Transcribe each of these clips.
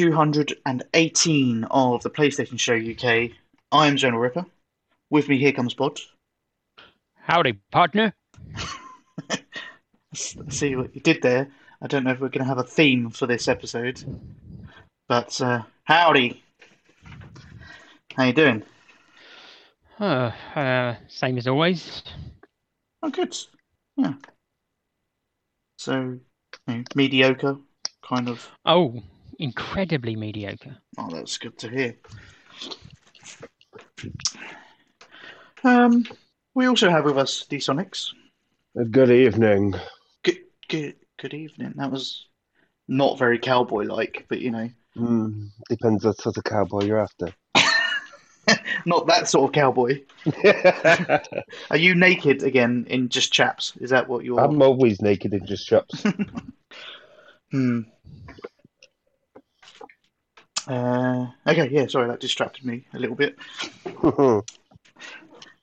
218 of the PlayStation Show UK. I am General Ripper. With me, here comes Bod. Howdy, partner. See what you did there. I don't know if we're going to have a theme for this episode, but uh, howdy. How you doing? Uh, uh, same as always. Oh, good. Yeah. So, you know, mediocre, kind of. Oh, incredibly mediocre. Oh, that's good to hear. Um, we also have with us D-Sonics. Good evening. Good, good, good evening. That was not very cowboy-like, but you know, Hmm, depends what sort of cowboy you're after. not that sort of cowboy. Are you naked again in just chaps? Is that what you're? I'm always naked in just chaps. Hmm. Uh, okay, yeah. Sorry, that distracted me a little bit.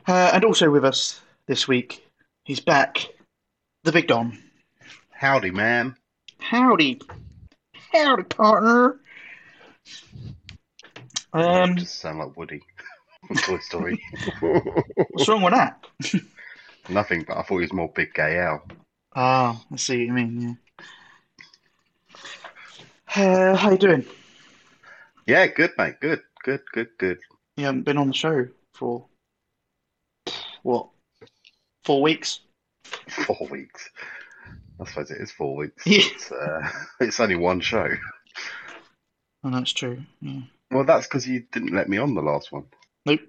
Uh, and also with us this week, he's back, the Big Don. Howdy, man. Howdy, howdy, partner. Um, Just sound like Woody from Toy Story. what's wrong with that? Nothing, but I thought he was more Big Gay Al. Ah, I see what you mean. Yeah. Uh, how you doing? Yeah, good, mate. Good, good, good, good. You haven't been on the show for what? Four weeks? Four weeks. I suppose it is four weeks. Yeah. It's, uh, it's only one show. Oh, that's true. Yeah. Well, that's because you didn't let me on the last one. Nope.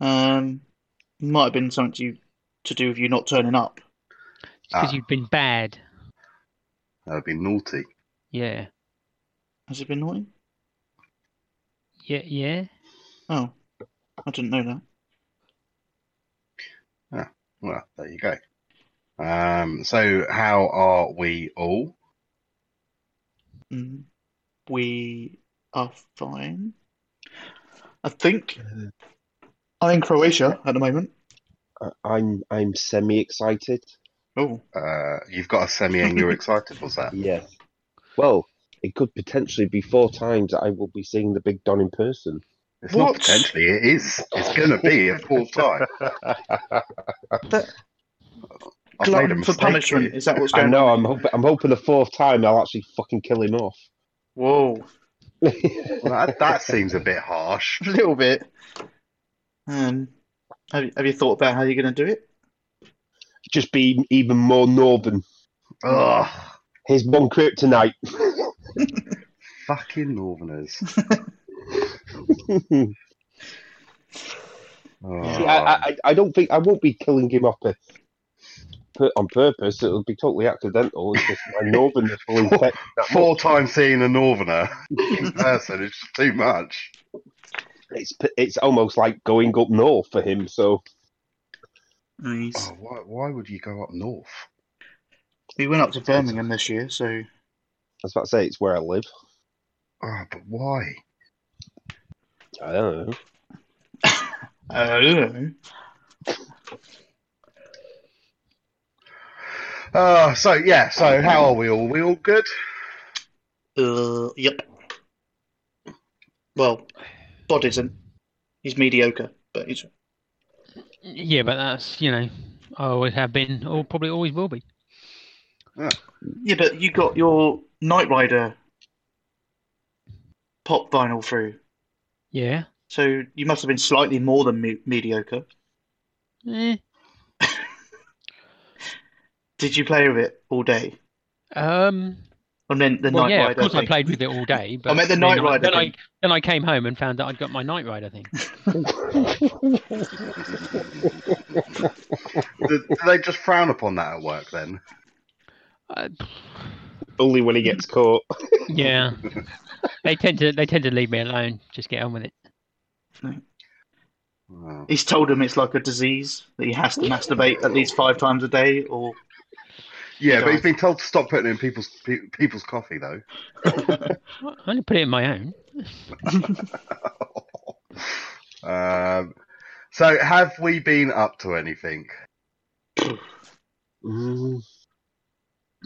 Um, might have been something to you to do with you not turning up. Because Ah. you've been bad. That would be naughty. Yeah. Has it been naughty? Yeah, yeah. Oh, I didn't know that. Ah, Well, there you go. Um, so how are we all? Mm. We are fine. I think I'm in Croatia at the moment. I- I'm I'm semi excited. Oh, Uh, you've got a semi and you're excited, was that? Yes. Well, it could potentially be four times that I will be seeing the Big Don in person. It's not What? potentially, it is. It's going to be a full time. that I've made a glutton for punishment. Is that what's I going know. on? I'm hoping. I'm hoping the fourth time I'll actually fucking kill him off. Whoa, Well, that, that seems a bit harsh. a little bit. Um, have you, have you thought about how you're going to do it? Just be even more northern. Ugh, Here's one kryptonite. fucking Northerners. Oh, See, I, I, I don't think I won't be killing him off per, per, on purpose. It'll be totally accidental. It's just my northerness will infect that. Four times seeing a Northerner in person is just too much. It's it's almost like going up north for him. So He's, Oh, why, why would you go up north? we went up to Birmingham this year, so I was about to say it's where I live. Oh, but why? I don't know. I don't know. Uh, so, yeah, so how are we all? We all good? Uh, yep. Well, Bod isn't. He's mediocre, but he's Yeah, but that's, you know, I always have been, or probably always will be. yeah. But you got your Knight Rider pop vinyl through, Yeah. so you must have been slightly more than me- mediocre. Eh. Did you play with it all day? Um, And then the well, Knight yeah, Rider of course I played with it all day. But I meant the then Knight I- Rider Then I, thing. then I came home and found that I'd got my Knight Rider thing. do, do they just frown upon that at work then? Uh, Only when he gets caught. yeah. they tend to they tend to leave me alone. Just get on with it. Oh. He's told him it's like a disease that he has to masturbate at least five times a day, or Yeah, but he's been told to stop putting it in people's pe- people's coffee though. I only put it in my own. um, so have we been up to anything?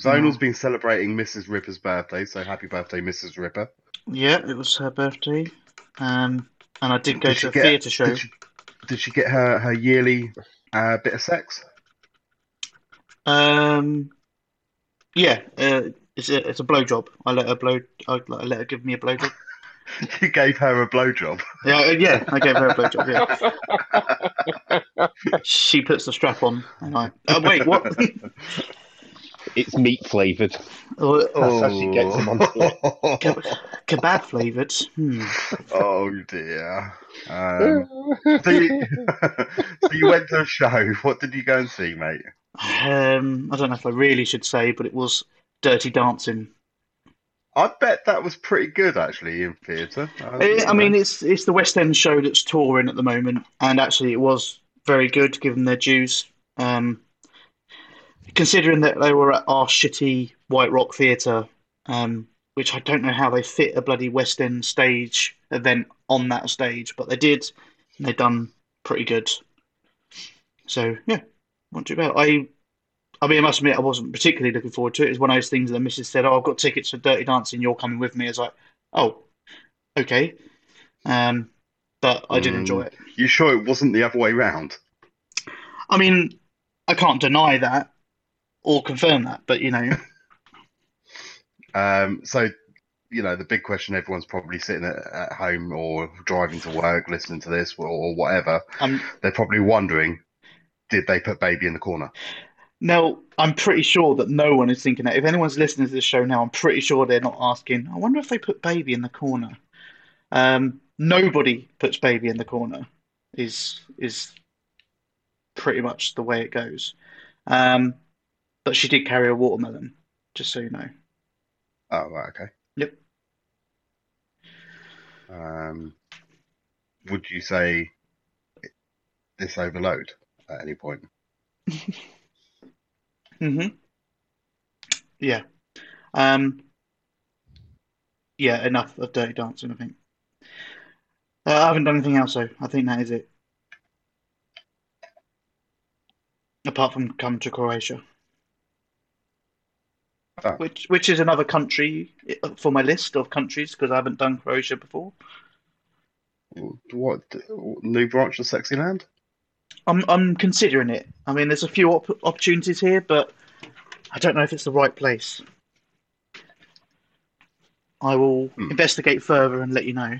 Zonal's been celebrating Mrs. Ripper's birthday, so happy birthday, Mrs. Ripper. yeah, it was her birthday. Um, and I did go Did to a get- theatre show. Did she, did she get her, her yearly uh, bit of sex? Um, yeah, uh, it's a it's a blowjob. I let her blow. I, I let her give me a blowjob. you gave her a blowjob. Yeah, uh, yeah, I gave her a blowjob. Yeah, she puts the strap on, and I. Oh wait, what? it's meat flavoured. oh, That's how she gets them onto it. ke- kebab flavored. Hmm. oh dear. Um, so, you, so you went to a show. What did you go and see, mate? Um, I don't know if I really should say, but it was Dirty Dancing. I bet that was pretty good actually in theatre. I, I mean, it's it's the West End show that's touring at the moment, and actually, it was very good given their dues. Um, considering that they were at our shitty White Rock Theatre, um, which I don't know how they fit a bloody West End stage event on that stage, but they did, and they done pretty good. So yeah, not too bad. I, I mean, I must admit, I wasn't particularly looking forward to it. It's one of those things that the missus said, "Oh, I've got tickets for Dirty Dancing. You're coming with me." I was like, "Oh, okay," um, but I did Mm. enjoy it. you sure it wasn't the other way round? I mean, I can't deny that or confirm that, but you know, Um, so, you know, the big question everyone's probably sitting at, at home or driving to work, listening to this or, or whatever, I'm they're probably wondering, did they put baby in the corner? no, I'm pretty sure that no one is thinking that. If anyone's listening to this show now, I'm pretty sure they're not asking. I wonder if they put baby in the corner. Um, nobody puts baby in the corner. Is is pretty much the way it goes. Um, but she did carry a watermelon, just so you know. Oh, right, okay. Yep. Um, would you say this overload at any point? hmm Yeah. Um, yeah, enough of Dirty Dancing, I think. Uh, I haven't done anything else, though. I think that is it. Apart from come to Croatia, Oh. which which is another country uh, for my list of countries because I haven't done Croatia before. What new branch of Sexyland? I'm I'm considering it. I mean, there's a few op opportunities here, but I don't know if it's the right place. I will Hmm. investigate further and let you know.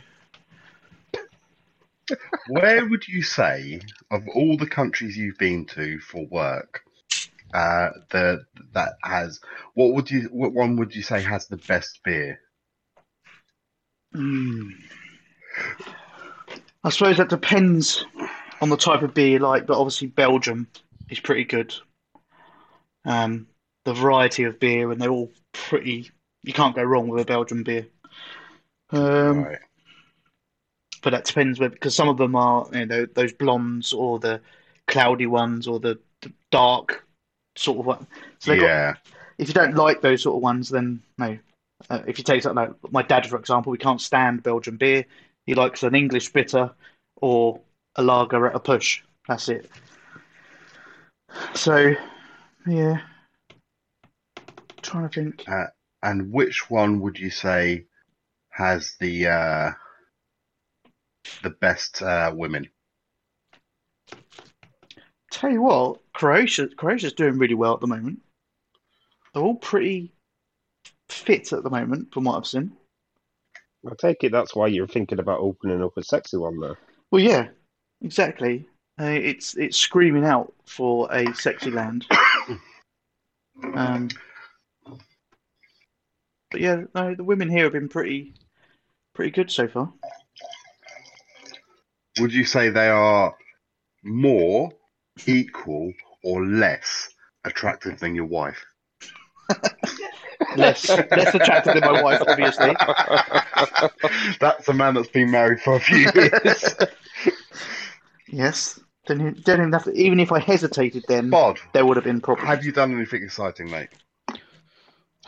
Where would you say, of all the countries you've been to for work, uh, the that has what would you what one would you say has the best beer? Hmm. I suppose that depends on the type of beer you like, but obviously Belgium is pretty good. Um, the variety of beer, and they're all pretty. You can't go wrong with a Belgian beer. Um, right. but that depends because some of them are you know those blondes or the cloudy ones or the, the dark sort of one. So they got Yeah. if you don't like those sort of ones, then no. Uh, if you take something like my dad, for example, we can't stand Belgian beer. He likes an English bitter or a lager at a push. That's it. So, yeah. Trying to think. And which one would you say has the uh, the best uh, women? Tell you what, Croatia Croatia's doing really well at the moment. They're all pretty fit at the moment, from what I've seen. I take it that's why you're thinking about opening up a sexy one there. Well, yeah, exactly. Uh, it's it's screaming out for a sexy land. Um, but yeah, no, the women here have been pretty pretty good so far. Would you say they are more, equal, or less attractive than your wife? Less less attractive than my wife, obviously. That's a man that's been married for a few years. Yes. Don't even, even even if I hesitated then, Bod, there would have been problems. have you done anything exciting, mate?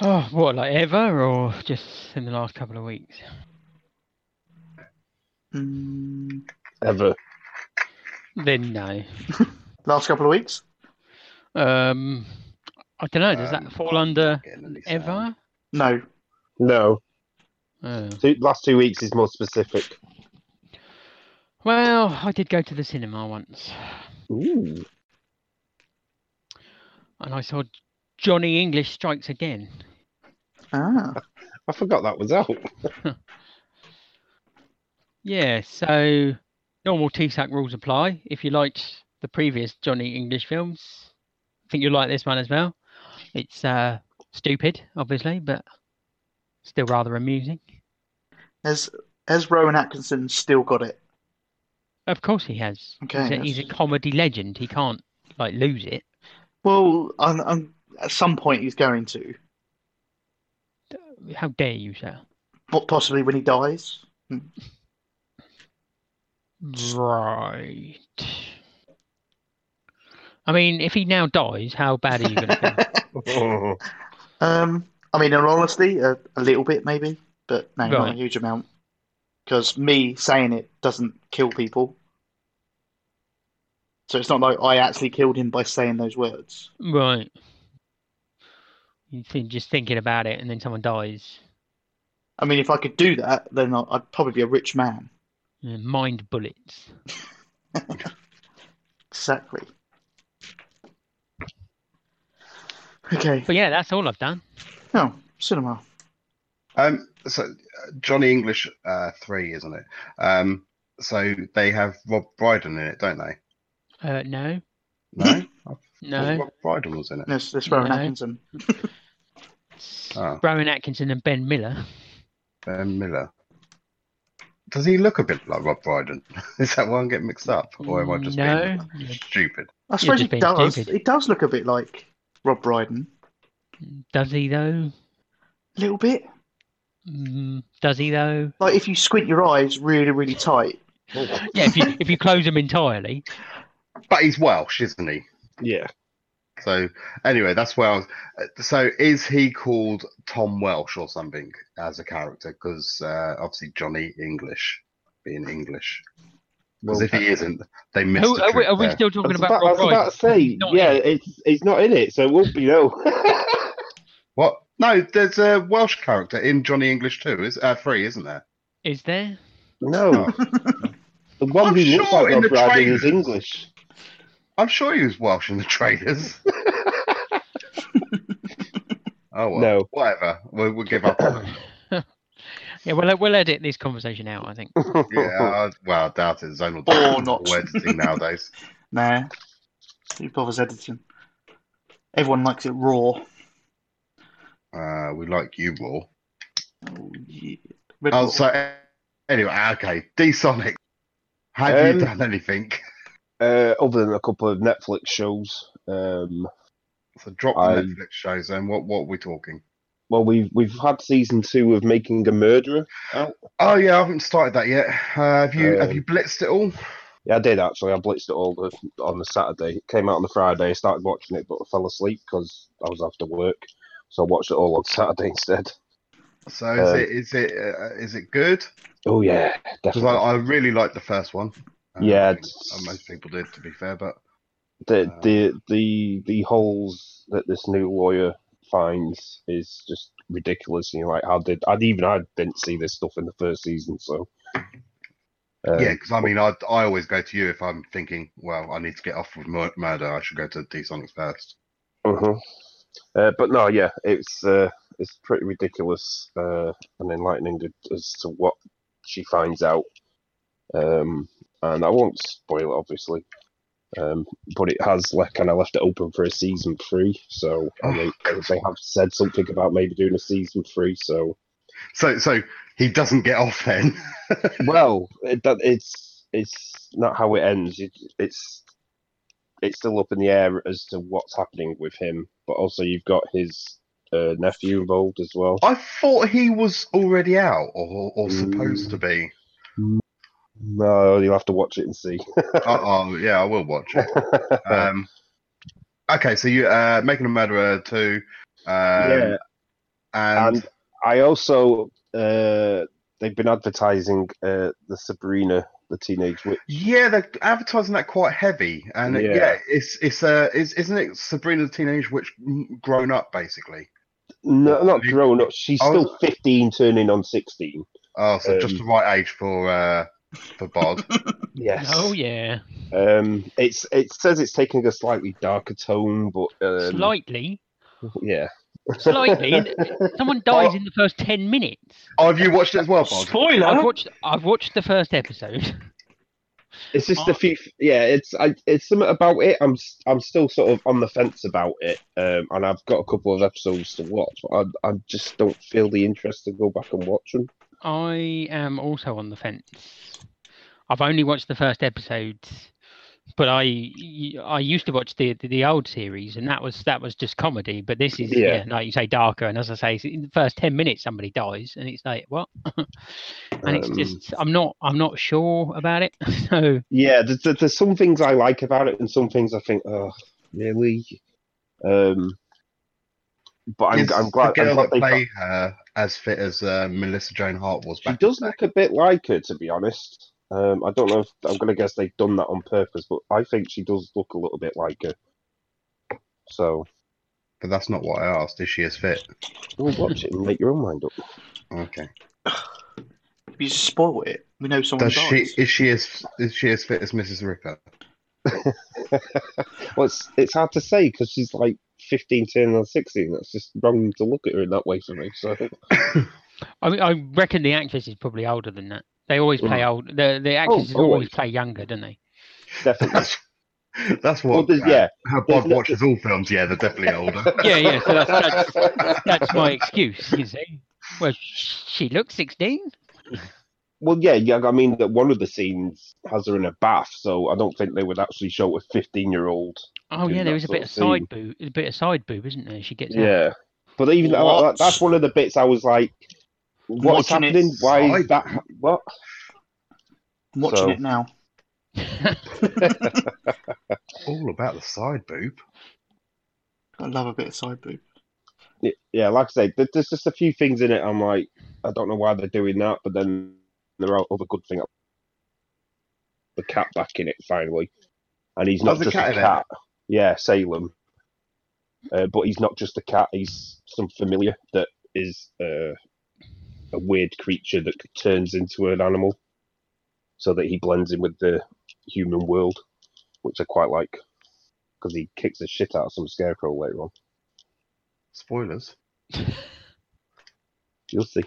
Oh, what, like ever, or just in the last couple of weeks? Mm, Ever. Then no. Last couple of weeks? Um, I don't know. Does Um, that fall under ever? No. No. Oh. Two, last two weeks is more specific. Well, I did go to the cinema once, Ooh. and I saw Johnny English Strikes Again. Ah. I forgot that was out. Yeah, so normal TSAC rules apply. If you liked the previous Johnny English films, I think you'll like this one as well. It's uh, stupid, obviously, but still rather amusing. Has has Rowan Atkinson still got it? Of course, he has. Okay, he's, a, he's a comedy legend. He can't like lose it. Well, I'm, I'm, at some point he's going to. How dare you, sir? What possibly when he dies? Right. I mean, if he now dies, how bad are you going to feel? Um, I mean, in all honesty, a, a little bit maybe, but no, not a huge amount. Because me saying it doesn't kill people. So it's not like I actually killed him by saying those words. right. You think just thinking about it, and then someone dies. I mean, if I could do that, then I'd probably be a rich man. Yeah, Mind bullets. Exactly. Okay. But yeah, that's all I've done. Oh, cinema. Um, so uh, Johnny English uh, three, isn't it? Um, so they have Rob Brydon in it, don't they? Uh, no, No, I thought no. Rob Brydon was in it. There's, there's Rowan No. Atkinson. Oh. Rowan Atkinson and Ben Miller. Ben Miller. Does he look a bit like Rob Brydon? Is that why I'm getting mixed up, or am I just No. being stupid? I suppose just it being does. stupid. It does look a bit like Rob Brydon. Does he though? A little bit. Mm, does he though? Like if you squint your eyes really, really tight. Yeah, if you if you close them entirely. But he's Welsh, isn't he? yeah. So anyway, that's where I was. uh, So is he called Tom Welsh or something as a character? Because uh, obviously Johnny English being English. Because Well, if he isn't, they missed Who, are, we, are we still talking was about about, I was about to say, He's in yeah, it. it's it's not in it, so it won't be no. What? No, there's a Welsh character in Johnny English too. Is uh, free, isn't there? Is there? no. The one I'm who looks like Rob the Brydon is. English. I'm sure he was Welsh in the trailers. oh well, No. whatever. We'll, we'll give up on it. Yeah, we'll we'll edit this conversation out. I think. Yeah, I, well, I doubt it. Zonal Or not. editing nowadays. Nah. Who bothers editing? Everyone likes it raw. Uh, we like you, Raw. Oh, yeah. Red Oh, Raw. so anyway, okay. D Sonic. Have you Um, done anything? uh, other than a couple of Netflix shows, um, So drop the I- Netflix shows. Then what? What are we talking? Well, we've we've had season two of Making a Murderer out. Oh yeah, I haven't started that yet. Uh, have you? have Um, you blitzed it all? Yeah, I did actually. I blitzed it all the, on the Saturday. It came out on the Friday. I started watching it, but I fell asleep because I was after work, so I watched it all on Saturday instead. So is uh, it? Is it? Uh, is it good? Oh yeah, definitely. I, I really liked the first one. Um, Yeah, and it's- most people did, to be fair. But the uh, the the the holes that this new lawyer finds is just ridiculous. You know, like how did I even I didn't see this stuff in the first season, so um, yeah, because I mean, I I always go to you if I'm thinking, well, I need to get off with mur- murder. I should go to D Sonics first. Uh-huh. Uh, but no, yeah, it's uh, it's pretty ridiculous uh, and enlightening as to what she finds out. Um, and I won't spoil it, obviously. Um, but it has like kind of left it open for a season three. So I mean, they have said something about maybe doing a season three. So So so he doesn't get off then. well, it, that it's it's not how it ends. It, it's it's still up in the air as to what's happening with him. But also, you've got his uh, nephew involved as well. I thought he was already out, or or supposed Mm. to be. No, you'll have to watch it and see. oh, oh, yeah, I will watch it. Um, okay, so you uh, making a murderer two. Um, yeah, and, and I also uh, they've been advertising uh, the Sabrina, the teenage witch. yeah, they're advertising that quite heavy, and yeah, Yeah. it's it's uh, is, isn't it Sabrina the Teenage Witch grown up basically? No, not grown up. She's was- still fifteen, turning on sixteen. Oh, so just Um, the right age for uh, for Bod. Yes. Oh yeah, Um, it's it says it's taking a slightly darker tone, but um, slightly, yeah. slightly. Someone dies in the first ten minutes. oh, have you watched it as well, Bod? Spoiler. I've watched. I've watched the first episode. It's just Oh. a few. Yeah, it's I, it's something about it. I'm I'm still sort of on the fence about it, um, and I've got a couple of episodes to watch, but I I just don't feel the interest to go back and watch them. I am also on the fence. I've only watched the first episode, but I I used to watch the the, the old series, and that was that was just comedy. But this is yeah. Yeah. like you say, darker. And as I say, in the first ten minutes, somebody dies, and it's like what? and it's Um, just I'm not I'm not sure about it. so Yeah, there's, there's there's some things I like about it, and some things I think, oh, really. Um, but I'm I'm glad. the I'm glad that they got- play her as fit as uh, Melissa Joan Hart was She does look a bit like her, to be honest. Um, I don't know if I'm going to guess they've done that on purpose, but I think she does look a little bit like her. So But that's not what I asked. Is she as fit? we'll watch it and make your own mind up. Okay. You just spoil it. We know someone Does she is she as is she as fit as Mrs. Ripper? Well, it's it's hard to say because she's like 15, 10, or 16. That's just wrong to look at her in that way for me. So I mean, I reckon the actress is probably older than that. They always play old. The the actresses always always. play younger, don't they? definitely. That's that's Well, what. there's, uh, yeah, How Bob no- watches all films. Yeah, they're definitely older. Yeah, yeah. So that's that's, that's my excuse. You see, well, she looks sixteen. Well, yeah, yeah. I mean, that one of the scenes has her in a bath, so I don't think they would actually show a 15 year old. Oh yeah, that there is a bit of of side scene. boob, a bit of side boob, isn't there? She gets out. Yeah, but even that- What? that's one of the bits I was like, "What's watching it happening? Why is that? ha- What?" I'm watching So- it now. all about the side boob. I love a bit of side boob. Yeah, like I say, there's just a few things in it. I'm like, I don't know why they're doing that, but then there are other good things. The cat back in it finally, and he's Oh, not there's just a cat cat. Yeah, Salem. Uh, but he's not just a cat. He's some familiar that is uh, a weird creature that turns into an animal, so that he blends in with the human world, which I quite like because he kicks the shit out of some scarecrow later on. Spoilers. You'll see.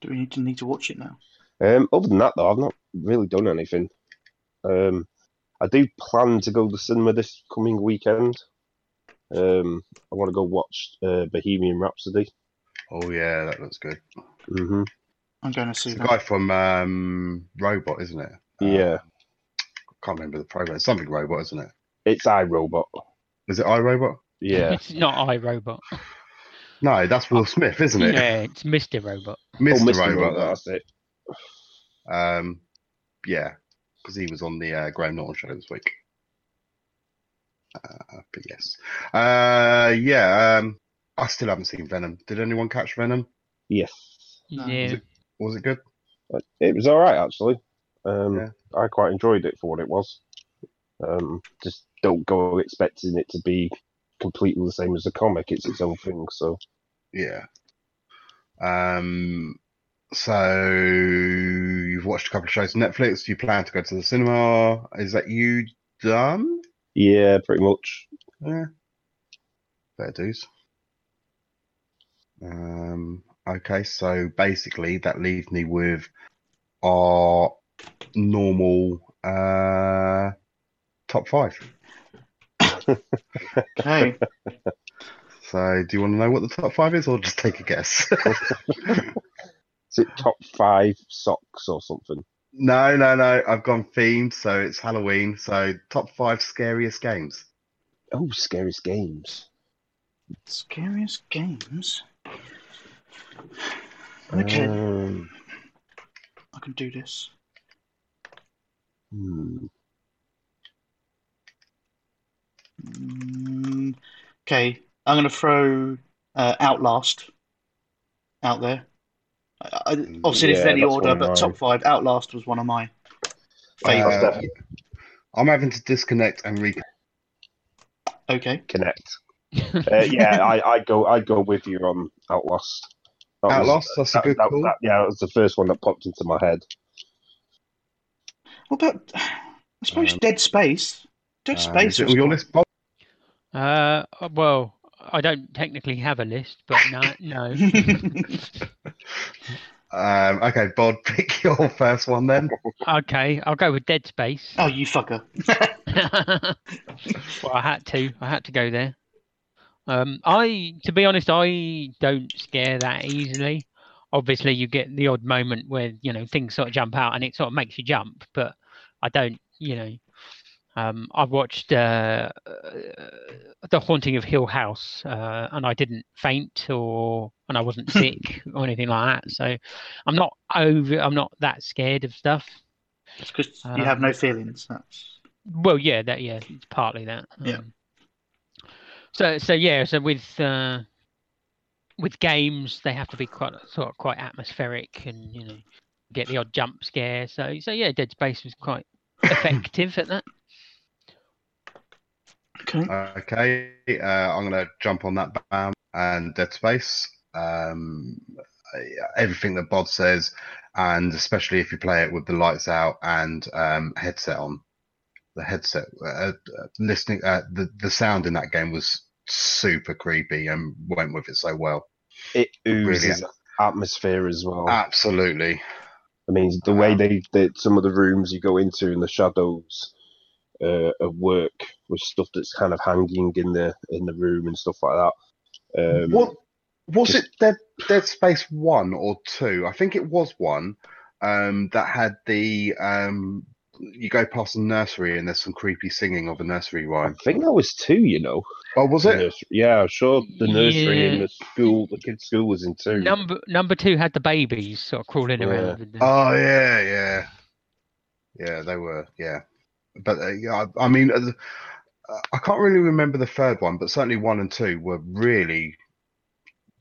Do we need to need to watch it now? Um, other than that, though, I've not really done anything. Um, I do plan to go to the cinema this coming weekend. Um, I want to go watch uh, Bohemian Rhapsody. Oh yeah, that looks good. hmm I'm going to see It's the guy from um, Robot, isn't it? Yeah, I can't remember the program. It's something Robot, isn't it? it's iRobot. Is it iRobot? Yeah, It's not iRobot. No, that's Will Smith, isn't it? Yeah, it's Mr. Robot. Mr. oh, Mr. Robot. Robot, that's it. Um, yeah, because he was on the uh, Graham Norton show this week. Uh, but yes, uh, yeah. Um, I still haven't seen Venom. Did anyone catch Venom? Yes, No, yeah. Was it, was it good? it was all right actually. Um, Yeah. I quite enjoyed it for what it was. Um, just don't go expecting it to be completely the same as the comic. It's its own thing. So Yeah. Um. So you've watched a couple of shows on Netflix. You plan to go to the cinema. Is that you done? yeah, pretty much. Yeah. Fair dues. Um, okay, so basically that leaves me with our normal uh, top five. Okay. So do you want to know what the top five is or just take a guess? Is it top five socks or something? no, no, no. I've gone themed, so it's Halloween. So top five scariest games. Oh, scariest games. Scariest games. Okay. Um, I can do this. Hmm. Mm, okay, I'm going to throw uh, Outlast out there. I, I, obviously, this is any order, but mine. top five, Outlast was one of my Uh. I'm having to disconnect and reconnect. okay, Connect. Uh, yeah, I I go I go with you on Outlast. That was- Outlast, that's a good that- call. that- yeah, that was the first one that popped into my head. what about? I suppose Um, Dead Space. Dead Um, Space is it was your list, Bob? Uh, well, I don't technically have a list, but no, no. Um, okay, Bod, pick your first one then. okay, I'll go with Dead Space. oh, you fucker! well, I had to. I had to go there. Um, I, to be honest, I don't scare that easily. Obviously, you get the odd moment where you know things sort of jump out and it sort of makes you jump, but I don't. You know, um, I've watched uh, uh, The Haunting of Hill House, uh, and I didn't faint or and I wasn't sick or anything like that. So I'm not over. I'm not that scared of stuff. It's because you have no Um, feelings. That's Well, yeah, that yeah, it's partly that. Yeah. Um, so so yeah, so with uh, with games, they have to be quite sort of quite atmospheric, and you know, get the odd jump scare. So so yeah, Dead Space was quite effective at that. Okay. Okay, uh, I'm going to jump on that bam and Dead Space. Um, everything that Bod says, and especially if you play it with the lights out and um, headset on. The headset, uh, uh, listening, uh, the the sound in that game was super creepy and went with it so well. It oozes Brilliant. atmosphere as well. Absolutely. I mean, the way they, they some of the rooms you go into in the shadows uh, of work with stuff that's kind of hanging in the in the room and stuff like that. Um, What was just- it? Dead Dead Space one or two? I think it was one um, that had the um, you go past the nursery and there's some creepy singing of a nursery rhyme. I think that was two. You know, Oh, was it? nursery- Yeah, sure the nursery and Yeah. the school, the kids' school was in two. Number number two had the babies sort of crawling Yeah. around. Oh yeah, yeah, yeah. They were yeah, but uh, yeah, I, I mean, uh, uh, I can't really remember the third one, but certainly one and two were really,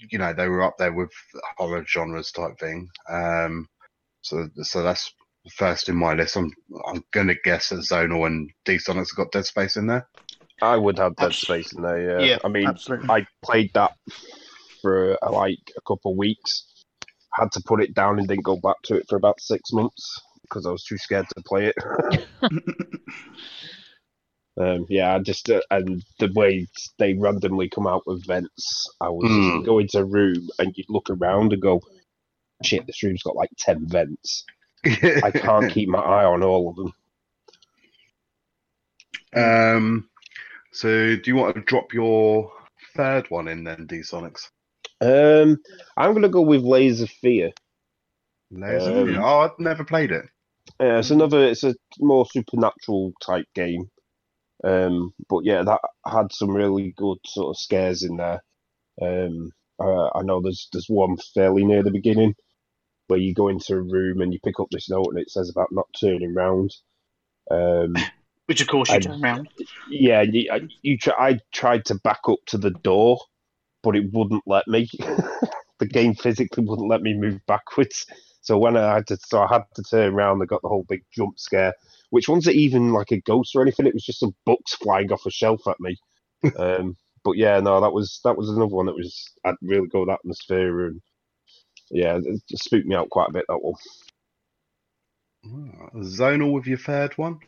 you know, they were up there with horror genres type thing. Um, so so that's first in my list. I'm I'm gonna guess that Zonal and D Sonic's have got Dead Space in there. I would have Dead Abs- Space in there. Yeah, yeah, I mean, absolutely. I played that for uh, like a couple of weeks. Had to put it down and didn't go back to it for about six months because I was too scared to play it. um, yeah, I just uh, and the way they randomly come out with vents, I was just go into a room and you'd look around and go, "Shit, this room's got like ten vents. I can't keep my eye on all of them." Um, so do you want to drop your third one in then, D Sonics? Um, I'm gonna go with Layers of Fear. Laser Um, Fear. oh, I've never played it. Yeah, it's another. It's a more supernatural type game. Um, but yeah, that had some really good sort of scares in there. Um, uh, I know there's there's one fairly near the beginning where you go into a room and you pick up this note and it says about not turning round. Um, Which of course you I- turn around. yeah, you, I- you try, I tried to back up to the door, but it wouldn't let me. the game physically wouldn't let me move backwards. So when I had to, so I had to turn around. I got the whole big jump scare, which wasn't even like a ghost or anything. It was just some books flying off a shelf at me. um, but yeah, no, that was that was another one that was had really good atmosphere and yeah, it just spooked me out quite a bit. That one. Zonal with your third one.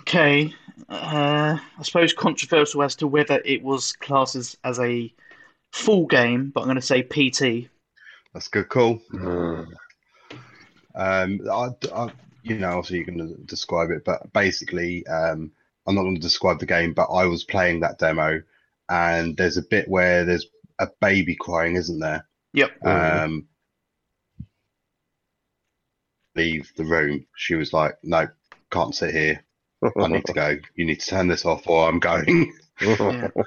Okay, uh, I suppose controversial as to whether it was classes as a full game, but I'm going to say PT. That's a good call. Mm. Um, I, I, you know, obviously you're going to describe it, but basically, um, I'm not going to describe the game, but I was playing that demo, and there's a bit where there's a baby crying, isn't there? Yep. Um, leave the room. She was like, "No, can't sit here. I need to go. You need to turn this off, or I'm going." Yeah.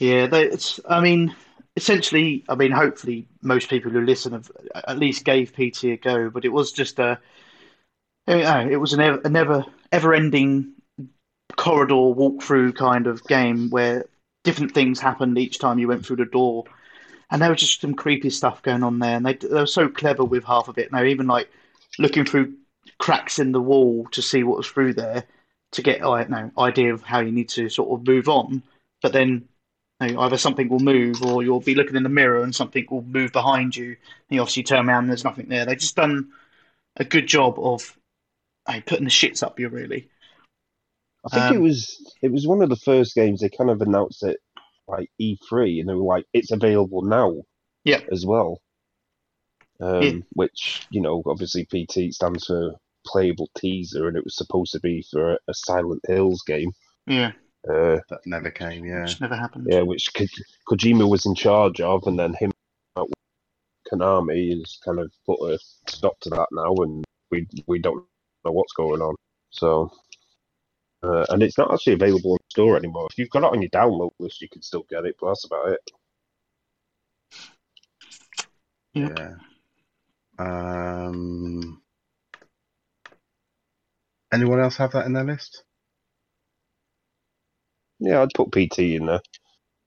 Yeah, they, it's. I mean, essentially, I mean, hopefully, most people who listen have at least gave PT a go. But it was just a, it was an ever, a never, ever-ending corridor walkthrough kind of game where different things happened each time you went through the door, and there was just some creepy stuff going on there. And they they were so clever with half of it. Now, even like looking through cracks in the wall to see what was through there to get I don't know idea of how you need to sort of move on. But then you know, either something will move or you'll be looking in the mirror and something will move behind you. And you obviously turn around and there's nothing there. They've just done a good job of hey, putting the shits up you really. I think it Um, was it was one of the first games they kind of announced it like E3, and they were like, "It's available now." Yeah. as well. Um, Yeah. which you know, obviously PT stands for playable teaser, and it was supposed to be for a Silent Hills game. Yeah, Uh, That never came. Yeah. which never happened. yeah, which Ko- Kojima was in charge of, and then him out Konami has kind of put a stop to that now, and we we don't know what's going on. So, uh, and it's not actually available in the store anymore. If you've got it on your download list, you can still get it, but that's about it. Yeah. Yeah. Um. Anyone else have that in their list? Yeah, I'd put PT in there.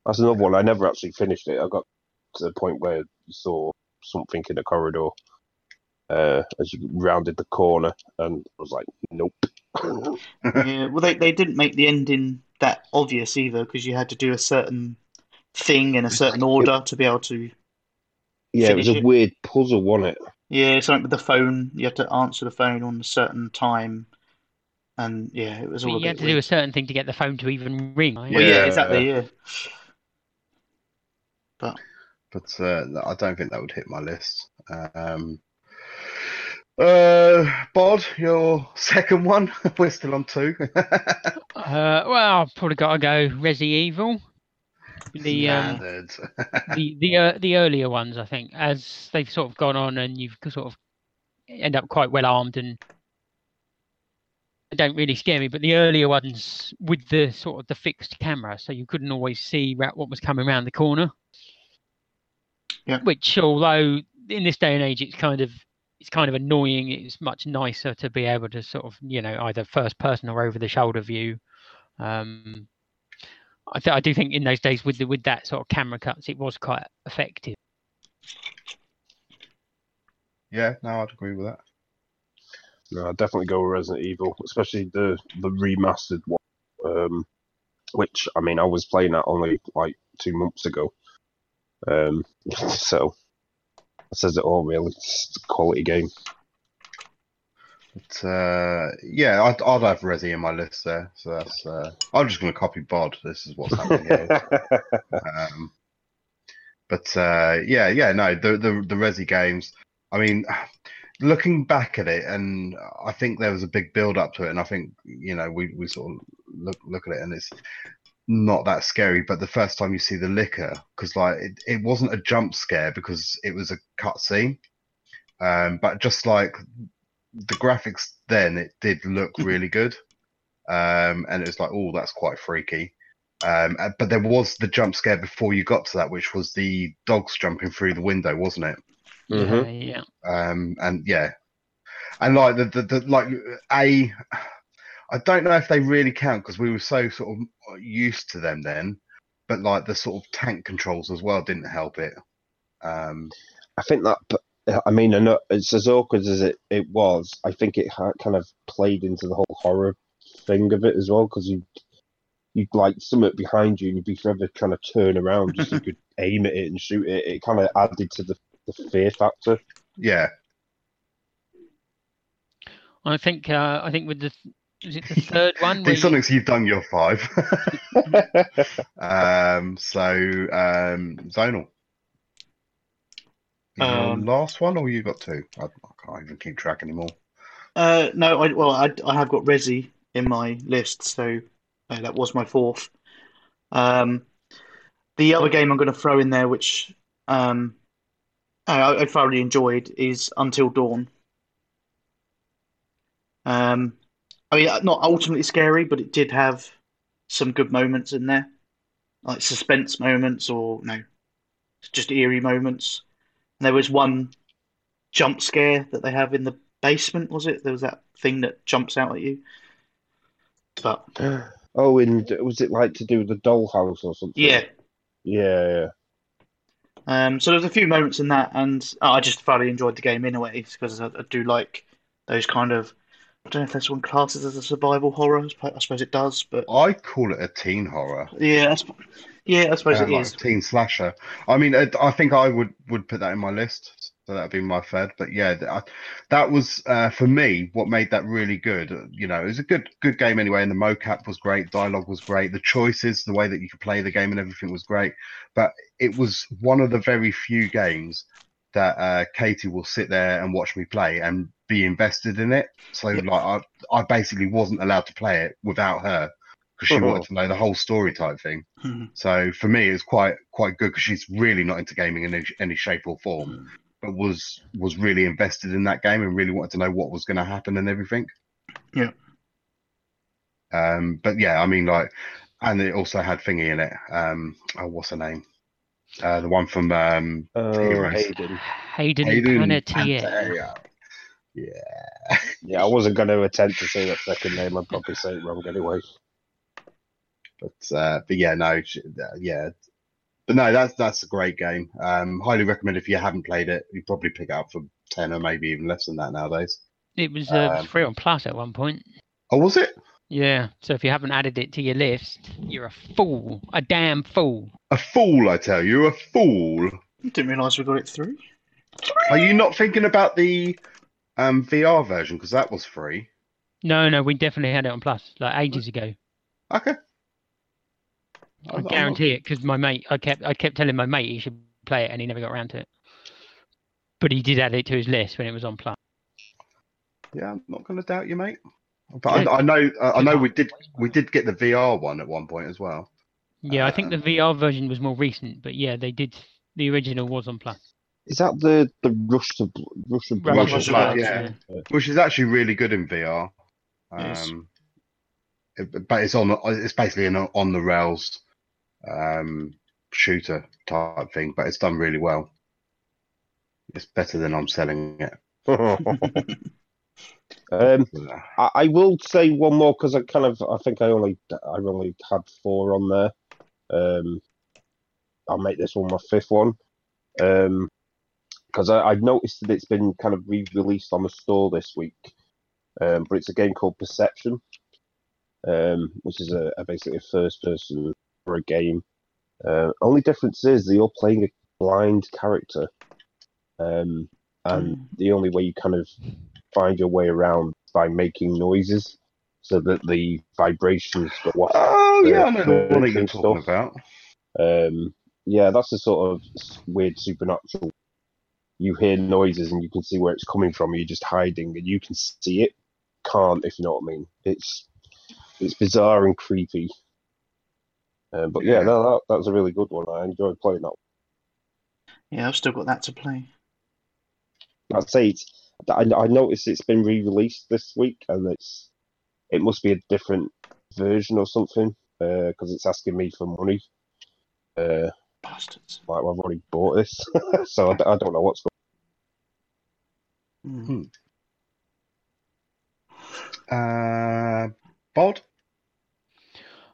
That's another one. I never actually finished it. I got to the point where you saw something in the corridor uh, as you rounded the corner, and I was like, nope. Yeah, well, they, they didn't make the ending that obvious either because you had to do a certain thing in a certain order to be able to. Yeah, it was a it. weird puzzle, wasn't it? Yeah, something with the phone. You had to answer the phone on a certain time, and yeah, it was all you had bit to do a certain thing to get the phone to even ring. right? Well, yeah, Yeah. exactly. Yeah, but uh, I don't think that would hit my list. Um, uh, Bod, your second one. We're still on two. Uh, well, I've probably got to go Resi Evil. The um, the the uh, the earlier ones, I think, as they've sort of gone on and you've sort of end up quite well armed and they don't really scare me. But the earlier ones with the sort of the fixed camera, so you couldn't always see what was coming around the corner. Yeah. Which, although in this day and age, it's kind of it's kind of annoying. It's much nicer to be able to sort of you know either first person or over the shoulder view. Um, I, th- I do think in those days with the, with that sort of camera cuts, it was quite effective. yeah, no, I'd agree with that. No, I'd definitely go with Resident Evil, especially the the remastered one. Um, which I mean, I was playing that only like two months ago. Um, so that says it all, really. It's a quality game. But uh, yeah, I'd, I'd have Resi in my list there. So that's. Uh, I'm just going to copy Bod. This is what's happening here. um, but uh, yeah, yeah, no, the the the Resi games. I mean, looking back at it, and I think there was a big build up to it, and I think you know we we sort of look look at it, and it's not that scary. But the first time you see the Licker, because like it, it wasn't a jump scare because it was a cut scene, um, but just like the graphics then, it did look really good, um, and it was like, oh, that's quite freaky. Um, uh, but there was the jump scare before you got to that, which was the dogs jumping through the window, wasn't it? Mhm. Yeah, yeah. Um, and yeah, and like the, the, the like a, I don't know if they really count because we were so sort of used to them then, but like the sort of tank controls as well didn't help it. Um, I think that, I mean, I know it's as awkward as it, it was. I think it ha- kind of played into the whole horror thing of it as well because you you'd like something behind you and you'd be forever trying to turn around just so you could aim at it and shoot it. It kind of added to the, the fear factor. yeah, I think uh, I think with the is it the third one? where these you- Sonics you've done your five. um, so um, Zonal. Um, last one, or you got two? I, I can't even keep track anymore. Uh, no, I well, I, I have got Resi in my list, so uh, that was my fourth. Um, the other game I'm going to throw in there, which um, I, I thoroughly enjoyed, is Until Dawn. Um, I mean, not ultimately scary, but it did have some good moments in there. like suspense moments or no, just eerie moments. And there was one jump scare that they have in the basement. Was it? There was that thing that jumps out at you. But Oh, and was it like to do with the dollhouse or something? yeah, Yeah, yeah. Um, so there's a few moments in that, and I just thoroughly enjoyed the game anyway, because I, I do like those kind of. I don't know if this one classes as a survival horror. I suppose- it does, but I call it a teen horror. yeah, I yeah, I suppose uh, it like is. a teen slasher. I mean, I, I think I would would put that in my list. So that'd be my third. But yeah, th- I, that was uh, for me what made that really good. Uh, You know, it was a good good game anyway, and the mocap was great, dialogue was great, the choices, the way that you could play the game, and everything was great. But it was one of the very few games that uh, Katie will sit there and watch me play and be invested in it. So Yep. like, I I basically wasn't allowed to play it without her because she wanted to know the whole story type thing. Mhm. So for me, it's quite quite good because she's really not into gaming in any, any shape or form, Mm. But was was really invested in that game and really wanted to know what was going to happen and everything. Yeah. Um, but yeah, I mean, like, and it also had thingy in it. Um, oh, what's her name? Uh, the one from um, Oh, Heroes. Hayden. Hayden, Hayden Panettiere. Panettiere. Yeah. Yeah, I wasn't going to attempt to say that second name. I'd probably say it wrong anyway. But uh, but yeah, no, sh- uh, yeah, but no, that's that's a great game. Um, highly recommend if you haven't played it, you probably pick it up for ten or maybe even less than that nowadays. It was uh, Um, free on Plus at one point. Oh, was it Yeah, so if you haven't added it to your list, you're a fool, a damn fool. a fool? I tell you, a fool. Didn't realise we got it through. Are you not thinking about the um, VR version because that was free? No, no, we definitely had it on Plus like ages ago. Okay. I I'm not- guarantee it because my mate, I kept, I kept telling my mate he should play it, and he never got around to it. But he did add it to his list when it was on Plus. Yeah, I'm not going to doubt you, mate. But I, I know, I know we did, we did get the VR one at one point as well. Yeah, I think the Um, VR version was more recent, but yeah, they did. The original was on Plus. Is that the the rush to Bl- rush of blood? Rush of Blood, Blood, yeah. which is actually really good in VR. Yes. Um, it- but it's on, it's basically an on the rails um, shooter type thing, but it's done really well. It's better than I'm selling it. um, I, I will say one more because I kind of I think I only I only had four on there. Um, I'll make this one my fifth one. Um, because I I've noticed that it's been kind of re-released on the store this week. Um, but it's a game called Perception, um, which is a, a basically a first-person a game. Uh, only difference is that you're playing a blind character, um, and Mm. the only way you kind of find your way around by making noises, so that the vibrations go off. Oh yeah, I know the the one that you're talking stuff. about. Um, yeah, that's the sort of weird supernatural. You hear noises and you can see where it's coming from. You're just hiding and you can see it. Can't, if you know what I mean. It's it's bizarre and creepy. Um, but yeah, Yeah. no, that, that was a really good one. I enjoyed playing that. Yeah, I've still got that to play. I'd say it's. I, I noticed it's been re-released this week, and it's it must be a different version or something because it's asking me for money. Uh, Bastards. like I've already bought this, so I don't know what's going. Mm. Uh, Bod.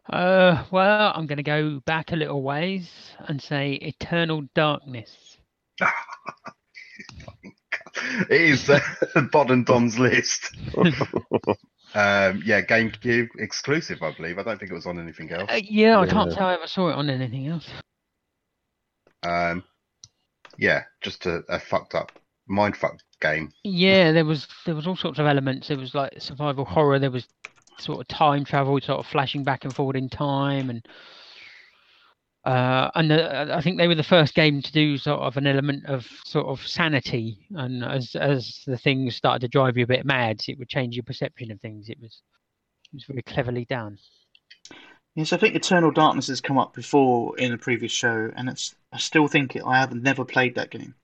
Uh, well, I'm going to go back a little ways and say Eternal Darkness. it is uh, Bod and Don's list. Um, yeah, GameCube exclusive, I believe. I don't think it was on anything else. Uh, yeah, I can't Yeah. say I ever saw it on anything else. Um, yeah, just a, a fucked up mind fuck game. Yeah, there was there was all sorts of elements. There was like survival horror. There was sort of time travel, sort of flashing back and forward in time, and uh, and the, I think they were the first game to do sort of an element of sort of sanity. And as as the things started to drive you a bit mad, it would change your perception of things. It was it was very cleverly done. Yes, I think Eternal Darkness has come up before in a previous show, and it's. I still think it, I have never played that game.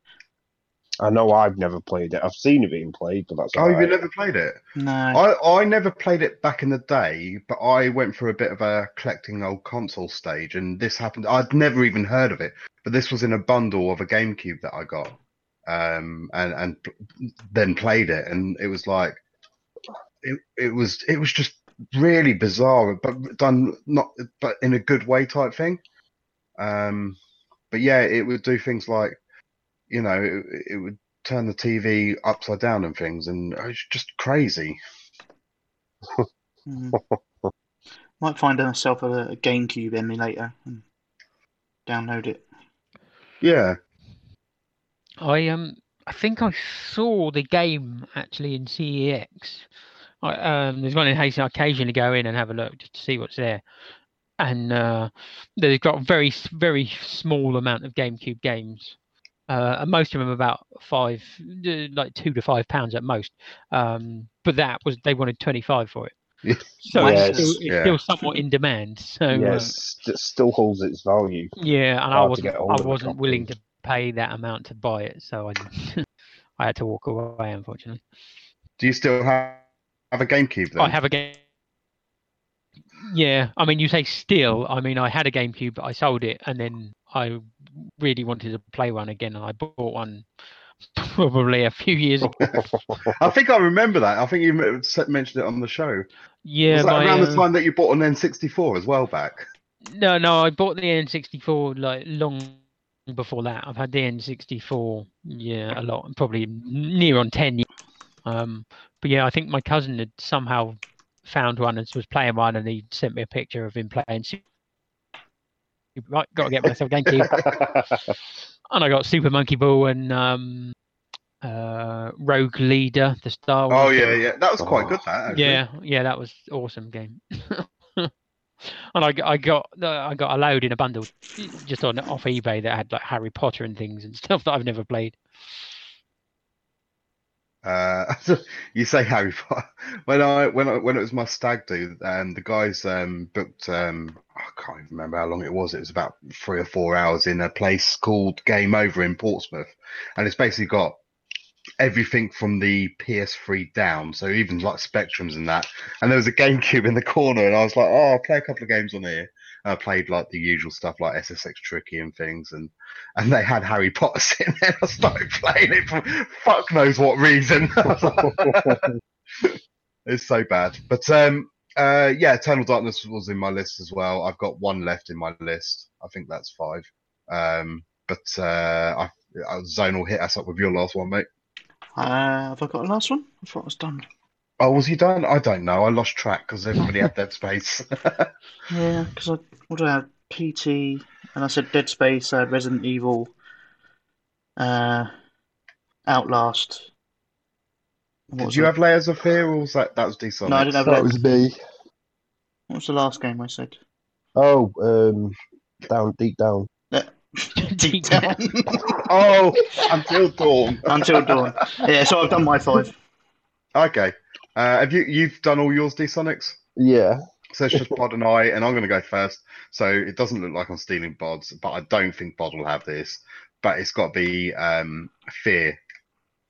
I know I've never played it. I've seen it being played, but that's Oh, all you've right. never played it? No. I, I never played it back in the day, but I went through a bit of a collecting old console stage, and this happened. I'd never even heard of it, but this was in a bundle of a GameCube that I got, um, and and then played it, and it was like, it it was it was just really bizarre, but done not but in a good way type thing. Um, but yeah, it would do things like, you know, it, it would turn the TV upside down and things, and it's just crazy. Mm. Might find myself a, a GameCube emulator and download it. Yeah. I um I think I saw the game actually in CEX. I, um, there's one in Hastings. I occasionally go in and have a look just to see what's there, and uh, they've got a very very small amount of GameCube games. Uh, and most of them about five, uh, like two to five pounds at most. Um, but that was they wanted twenty five for it, so Yes, it's, still, it's yeah. still somewhat in demand. So uh, Yes, it still holds its value. yeah, and I wasn't I wasn't willing to pay that amount to buy it, so I I had to walk away. Unfortunately, Do you still have, have a GameCube then? I have a game. Yeah, I mean, you say still. I mean, I had a GameCube, but I sold it, and then I really wanted to play one again, and I bought one probably a few years ago. I think I remember that. I think you mentioned it on the show. Yeah, was that my, around the uh, time that you bought an N64 as well back? No, no, I bought the N64 like long before that. I've had the N64, yeah, a lot, probably near on 10 years. Um, but yeah, I think my cousin had somehow found one and was playing one, and he sent me a picture of him playing. Su- Right, got to get myself a GameCube, and I got Super Monkey Ball and um, uh, Rogue Leader, the Star Wars. Oh yeah, game. yeah, that was quite good. That actually. Yeah, yeah, that was awesome game. and I got the- I got a load in a bundle just on off eBay that had like Harry Potter and things and stuff that I've never played. Uh, you say Harry Potter. When I when I, when it was my stag do, um, the guys um booked um I can't even remember how long it was. It was about three or four hours in a place called Game Over in Portsmouth, and it's basically got everything from the PS3 down, so even like Spectrums and that. And there was a GameCube in the corner, and I was like, oh, I'll play a couple of games on here. I played like the usual stuff like SSX Tricky and things, and and they had Harry Potter sitting there. I started playing it for fuck knows what reason. it's so bad. But um, uh, yeah, Eternal Darkness was in my list as well. I've got one left in my list. I think that's five. Um, but uh, I, uh, will hit us up with your last one, mate. Uh, have I got a last one? I thought I was done. Oh, was he done? I don't know. I lost track because everybody had Dead Space. Yeah, because I what did I have? PT, and I said Dead Space, I had Resident Evil, uh, Outlast. What Did you it? have Layers of Fear, or was that that was Dishonored? No, I didn't have That that. was me. What was the last game I said? Oh, um, down deep down. Deep down. Oh, Until Dawn. Until Dawn. Yeah, so I've done my five. Okay. Uh, have you you've done all yours, D-Sonics? Yeah. So it's just Bod and I, and I'm going to go first. So it doesn't look like I'm stealing Bod's, but I don't think Bod will have this. But it's got to be um, Fear.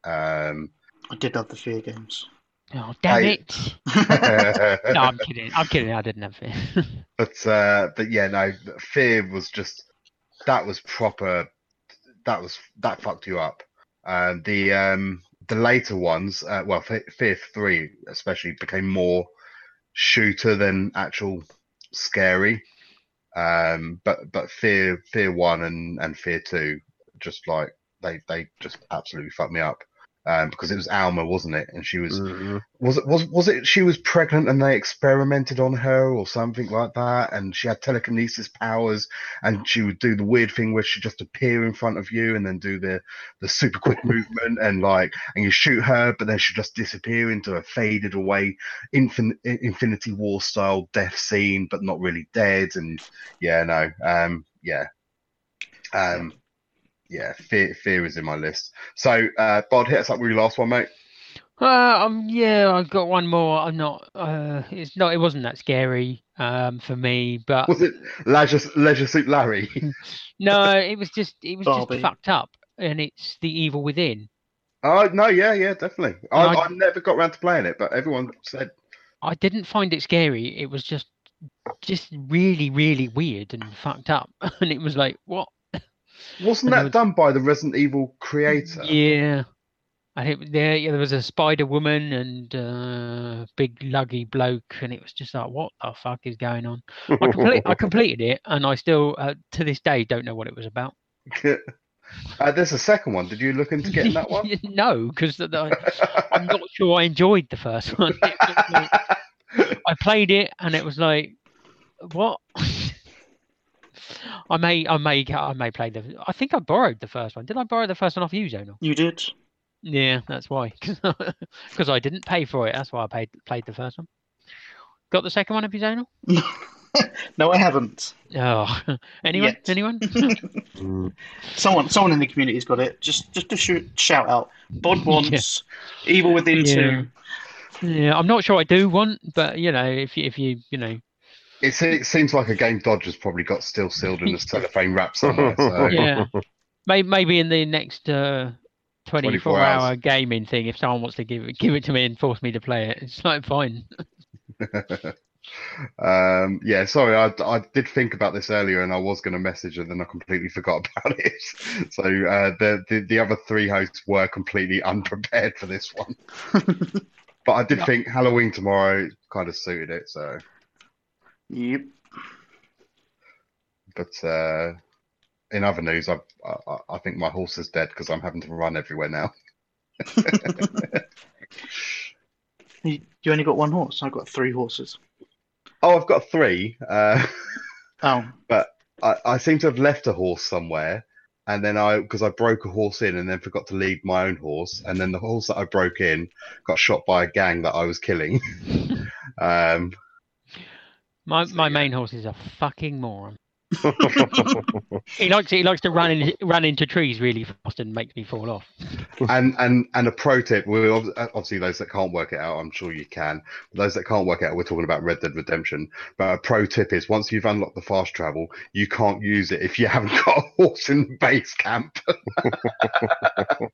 Um, I did have the fear games. Oh damn I- it! no, I'm kidding. I'm kidding. I didn't have it. uh, but yeah, no, Fear was just that was proper. That was that fucked you up. Um, the um, the later ones, uh, well, Fe- Fear Three especially became more shooter than actual scary. Um, but but Fear Fear One and and Fear Two, just like they they just absolutely fucked me up. Um, because it was Alma, wasn't it? And she was Mhm. was it was was it she was pregnant and they experimented on her or something like that and she had telekinesis powers and she would do the weird thing where she just appear in front of you and then do the the super quick movement and like and you shoot her but then she just disappear into a faded away infin- infinity war style death scene but not really dead and yeah no um yeah um yeah fear fear is in my list so uh bod hit us up with your last one mate Uh, um, yeah, I've got one more. I'm not. Uh, it's not. It wasn't that scary. Um, for me, but Was it Leisure, Leisure Suit Larry? no, it was just. It was Barbie. just fucked up, and it's the evil within. Oh no, yeah, yeah, definitely. I, I- I never got around to playing it, but everyone said I didn't find it scary. It was just just really, really weird and fucked up. And it was like, what? Wasn't And that was- done by the Resident Evil creator? Yeah. And it, there, yeah, there was a spider woman and uh, big luggy bloke, and it was just like, what the fuck is going on? I, complete, I completed it, and I still, uh, to this day, don't know what it was about. uh, there's a second one. Did you look into getting that one? no, because I'm not sure I enjoyed the first one. It was like- I played it, and it was like, what? I may, I may, I may play the. I think I borrowed the first one. Did I borrow the first one off you, Zonal? You did. Yeah, that's why. Because I didn't pay for it. That's why I paid played the first one. Got the second one, have you, Zonal? no, I haven't. Oh, anyone? Yet. Anyone? Someone, someone in the community's got it. Just, just to shoot, shout out. Bod wants Evil Within Yeah. Two. yeah, I'm not sure I do want, but you know, if you, if you, you know, It, it seems like a game Dodger's probably got still sealed in a cellophane wrap somewhere. So. yeah, maybe in the next uh, 24, 24 hour gaming thing, if someone wants to give it, give it to me and force me to play it, it's like fine. um, yeah, sorry, I, I did think about this earlier, and I was going to message, and then I completely forgot about it. So uh, the, the the other three hosts were completely unprepared for this one. But I did think Halloween tomorrow kind of suited it. So, Yep. but uh, in other news, I, I I think my horse is dead because I'm having to run everywhere now. You, you only got one horse. I've got three horses. Oh, I've got three. Uh, Oh, but I, I seem to have left a horse somewhere, and then I because I broke a horse in and then forgot to lead my own horse, and then the horse that I broke in got shot by a gang that I was killing. um, My So, my yeah. main horse is a fucking moron. He likes he likes to run in run into trees really fast and makes me fall off. and and and a pro tip: we obviously those that can't work it out, I'm sure you can. But those that can't work it out, we're talking about Red Dead Redemption. But a pro tip is once you've unlocked the fast travel, you can't use it if you haven't got a horse in the base camp.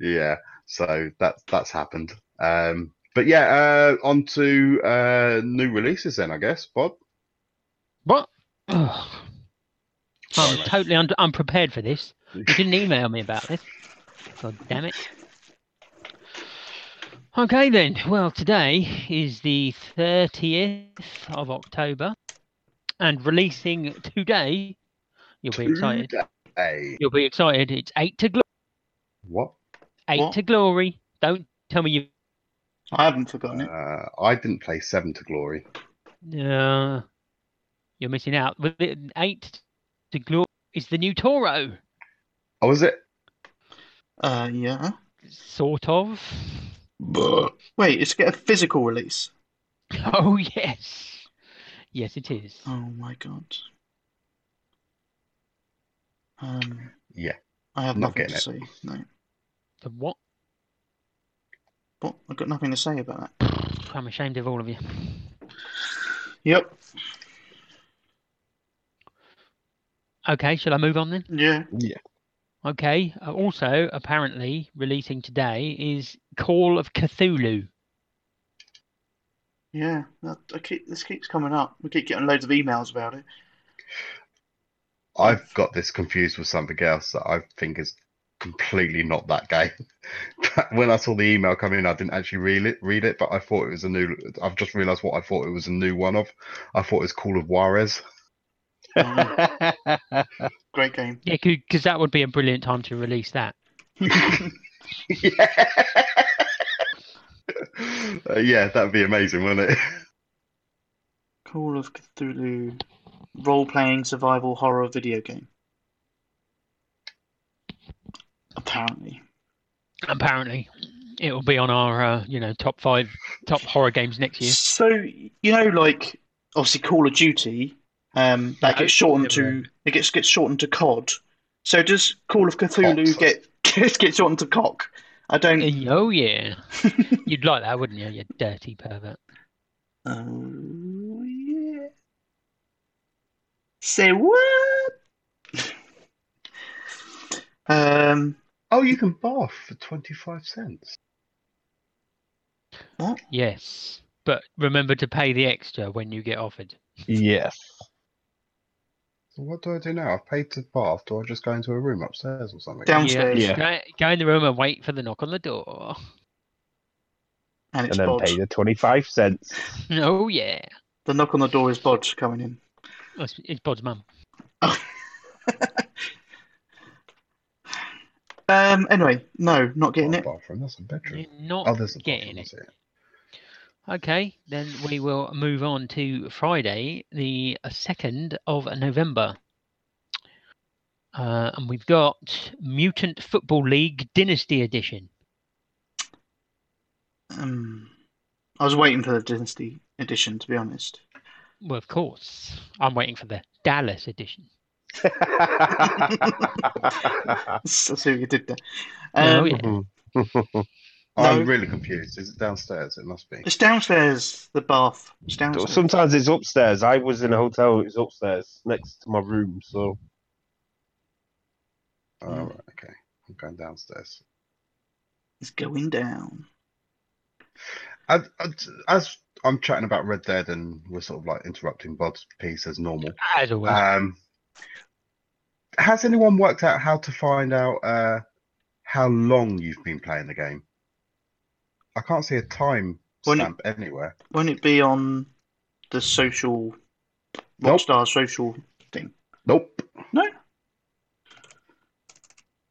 yeah, so that's that's happened. Um, but yeah, uh, on to uh, new releases then, I guess. Bob. What? Ugh. Sorry, I'm mate. totally un- unprepared for this. You didn't email me about this. God damn it. Okay then. Well, today is the 30th of October, and releasing today, you'll be excited. Hey, You'll be excited. It's Eight to Glory. what? Eight What? to Glory. Don't tell me you. I haven't forgotten it. Uh, I didn't play Seven to Glory. Uh, you're missing out. With it, Eight to Glory is the new Toro, Oh, was it? Uh, yeah. sort of. But... Wait, it's get a physical release. Oh yes, yes it is. Oh my god. Um, Yeah. I have Not nothing to getting say. No, The what? What? I've got nothing to say about that. I'm ashamed of all of you. Yep. Okay, shall I move on then? Yeah. Yeah. Okay. Uh, also, apparently, releasing today is Call of Cthulhu. Yeah. I keep this keeps coming up. We keep getting loads of emails about it. I've got this confused with something else that I think is completely not that game. But when I saw the email come in, I didn't actually read it. Read it, but I thought it was a new. I've just realised what I thought it was a new one of. I thought it was Call of Juarez. Great game. Yeah, because that would be a brilliant time to release that. yeah, Uh, yeah, that'd be amazing, wouldn't it? Call of Cthulhu role-playing survival horror video game. Apparently. Apparently, it will be on our, uh, you know, top five top horror games next year. So you know, like obviously Call of Duty, um, that No, gets shortened to it gets gets shortened to COD. So does Call of Cthulhu Cox. get get get shortened to cock? I don't. Uh, Oh yeah, you'd like that, wouldn't you? You dirty pervert. Oh yeah. Say what? um. Oh, you can bath for 25 cents. What? Yes, but remember to pay the extra when you get offered. Yes. So what do I do now? I've paid to bath. Do I just go into a room upstairs or something? Downstairs. Yeah. Go, go in the room and wait for the knock on the door. And And then Bodge. pay the 25 cents. Oh yeah, The knock on the door is Bodge coming in. Oh, it's, it's Bod's mum. um. Anyway, no, not getting Not it. bathroom. That's a bedroom. You're not Oh, there's a getting bathroom. it. I see it. Okay, then we will move on to Friday, the uh, 2nd of November. Uh, and we've got Mutant Football League Dynasty Edition. Um, I was waiting for the Dynasty edition, to be honest. Well, of course. I'm waiting for the Dallas edition. I see what you did there. Oh, Um, yeah. I'm No. really confused. Is it downstairs? It must be. It's downstairs, the bath. It's downstairs. Sometimes it's upstairs. I was in a hotel, it was upstairs next to my room. So Oh, Mm. right, okay. I'm going downstairs. It's going down. As, as I'm chatting about Red Dead and we're sort of like interrupting Bob's piece as normal. As always. Um, has anyone worked out how to find out uh, how long you've been playing the game? I can't see a time When it- stamp anywhere. Won't it be on the social, Nope. Rockstar social thing? Nope. No.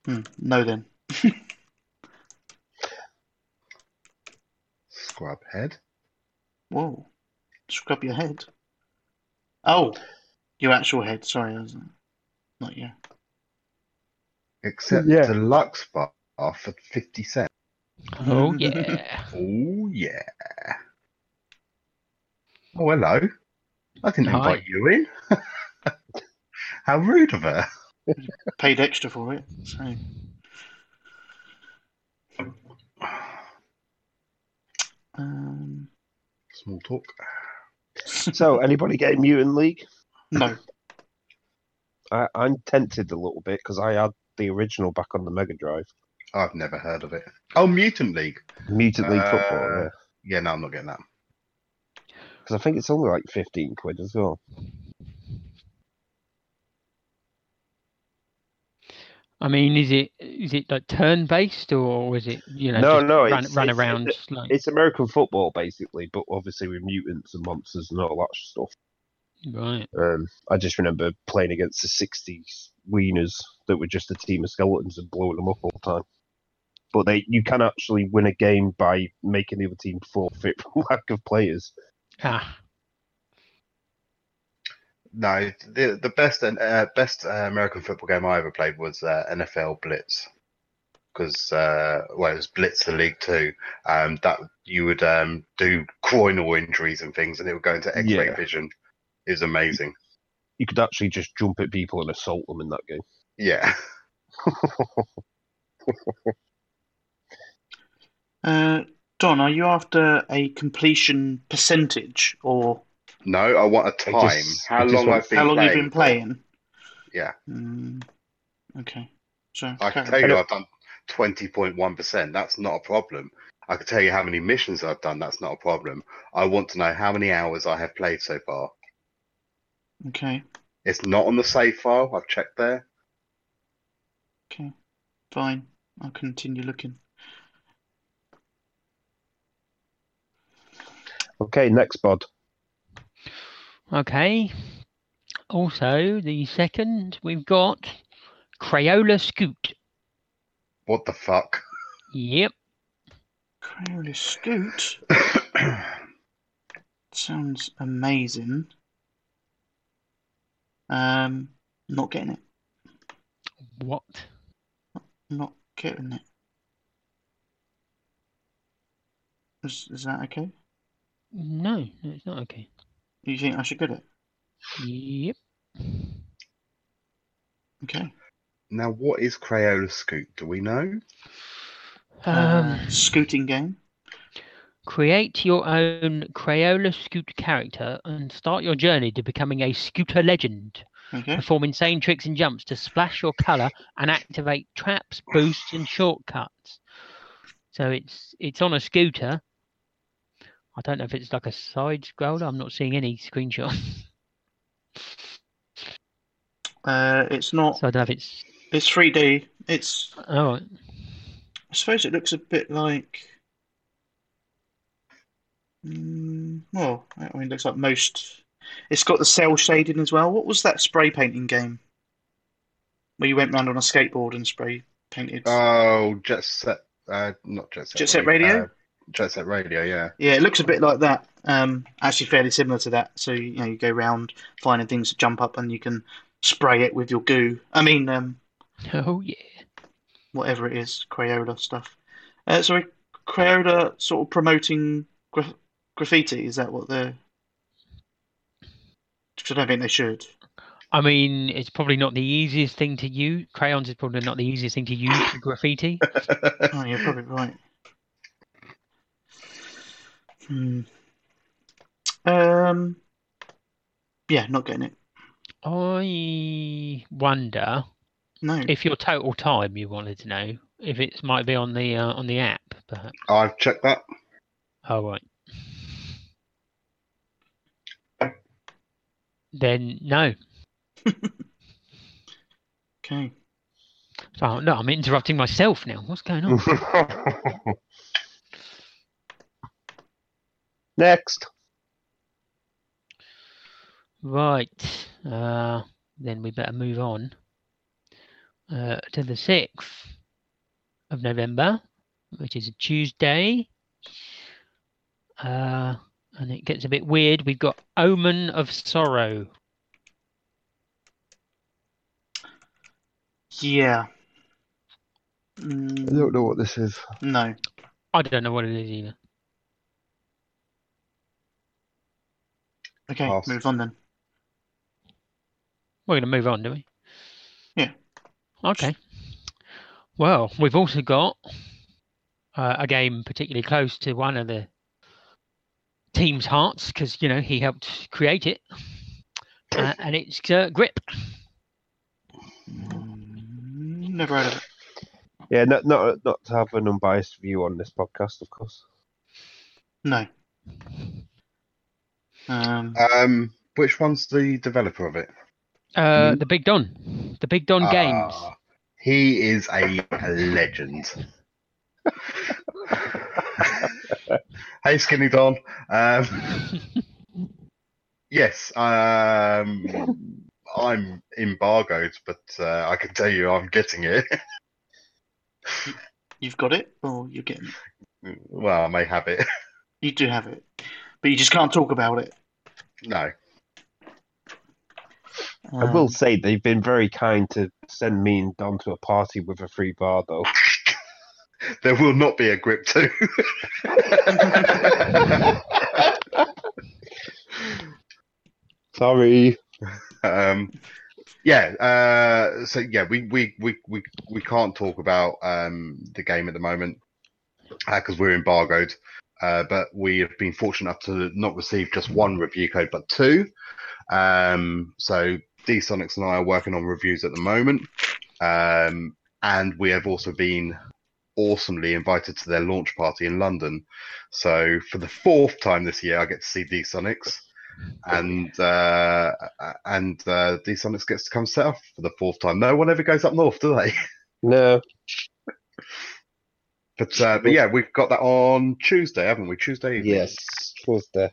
Hmm, no, then. Scrub head. Whoa. Scrub your head. Oh, your actual head. Sorry, I was, not you. Except Yeah. deluxe bar for 50 cents. oh, yeah. Oh, yeah. Oh, hello. I didn't Hi. invite you in. How rude of her. Paid extra for it. So. Um, Small talk. so anybody getting Mutant League? no. I, I'm tempted a little bit because I had the original back on the Mega Drive. I've never heard of it. Oh, Mutant League. Mutant League Uh, Football, yeah. Yeah, no, I'm not getting that. Because I think it's only like 15 quid as well. I mean, is it is it like turn based or is it you know No, just no, run, it's- run it's- around it's- like It's American football basically, but obviously with mutants and monsters and all that stuff. Right? Um, I just remember playing against the 60s wieners that were just a team of skeletons and blowing them up all the time. But they, you can actually win a game by making the other team forfeit from lack of players. Ah, No, the the best uh, best uh, American football game I ever played was uh, NFL Blitz. Because uh, well, it was Blitz the League Two. Um, that you would um, do groinal injuries and things, and it would go into X-ray Yeah. vision. It was amazing. You could actually just jump at people and assault them in that game. Yeah. Uh, Don, are you after a completion percentage or No, I want a time. just- how I just long want- I've been how long playing. you've been for. playing? Yeah. Mm, okay. So, I can tell you I've done twenty point one percent. That's not a problem. I can tell you how many missions I've done. That's not a problem. I want to know how many hours I have played so far. Okay. It's not on the save file. I've checked there. Okay. Fine. I'll continue looking. Okay, next bod. okay. Also, the second we've got Crayola Scoot. What the fuck? Yep. Crayola Scoot sounds amazing. Um, not getting it. What? Not getting it. Is is that okay? No, no, it's not okay. You think I should get it? Yep. Okay. now, what is Crayola Scoot? Do we know? Um, uh, scooting game. Create your own Crayola Scoot character and start your journey to becoming a scooter legend. Perform insane tricks and jumps to splash your color and activate traps, boosts, and shortcuts. So it's it's on a scooter. I don't know if it's like a side scroller. I'm not seeing any screenshots. Uh, it's not. So I don't know if it's. It's 3D. It's. Oh, I suppose it looks a bit like. Mm, well, I mean, it looks like most. It's got the cell shading as well. What was that spray painting game? Where you went round on a skateboard and spray painted. Oh, Jet Set. Uh, not Jet Set. Jet Set Radio? Uh, Jet Set Radio. Yeah. Yeah, it looks a bit like that. Um, actually, fairly similar to that. So you know, you go round finding things to jump up, and you can spray it with your goo. I mean, um, oh yeah. whatever it is, Crayola stuff. Uh, sorry, Crayola sort of promoting gra- graffiti. Is that what they're? 'Cause I don't think they should. I mean, it's probably not the easiest thing to use. Crayons is probably not the easiest thing to use for graffiti. Oh, you're probably right. Hmm. Um. Yeah, not getting it. I wonder No. if your total time you wanted to know if it might be on the uh, on the app, perhaps. I've checked that. Oh right. Then no. Okay. Oh no, I'm interrupting myself now. What's going on? Next. right. Uh, then we better move on uh, to the sixth of November, which is a Tuesday. Uh, and it gets a bit weird. We've got Omen of Sorrow. Yeah. I Mm, don't know what this is. no. I don't know what it is either. Okay, Pass. move on then. We're going to move on, do we? Yeah. Okay. Well, we've also got uh, a game particularly close to one of the team's hearts because you know he helped create it, uh, and it's uh, Grip. Mm, Never heard of it. Yeah, not not not to have an unbiased view on this podcast, of course. No. Um, Um, which one's the developer of it? Uh, The Big Don, the Big Don Games. Ah, he is a legend. hey, Skinny Don. Um, yes, um, I'm embargoed, but uh, I can tell you I'm getting it. you've got it, or you're getting it. well, I may have it. You do have it, but you just can't talk about it. no. I will Um, say they've been very kind to send me and Don to a party with a free bar, though. There will not be a grip two. Sorry. um, yeah. Uh, so yeah, we, we, we, we, we can't talk about um, the game at the moment because we're embargoed. Uh, but we have been fortunate enough to not receive just one review code, but two. Um, so D Sonics and I are working on reviews at the moment, um, and we have also been awesomely invited to their launch party in London. So for the fourth time this year, I get to see D Sonics and uh, and uh, D Sonics gets to come south for the fourth time. No one ever goes up north, do they? No. But uh, but yeah, we've got that on Tuesday, haven't we? Tuesday. evening. Yes. Tuesday.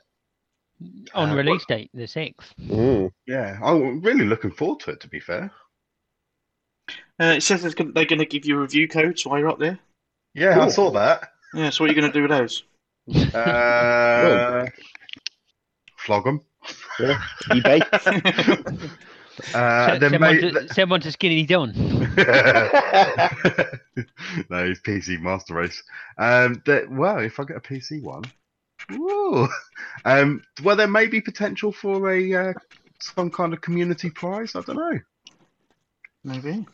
on Uh, release date, the sixth. Mm. Yeah, I'm really looking forward to it. To be fair. uh, it says they're going to give you a review code, so while you're up there. Yeah, I Cool. saw that. Yeah, so what are you going to do with those? Uh, flog them. eBay. Uh, send, then send, may- one to, send one to Skinny Don. no, it's PC Master Race. Um, that, well, if I get a PC one, woo. Um, well, there may be potential for a uh, some kind of community prize. I don't know. Maybe.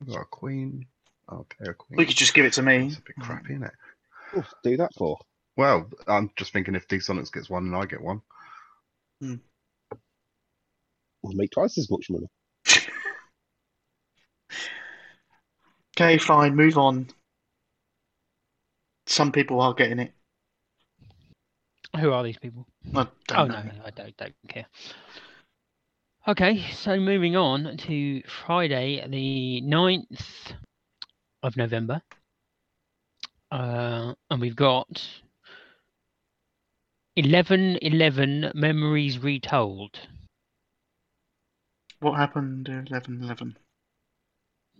I've got a queen. Oh, a pair of queens. We could just give it to me. It's a bit crappy, isn't it? What's do that for? Well, I'm just thinking if D Sonics gets one and I get one. Hmm. we'll make twice as much money. Okay, fine, move on. Some people are getting it. Who are these people? I don't Oh know. no, I don't don't care. Okay, so moving on to Friday, the 9th of November. Uh, and we've got 11 11 Memories Retold. What happened to 11 11?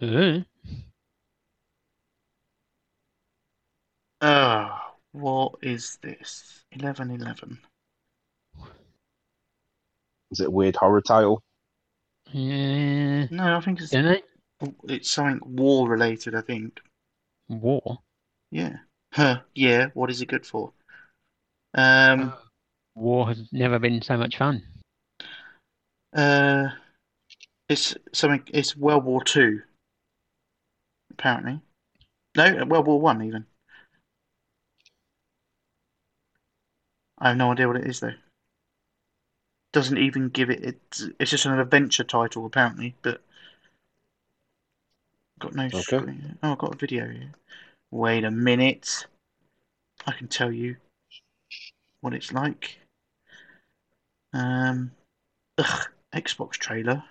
Uh, Oh, what is this? 11 11. Is it a weird horror title? yeah, No, I think it's don't know. it's something war related, I think. War. Yeah. Huh, yeah, what is it good for? Um, War has never been so much fun. uh, it's something, it's World War Two, apparently. No, World War One, even. I have no idea what it is, though. Doesn't even give it, it's, it's just an adventure title, apparently, but. Got no Okay. screen. Oh, I've got a video here. Wait a minute. I can tell you what it's like. Um, ugh, Xbox trailer.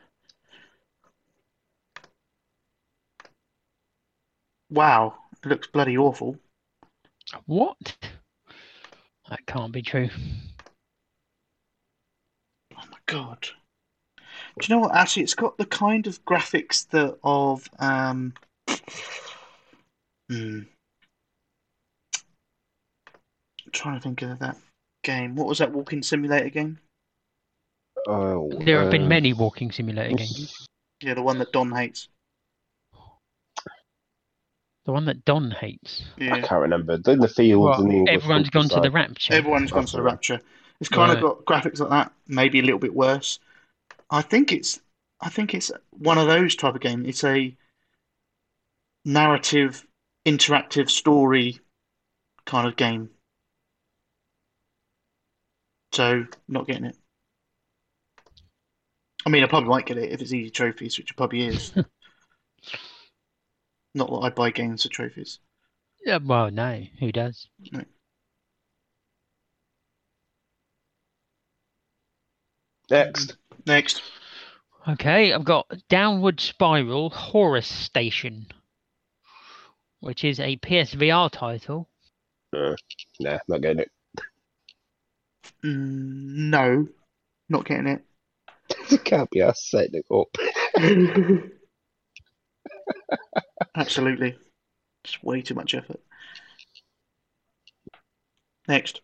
Wow, it looks bloody awful. What? That can't be true. My god. Do you know what? Actually, it's got the kind of graphics that of um. Hmm. Trying to think of that game. What was that walking simulator game? Oh, There have been uh, many walking simulator games. Yeah, the one that Don hates. The one that Don hates. I can't remember. In the fields Well, and the English everyone's gone to the countryside. Rapture. everyone's gone to the Rapture. It's kind of got graphics like that, maybe a little bit worse. I think it's, I think it's one of those type of game. It's a narrative, interactive story kind of game. So, not getting it. I mean, I probably might get it if it's easy trophies, which it probably is. Not that I buy games for trophies. Yeah, well, no, who does? Next. Next. Okay, I've got Downward Spiral Horus Station, which is a PSVR title. Uh, nah, not getting it. Mm, no, not getting it. it can't be us setting it up. Absolutely. It's way too much effort. Next.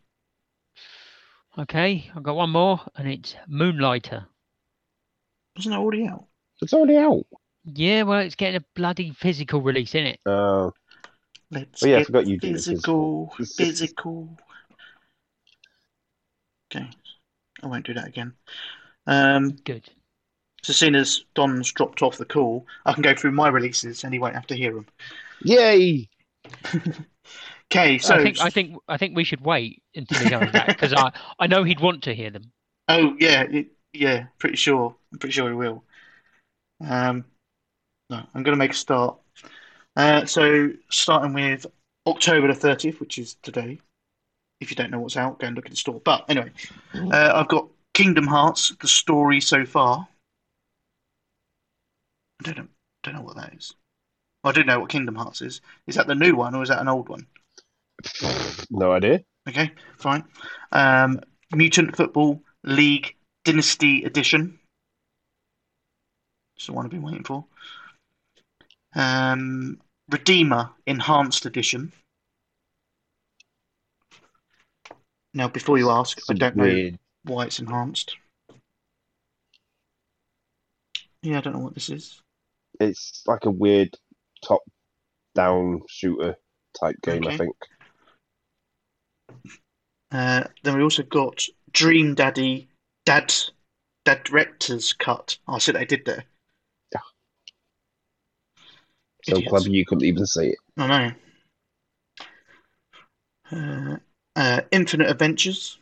Okay, I've got one more, and it's Moonlighter. Wasn't it already out? It's already out. Yeah, well, it's getting a bloody physical release in it. Uh, Let's Oh, yeah, I get forgot you do the physical. physical. Physical. Okay. I won't do that again. Um, Good. so seeing as Don's dropped off the call, I can go through my releases and he won't have to hear them. yay! Okay, so I think I think I think we should wait until he comes back because I I know he'd want to hear them. Oh yeah, it, yeah, pretty sure. I'm pretty sure he will. Um, no, I'm going to make a start. Uh, so starting with October the 30th, which is today. If you don't know what's out, go and look at the store. But anyway, uh, I've got Kingdom Hearts, the story so far. I don't know, don't know what that is. I do know what Kingdom Hearts is. Is that the new one or is that an old one? No idea. Okay, fine. Um, Mutant Football League Dynasty Edition. It's the one I've been waiting for. Um, Redeemer Enhanced Edition. Now, before you ask, I don't know weird- why it's enhanced. Yeah, I don't know what this is. It's like a weird top-down shooter type game, I think. Uh, then we also got Dream Daddy Dad Dad Director's Cut. Oh, I see what they did there. So Idiots. clever you couldn't even see it. I know. Uh, uh, Infinite Adventures.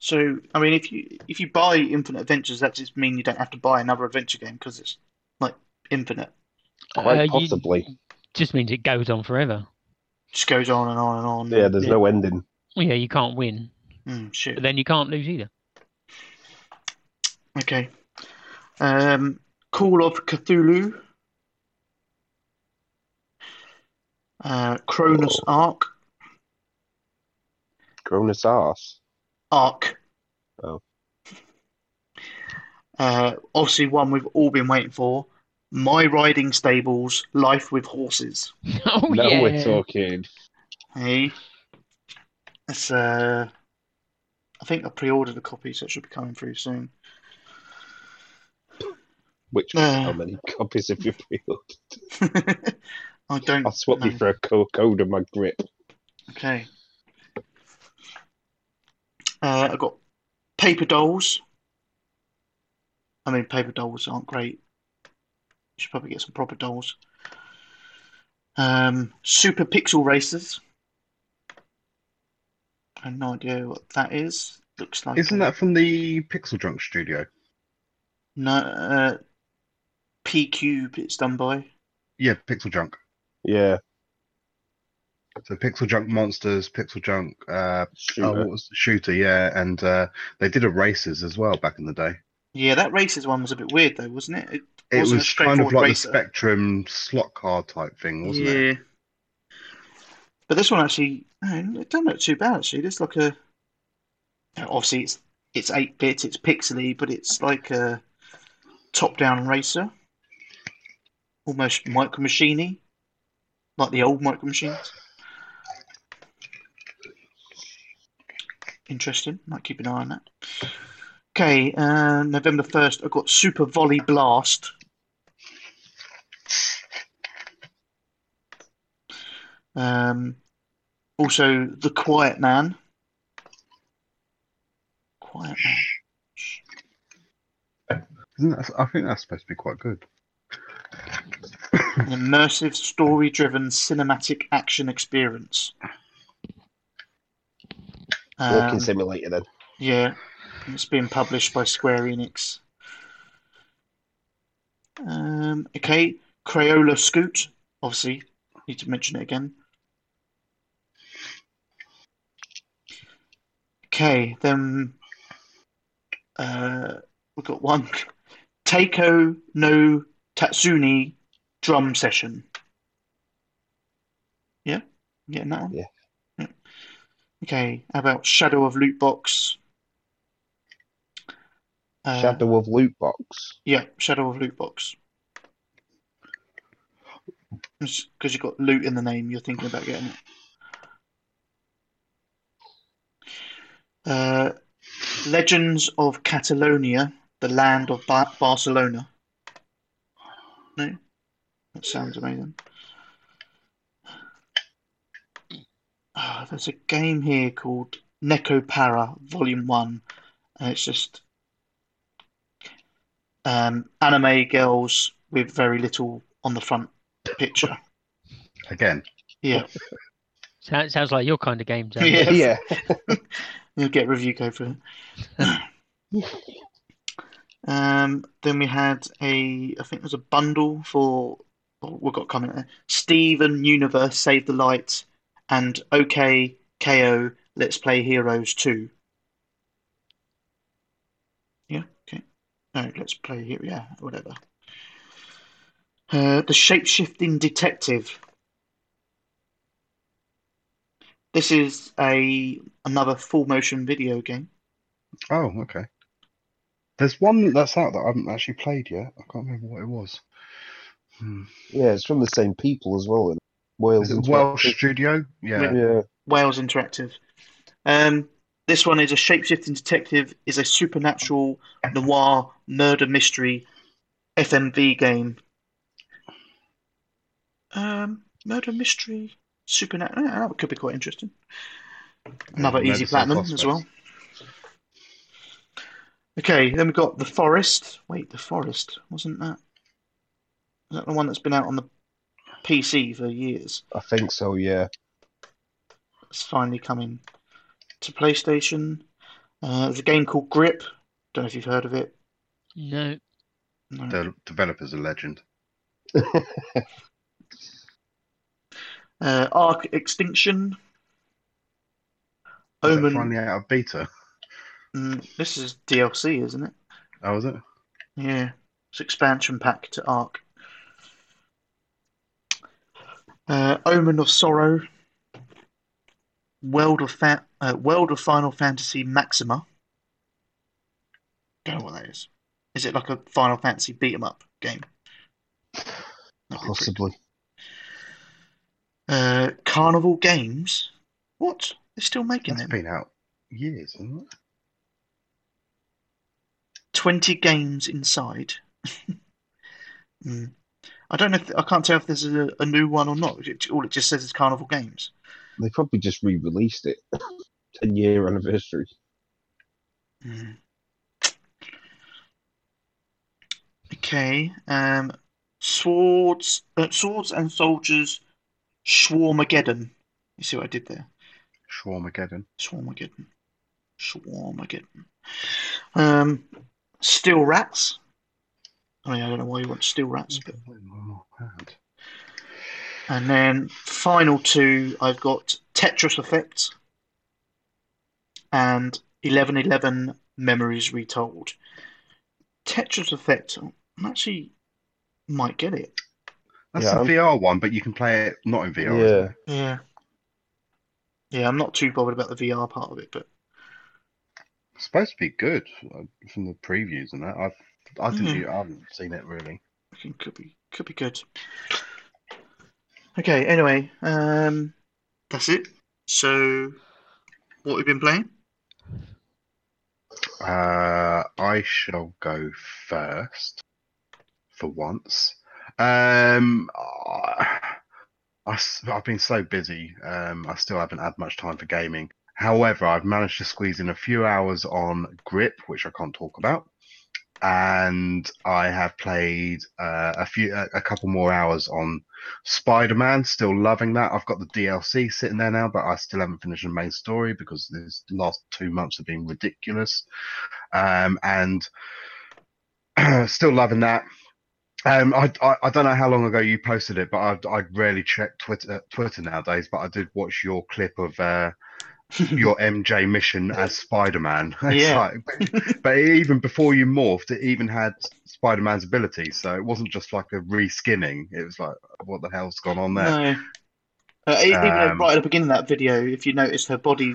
So, I mean, if you if you buy Infinite Adventures, that just mean you don't have to buy another adventure game because it's like infinite. Quite Uh, you- possibly. just means it goes on forever. Just goes on and on and on. Yeah, there's no ending. Yeah, you can't win, Mm, shit. but then you can't lose either. Okay. Um, Call of Cthulhu. Uh, Cronus Ark. Cronus arse. Ark. Oh. Uh, obviously, one we've all been waiting for. My Riding Stables, Life with Horses. oh now yeah. we're talking. Hey, it's uh, I think I pre-ordered a copy, so it should be coming through soon. Which Uh. how many copies have you pre-ordered? I don't I'll swap you for a co- code of my grip. Okay. Uh, I've got paper dolls. I mean, paper dolls aren't great. You should probably get some proper dolls. Um, Super Pixel Racers. I have no idea what that is. Looks like Isn't a- that from the Pixel Junk studio? no uh, P Cube? It's done by. Yeah, Pixel Junk. Yeah, So Pixel Junk Monsters, Pixel Junk uh, oh, shooter. what was the shooter? Yeah, and uh, they did a races as well back in the day. Yeah, that races one was a bit weird though, wasn't it? It It was kind of like racer. the Spectrum slot car type thing, wasn't yeah. it? But this one actually, no, it doesn't look too bad actually. It's like a, obviously it's it's eight bit, it's pixely, but it's like a top-down racer, almost micro machiney, like the old micro machines. Interesting. Might keep an eye on that. Okay, uh, November first, I've got Super Volley Blast. Um, also, The Quiet Man. Quiet Man. Isn't that? I think that's supposed to be quite good. An immersive, story-driven cinematic action experience. Walking Um, simulator then. yeah, and it's being published by Square Enix. Um, okay, Crayola Scoot. Obviously, need to mention it again. Okay, then uh, we've got one Taiko no Tatsujin drum session. Yeah, getting that one? Yeah. Yeah. Okay, how about Shadow of Loot Box? Uh, Shadow of Loot Box. yeah, Shadow of Loot Box. Because you've got loot in the name, you're thinking about getting it. Uh, Legends of Catalonia, the land of Bar- Barcelona. No? That sounds amazing. Ah, there's a game here called Neko Para Volume 1, and it's just um, anime girls with very little on the front picture. Again, Yeah, Sounds, sounds like your kind of game, James. Yeah. Yeah. you'll get review code for it. Um, then we had a, I think it was a bundle for, oh, we've got a comment there. Steven Universe Save the Light and OK KO Let's Play Heroes 2. Yeah, okay. No, Let's Play here. yeah, whatever. Uh, the Shapeshifting Detective. This is a another full motion video game. oh okay. There's one that's out that I haven't actually played yet. I can't remember what it was. Hmm. yeah, it's from the same people as well. in Wales Is it Interactive. Welsh Studio? Yeah. Yeah. Wales Interactive. Um, this one is a shapeshifting detective, is a supernatural noir murder mystery FMV game. Um, murder mystery supernatural. that could be quite interesting. Another Yeah, easy platinum as well. Okay, then we've got The Forest. Wait, The Forest wasn't that? Is that the one that's been out on the PC for years? I think so, yeah. It's finally coming to PlayStation. Uh, there's a game called Grip. Don't know if you've heard of it. No. No. The developer's a legend. Uh, Ark Extinction. Is that Omen. finally out of beta? Mm, this is DLC, isn't it? Oh, is it? Yeah, it's expansion pack to Ark. Uh, Omen of Sorrow, World of Fa- uh, World of Final Fantasy Maxima. Don't know what that is. Is it like a Final Fantasy beat 'em up game? Possibly. Uh, Carnival Games. What? They're still making That's them. been out years, isn't it? 20 games inside. Hmm. I don't know if I can't tell if there's a, a new one or not. It, all it just says is Carnival Games. They probably just re-released it. Ten year anniversary. Hmm. Okay. Um, swords, uh, swords and soldiers, Shawarmageddon. You see what I did there? Shawarmageddon. Shawarmageddon. Shawarmageddon. Um, Steel Rats. I mean, I don't know why you want Steel Rats, but And then final two, I've got Tetris Effect and 1111 Memories Retold. Tetris Effect, I actually might get it. That's Yeah, the I'm- VR one, but you can play it not in VR. Yeah. Yeah. Yeah, I'm not too bothered about the VR part of it, but It's supposed to be good from the previews and that. I've, I didn't. Mhm. e- I haven't seen it really. I think could be could be good. Okay, anyway, um that's it. So what have you been playing? Uh, I shall go first for once. Um, I, have been so busy. Um, I still haven't had much time for gaming. However, I've managed to squeeze in a few hours on Grip, which I can't talk about, and I have played uh, a few, a, couple more hours on Spider-Man. Still loving that. I've got the DLC sitting there now, but I still haven't finished the main story because these last two months have been ridiculous. Um, and still loving that. Um, I, I I don't know how long ago you posted it, but I I rarely check Twitter Twitter nowadays. But I did watch your clip of uh, your MJ mission as Spider Man. Yeah. like, but even before you morphed, it even had Spider Man's abilities, so it wasn't just like a reskinning. It was like, what the hell's gone on there? No. Uh, even Um, right at the beginning of that video, if you notice, her body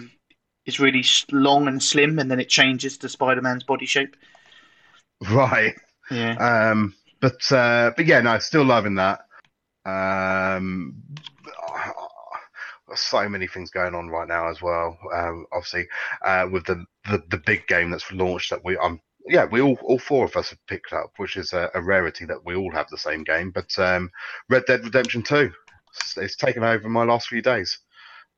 is really long and slim, and then it changes to Spider-Man's body shape. Right. Yeah. Um, but uh, but yeah, no, still loving that. Um, so many things going on right now as well. Um, obviously, uh, with the, the the big game that's launched that we um yeah we all all four of us have picked up, which is a, a rarity that we all have the same game. But um, Red Dead Redemption Two, it's, it's taken over my last few days.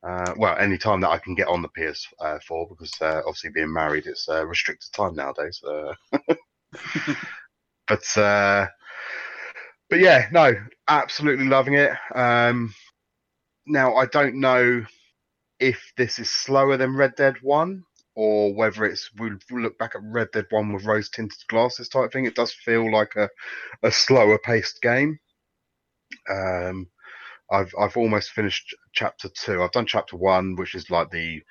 Uh, well, any time that I can get on the PS4 because uh, obviously being married, it's uh, restricted time nowadays. Uh, but uh, but yeah, no, absolutely loving it. Um, now I don't know if this is slower than Red Dead One or whether it's we'll look back at Red Dead One with rose tinted glasses type thing. It does feel like a a slower paced game. Um, I've I've almost finished chapter two. I've done chapter one, which is like the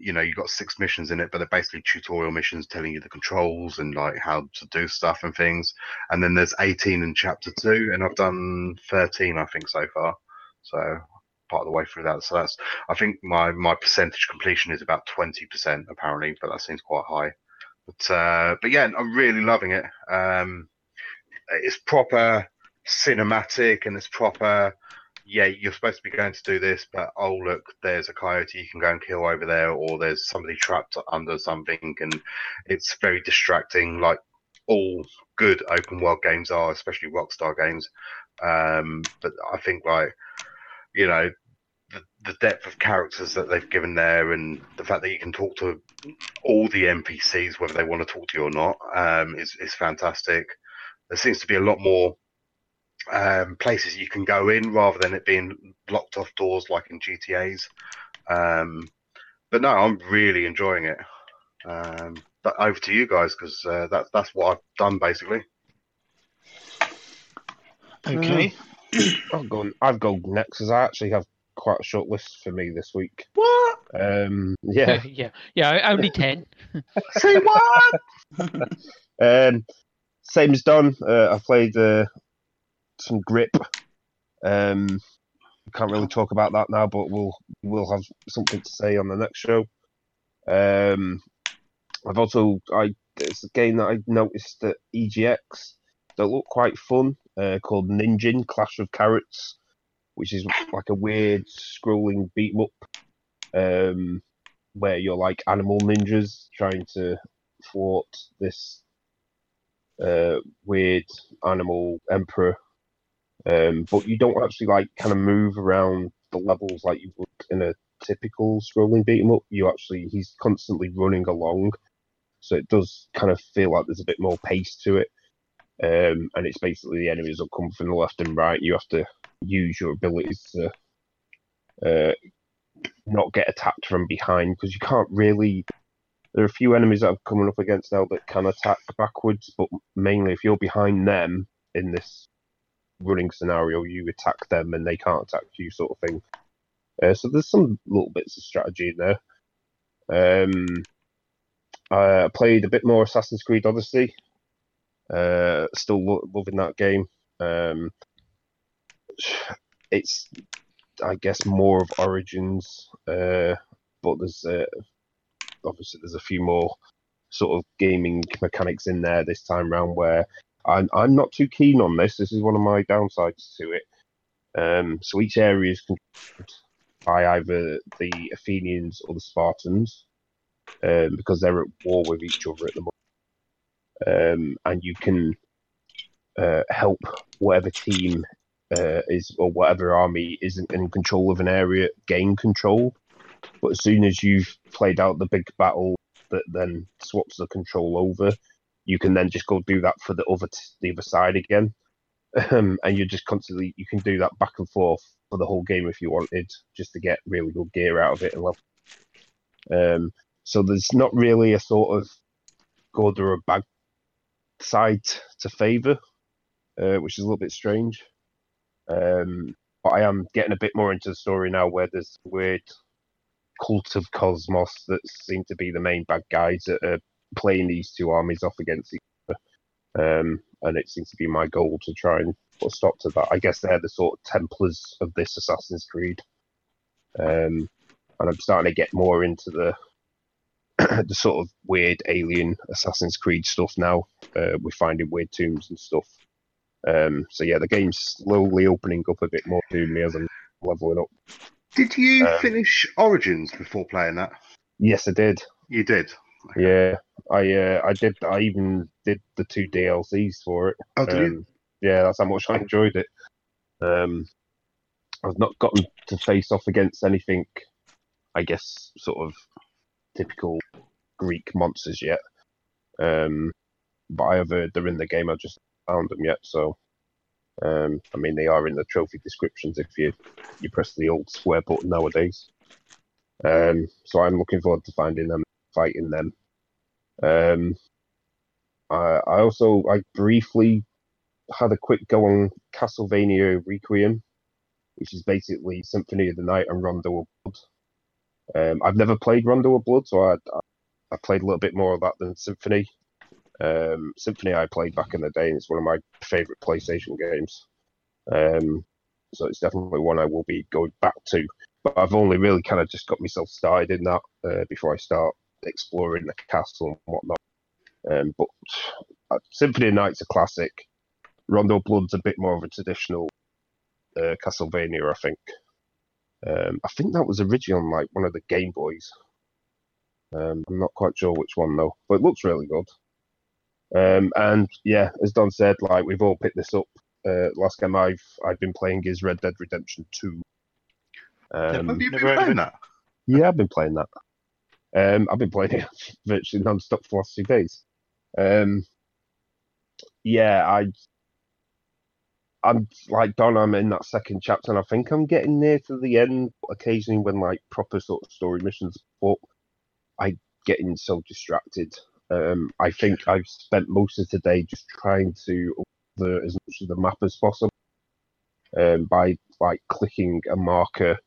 you know, you've got six missions in it, but they're basically tutorial missions telling you the controls and like how to do stuff and things. And then there's 18 in chapter two, and I've done 13, I think, so far. So part of the way through that. So that's, I think my my percentage completion is about 20% apparently, but that seems quite high. But uh, but yeah, I'm really loving it. Um, it's proper cinematic and it's proper yeah, you're supposed to be going to do this, but oh look, there's a coyote you can go and kill over there, or there's somebody trapped under something, and it's very distracting, like all good open world games are, especially Rockstar games. Um, but I think like you know the, the depth of characters that they've given there, and the fact that you can talk to all the NPCs, whether they want to talk to you or not, um, is is fantastic. There seems to be a lot more um, places you can go in rather than it being blocked off doors like in GTA's. Um, but no, I'm really enjoying it. Um, but over to you guys because uh, that's that's what I've done basically. Okay. I'll go. I've go next because I actually have quite a short list for me this week. What? Um, yeah. yeah, yeah, only ten. Say what? Um, same as Don. Uh, I played uh, some grip. Um, can't really talk about that now, but we'll we'll have something to say on the next show. Um, I've also I it's a game that I noticed at EGX that looked quite fun uh, called Ninjin Clash of Carrots, which is like a weird scrolling beat 'em up um, where you're like animal ninjas trying to thwart this uh, weird animal emperor. Um, but you don't actually like kind of move around the levels like you would in a typical scrolling beat 'em up. You actually he's constantly running along, so it does kind of feel like there's a bit more pace to it. Um, and it's basically the enemies will come from the left and right. You have to use your abilities to uh, not get attacked from behind because you can't really. There are a few enemies that I'm coming up against now that can attack backwards, but mainly if you're behind them in this running scenario, you attack them and they can't attack you, sort of thing. Uh, so there's some little bits of strategy in there. Um, I played a bit more Assassin's Creed Odyssey. Uh, still lo- loving that game. Um, it's, I guess, more of Origins, uh, but there's uh, obviously there's a few more sort of gaming mechanics in there this time round where I'm I'm not too keen on this. This is one of my downsides to it. Um, so each area is controlled by either the Athenians or the Spartans um, because they're at war with each other at the moment. Um, and you can uh, help whatever team uh, is or whatever army isn't in control of an area gain control. But as soon as you've played out the big battle that then swaps the control over, you can then just go do that for the other t- the other side again. Um, and you're just constantly you can do that back and forth for the whole game if you wanted, just to get really good gear out of it and level. Um, so there's not really a sort of good or a bad side to favour, uh, which is a little bit strange. Um, but I am getting a bit more into the story now, where there's weird cult of Kosmos that seem to be the main bad guys that are playing these two armies off against each other. Um, and it seems to be my goal to try and put a stop to that. I guess they're the sort of Templars of this Assassin's Creed. Um, and I'm starting to get more into the the sort of weird alien Assassin's Creed stuff now. Uh, we're finding weird tombs and stuff. Um, so yeah, the game's slowly opening up a bit more to me as I'm leveling up. Did you Um, finish Origins before playing that? Yes, I did. You did. Yeah, I uh, I did. I even did the two DLCs for it. Oh, did you? Um, yeah, that's how much I enjoyed it. Um, I've not gotten to face off against anything, I guess, sort of typical Greek monsters yet. Um, but I have heard they're in the game. I've just found them yet. So, um, I mean, they are in the trophy descriptions if you you press the old square button nowadays. Um, so I'm looking forward to finding them, fighting them. Um, I, I also I briefly had a quick go on Castlevania Requiem, which is basically Symphony of the Night and Rondo of Blood. Um, I've never played Rondo of Blood, so I, I played a little bit more of that than Symphony. Um, Symphony I played back in the day, and it's one of my favourite PlayStation games. Um, so it's definitely one I will be going back to. But I've only really kind of just got myself started in that uh, before I start exploring the castle and whatnot. Um, but uh, Symphony Night's a classic. Rondo of Blood's a bit more of a traditional uh, Castlevania, I think. Um, I think that was originally on like one of the Game Boys. Um, I'm not quite sure which one though, but it looks really good. Um, and yeah, as Don said, like we've all picked this up. Uh, last game I've I've been playing is Red Dead Redemption Two. Um, Have you been never heard of playing it. that? yeah, I've been playing that. Um, I've been playing it virtually non-stop for the last two days. Um, yeah, I, I'm like Don. I'm in that second chapter, and I think I'm getting near to the end. Occasionally, when like proper sort of story missions, but I getting so distracted. Um, I think I've spent most of today just trying to the as much of the map as possible um, by like clicking a marker,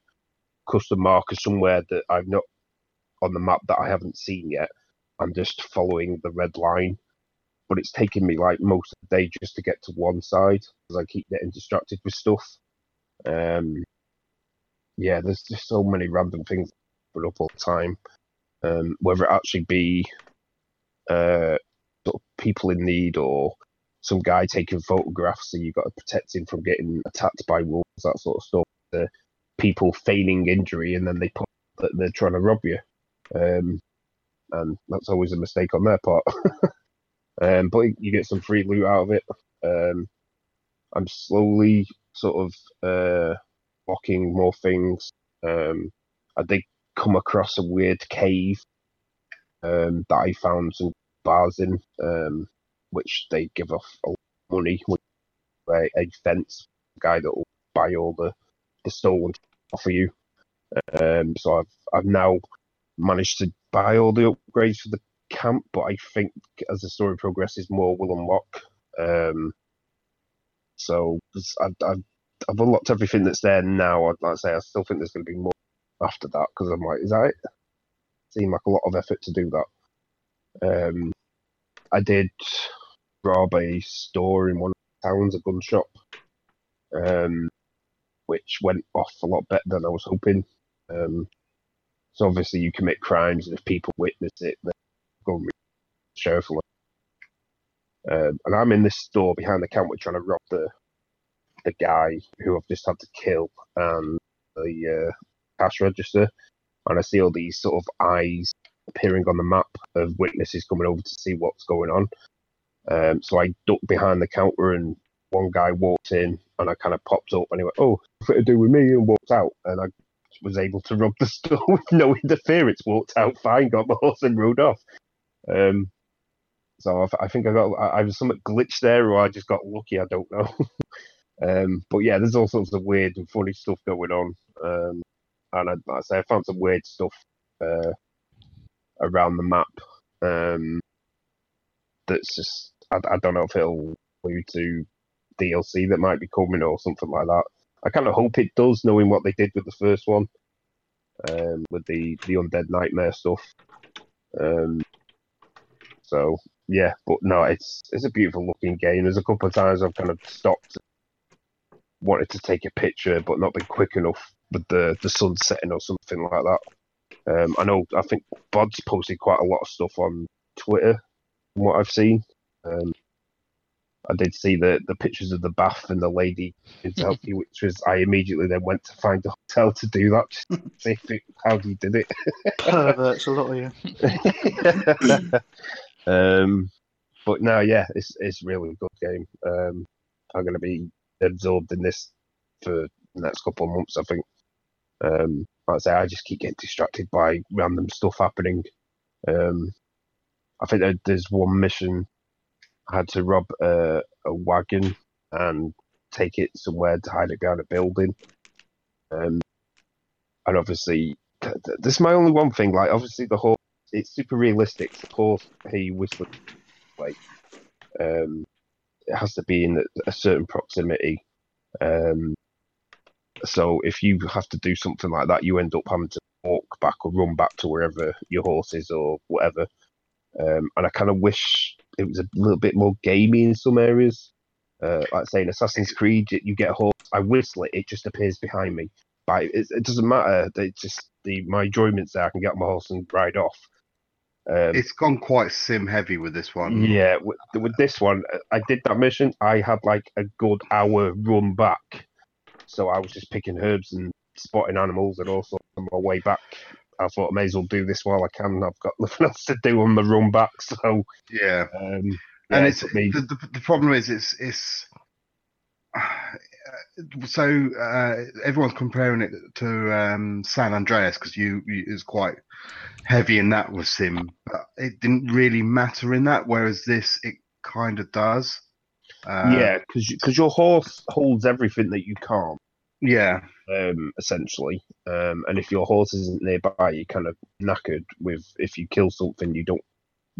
custom marker somewhere that I've not on the map that I haven't seen yet. I'm just following the red line, but it's taking me like most of the day just to get to one side because I keep getting distracted with stuff. Um, yeah, there's just so many random things put up all the time. Um, whether it actually be uh, sort of people in need or some guy taking photographs so you've got to protect him from getting attacked by wolves, that sort of stuff. The people feigning injury and then they put that they're trying to rob you. Um, and that's always a mistake on their part. um, but you get some free loot out of it. Um, I'm slowly sort of uh, blocking more things. Um, I did come across a weird cave um, that I found some bars in, um, which they give off a lot of money. A, a fence guy that will buy all the, the stolen for you. Um, so I've I've now managed to buy all the upgrades for the camp, but I think as the story progresses, more will unlock. Um, so I've, I've, I've unlocked everything that's there now. I'd like to say I still think there's going to be more after that because I'm like, is that it? Seemed like a lot of effort to do that. Um, I did rob a store in one of the towns, a gun shop, um, which went off a lot better than I was hoping. Um, so obviously you commit crimes, and if people witness it, then and sheriff. Um, and I'm in this store behind the counter trying to rob the the guy who I've just had to kill and the uh, cash register, and I see all these sort of eyes appearing on the map of witnesses coming over to see what's going on. Um, so I ducked behind the counter, and one guy walked in, and I kind of popped up, and he went, "Oh, nothing to do with me," and walked out, and I was able to rob the store with no interference. Walked out fine, got my horse and rode off. Um, so I, I think I got I, I was somewhat glitched there, or I just got lucky. I don't know. um, but yeah, there's all sorts of weird and funny stuff going on. Um, and I, like I say I found some weird stuff uh, around the map. Um, that's just I, I don't know if it'll lead to DLC that might be coming or something like that. I kind of hope it does, knowing what they did with the first one, um, with the the undead nightmare stuff. Um, so yeah, but no, it's it's a beautiful looking game. There's a couple of times I've kind of stopped, wanted to take a picture, but not been quick enough with the the sun setting or something like that. Um, I know I think Bod's posted quite a lot of stuff on Twitter, from what I've seen. Um, I did see the the pictures of the bath and the lady in selfie, which was I immediately then went to find a hotel to do that. Just to see if it, how he did it. Perverts, a lot of you. um, but no, yeah, it's it's really a good game. Um, I'm going to be absorbed in this for the next couple of months, I think. Um, like I say, I just keep getting distracted by random stuff happening. Um, I think there, there's one mission I had to rob a, a wagon and take it somewhere to hide it behind a building. Um, and obviously, th- th- this is my only one thing. Like, obviously, the horse, it's super realistic. The horse he whistling, like, um, it has to be in a- certain proximity. Um, so if you have to do something like that, you end up having to walk back or run back to wherever your horse is or whatever. Um, and I kind of wish it was a little bit more gamey in some areas. Uh, like say in Assassin's Creed, you get a horse, I whistle it, it just appears behind me. But it, it doesn't matter. It's just the my enjoyment's there. I can get my horse and ride off. Um, It's gone quite sim heavy with this one. yeah, with, with this one, I did that mission. I had like a good hour run back, so I was just picking herbs and spotting animals and all sorts on my way back. I thought I may as well do this while I can. I've got nothing else to do on the run back, so Yeah. um, yeah, and it's took me. the, the, the problem is it's it's so uh, everyone's comparing it to um, San Andreas because you, you it's quite heavy in that with sim, but it didn't really matter in that. Whereas this, it kind of does. Uh, yeah, because your horse holds everything that you can't. Yeah, um, essentially. Um, and if your horse isn't nearby, you're kind of knackered. With if you kill something, you don't.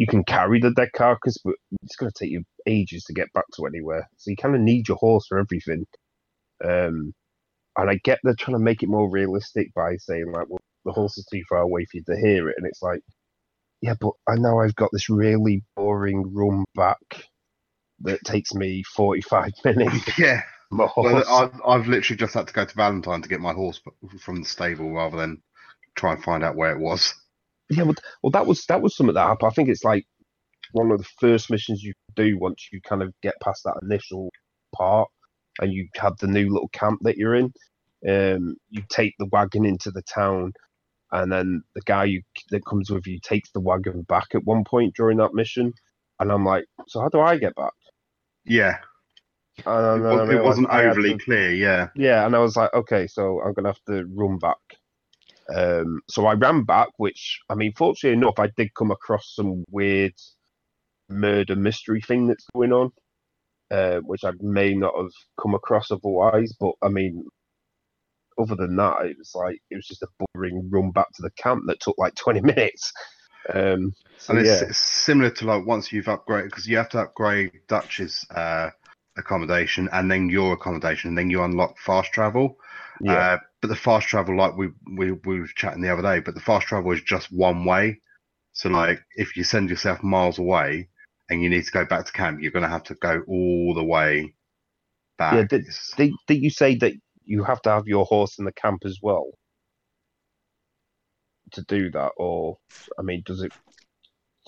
You can carry the dead carcass, but it's going to take you ages to get back to anywhere. So you kind of need your horse for everything. Um, and I get they're trying to make it more realistic by saying like, well, the horse is too far away for you to hear it, and it's like, yeah, but I know I've got this really boring run back that takes me 45 minutes. yeah. My Well, horse. I've, I've literally just had to go to Valentine to get my horse from the stable rather than try and find out where it was. Yeah, well, well, that was that was something that happened. I think it's like one of the first missions you do once you kind of get past that initial part, and you have the new little camp that you're in. Um, you take the wagon into the town, and then the guy you, that comes with you takes the wagon back at one point during that mission. And I'm like, so how do I get back? Yeah, And it, was, it wasn't had overly to- clear. Yeah, yeah, and I was like, okay, so I'm gonna have to run back. Um, so I ran back, which I mean, fortunately enough, I did come across some weird murder mystery thing that's going on, uh, which I may not have come across otherwise. But I mean, other than that, it was like it was just a boring run back to the camp that took like 20 minutes. Um, so and it's, yeah, it's similar to like once you've upgraded because you have to upgrade Dutch's uh, accommodation and then your accommodation, and then you unlock fast travel. yeah, Uh, but the fast travel, like we, we we were chatting the other day, but the fast travel is just one way. So like if you send yourself miles away and you need to go back to camp, you're going to have to go all the way back. Yeah, did- did, did you say that you have to have your horse in the camp as well to do that, or I mean, does it?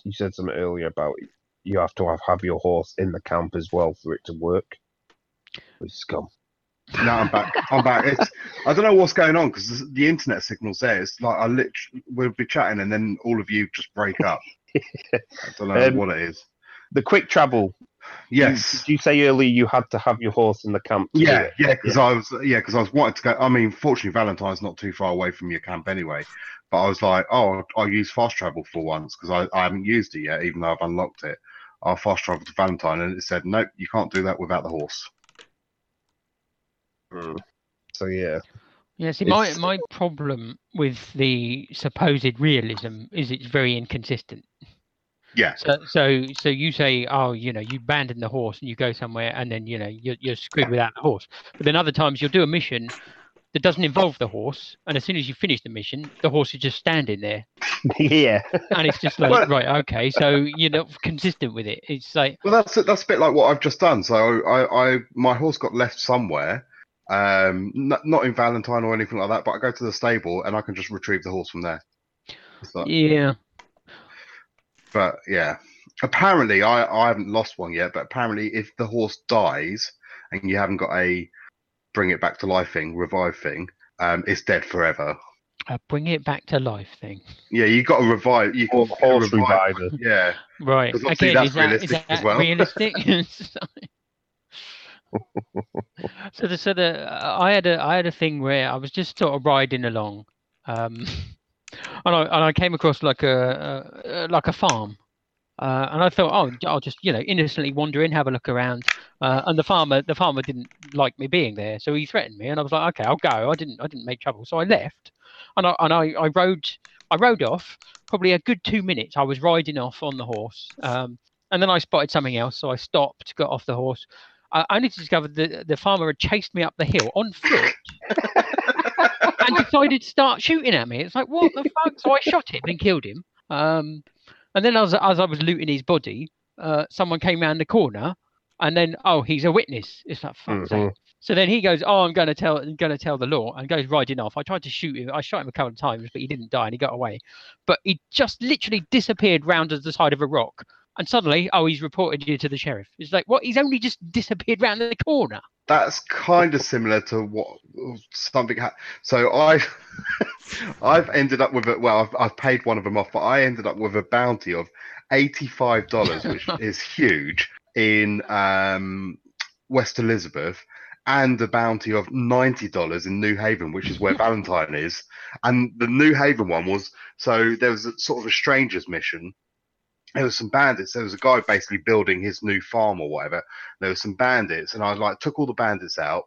You said something earlier about you have to have, have your horse in the camp as well for it to work. Which is scum. No, I'm back. I'm back. It's, I don't know what's going on because the, the internet signal's there. It's like I literally we'll be chatting and then all of you just break up. I don't know Um, what it is. The quick travel. you- Yes. Did you say earlier you had to have your horse in the camp? Yeah, yeah, because I was yeah, because I was wanting to go. I mean, fortunately, Valentine's not too far away from your camp anyway. But I was like, oh, I'll use fast travel for once because I, I haven't used it yet, even though I've unlocked it. I'll fast travel to Valentine, and it said, nope, you can't do that without the horse. Mm. So yeah, Yeah, see, my, It's- my problem with the supposed realism is it's very inconsistent. Yeah, So, so, so you say, oh, you know, you abandon the horse and you go somewhere, and then you know you're, you're screwed without the horse. But then other times you'll do a mission that doesn't involve the horse, and as soon as you finish the mission, the horse is just standing there, yeah. and it's just like, Well- right, okay, so you're not consistent with it. It's like, well, that's that's a bit like what I've just done. So I, I my horse got left somewhere, um, not, not in Valentine or anything like that. But I go to the stable and I can just retrieve the horse from there. It's like- yeah, But yeah, apparently I, I haven't lost one yet. But apparently, if the horse dies and you haven't got a bring it back to life thing, revive thing, um, it's dead forever. a bring it back to life thing. Yeah, you got to revive. You Or can horse revive. reviver. Yeah, Right. obviously Again, that's is that, is realistic as that well. realistic? so the so the I had a I had a thing where I was just sort of riding along, um, and I and I came across like a, a like a farm, uh, and I thought, oh, I'll just you know innocently wander in, have a look around, uh, and the farmer the farmer didn't like me being there, so he threatened me, and I was like, okay, I'll go. I didn't I didn't make trouble, so I left, and I and I, I rode I rode off probably a good two minutes. I was riding off on the horse, um, and then I spotted something else, so I stopped, got off the horse. I only discovered that the farmer had chased me up the hill on foot and decided to start shooting at me. It's like, what the fuck? So I shot him and killed him. Um, and then as, as I was looting his body, uh, someone came round the corner, and then oh, he's a witness. It's like fuck's sake. Mhm. So then he goes, "Oh, I'm going to tell, going to tell the law," and goes riding off. I tried to shoot him. I shot him a couple of times, but he didn't die, and he got away. But he just literally disappeared round to the side of a rock, and suddenly, oh, he's reported you to the sheriff. It's like, what? He's only just disappeared round the corner. that's kind of similar to what something. Ha- so I, I've ended up with it. Well, I've, I've paid one of them off, but I ended up with a bounty of eighty-five dollars, which is huge in um, West Elizabeth, and a bounty of ninety dollars in New Haven, which is where Valentine is. And the New Haven one was so there was a, sort of a strangers mission. There was some bandits. There was a guy basically building his new farm or whatever. There was some bandits, and I like took all the bandits out,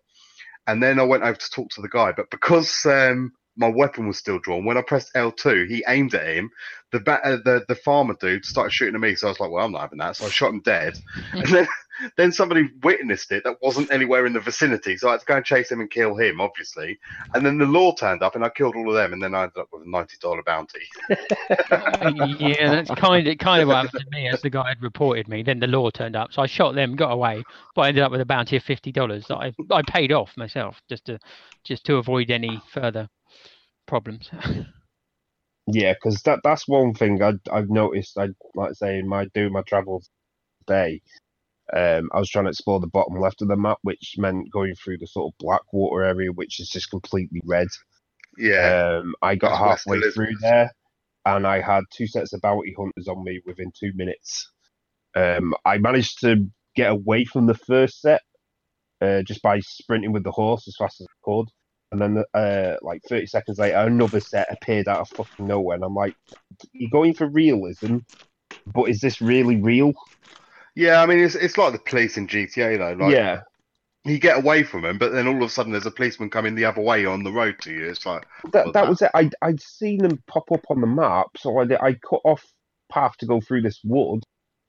and then I went over to talk to the guy. But because um, my weapon was still drawn, when I pressed L2, he aimed at him. The ba- uh, the the farmer dude started shooting at me, so I was like, "Well, I'm not having that." So I shot him dead. and then then somebody witnessed it that wasn't anywhere in the vicinity, so I had to go and chase him and kill him, obviously. And then the law turned up, and I killed all of them, and then I ended up with a ninety dollar bounty. yeah, that's kind of kind of what happened to me as the guy had reported me. Then the law turned up, so I shot them, got away, but I ended up with a bounty of fifty dollars that I I paid off myself just to just to avoid any further problems. Yeah, because that that's one thing I I've noticed. I like I say in my do my travels today, um, I was trying to explore the bottom left of the map, which meant going through the sort of Blackwater area, which is just completely red. Yeah, Um, I got halfway through there, and I had two sets of bounty hunters on me within two minutes. Um, I managed to get away from the first set uh, just by sprinting with the horse as fast as I could. And then, uh, like 30 seconds later, another set appeared out of fucking nowhere. And I'm like, you're going for realism, but is this really real? Yeah. I mean, it's it's like the police in GTA though. Like, yeah. you get away from them, but then all of a sudden there's a policeman coming the other way on the road to you. It's like, That, that that- was it. I, I'd seen them pop up on the map, so I, I cut off path to go through this wood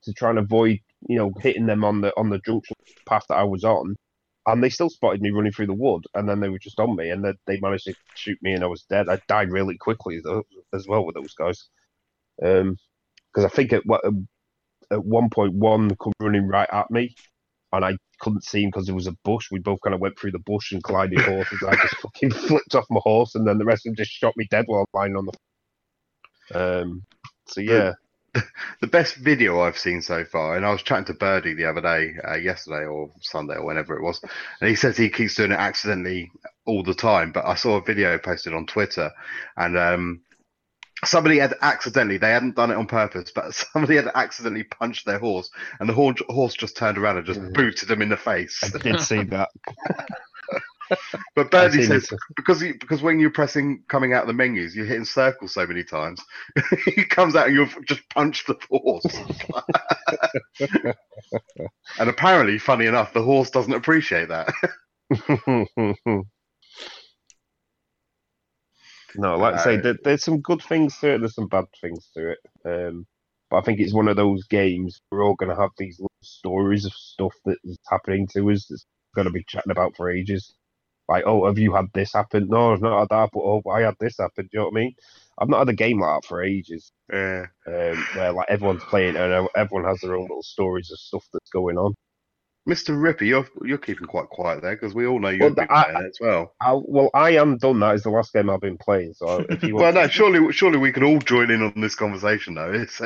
to try and avoid, you know, hitting them on the on the junction path that I was on. And they still spotted me running through the wood, and then they were just on me, and then they managed to shoot me, and I was dead. I died really quickly though, as well with those guys, um, because I think at what at one point one come running right at me, and I couldn't see him because there was a bush. We both kind of went through the bush and glided horses. I just fucking flipped off my horse, and then the rest of them just shot me dead while lying on the. Um. So yeah, the best video I've seen so far, and I was chatting to Birdie the other day, uh, yesterday or Sunday or whenever it was, and he says he keeps doing it accidentally all the time. But I saw a video posted on Twitter, and um, somebody had accidentally, they hadn't done it on purpose, but somebody had accidentally punched their horse, and the horse, just turned around and just Mhm. booted them in the face. I did see that. But Birdie says it. because because when you're pressing coming out of the menus, you're hitting circles so many times. he comes out and you've just punched the horse. and apparently, funny enough, the horse doesn't appreciate that. No, like I say, there, there's some good things to it. There's some bad things to it. Um, but I think it's one of those games we're all going to have these little stories of stuff that is happening to us that's going to be chatting about for ages. Like, oh, have you had this happen? No, I've not had that, but oh, I had this happen. Do you know what I mean? I've not had a game like that for ages. Yeah. Um, where like everyone's playing and everyone has their own little stories of stuff that's going on. Mr. Ripper, you're you're keeping quite quiet there because we all know you're been I- it as well. I, well, I am done. That is the last game I've been playing. So if you well, want, no, surely surely we can all join in on this conversation though. It's,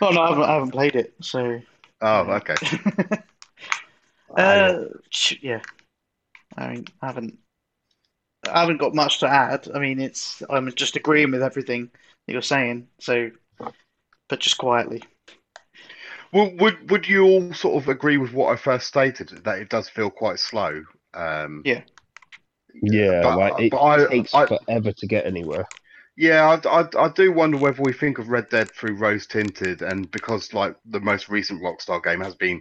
Oh no, I haven't, I haven't played it, so. oh, okay. uh, sh- yeah. I mean, I haven't. I haven't got much to add. I mean, it's. I'm just agreeing with everything that you're saying. So, but just quietly. Well, would would you all sort of agree with what I first stated that it does feel quite slow? Um, Yeah. yeah, but- like it but I- takes I- forever to get anywhere. Yeah, I, I, I do wonder whether we think of Red Dead through rose tinted, and because like the most recent Rockstar game has been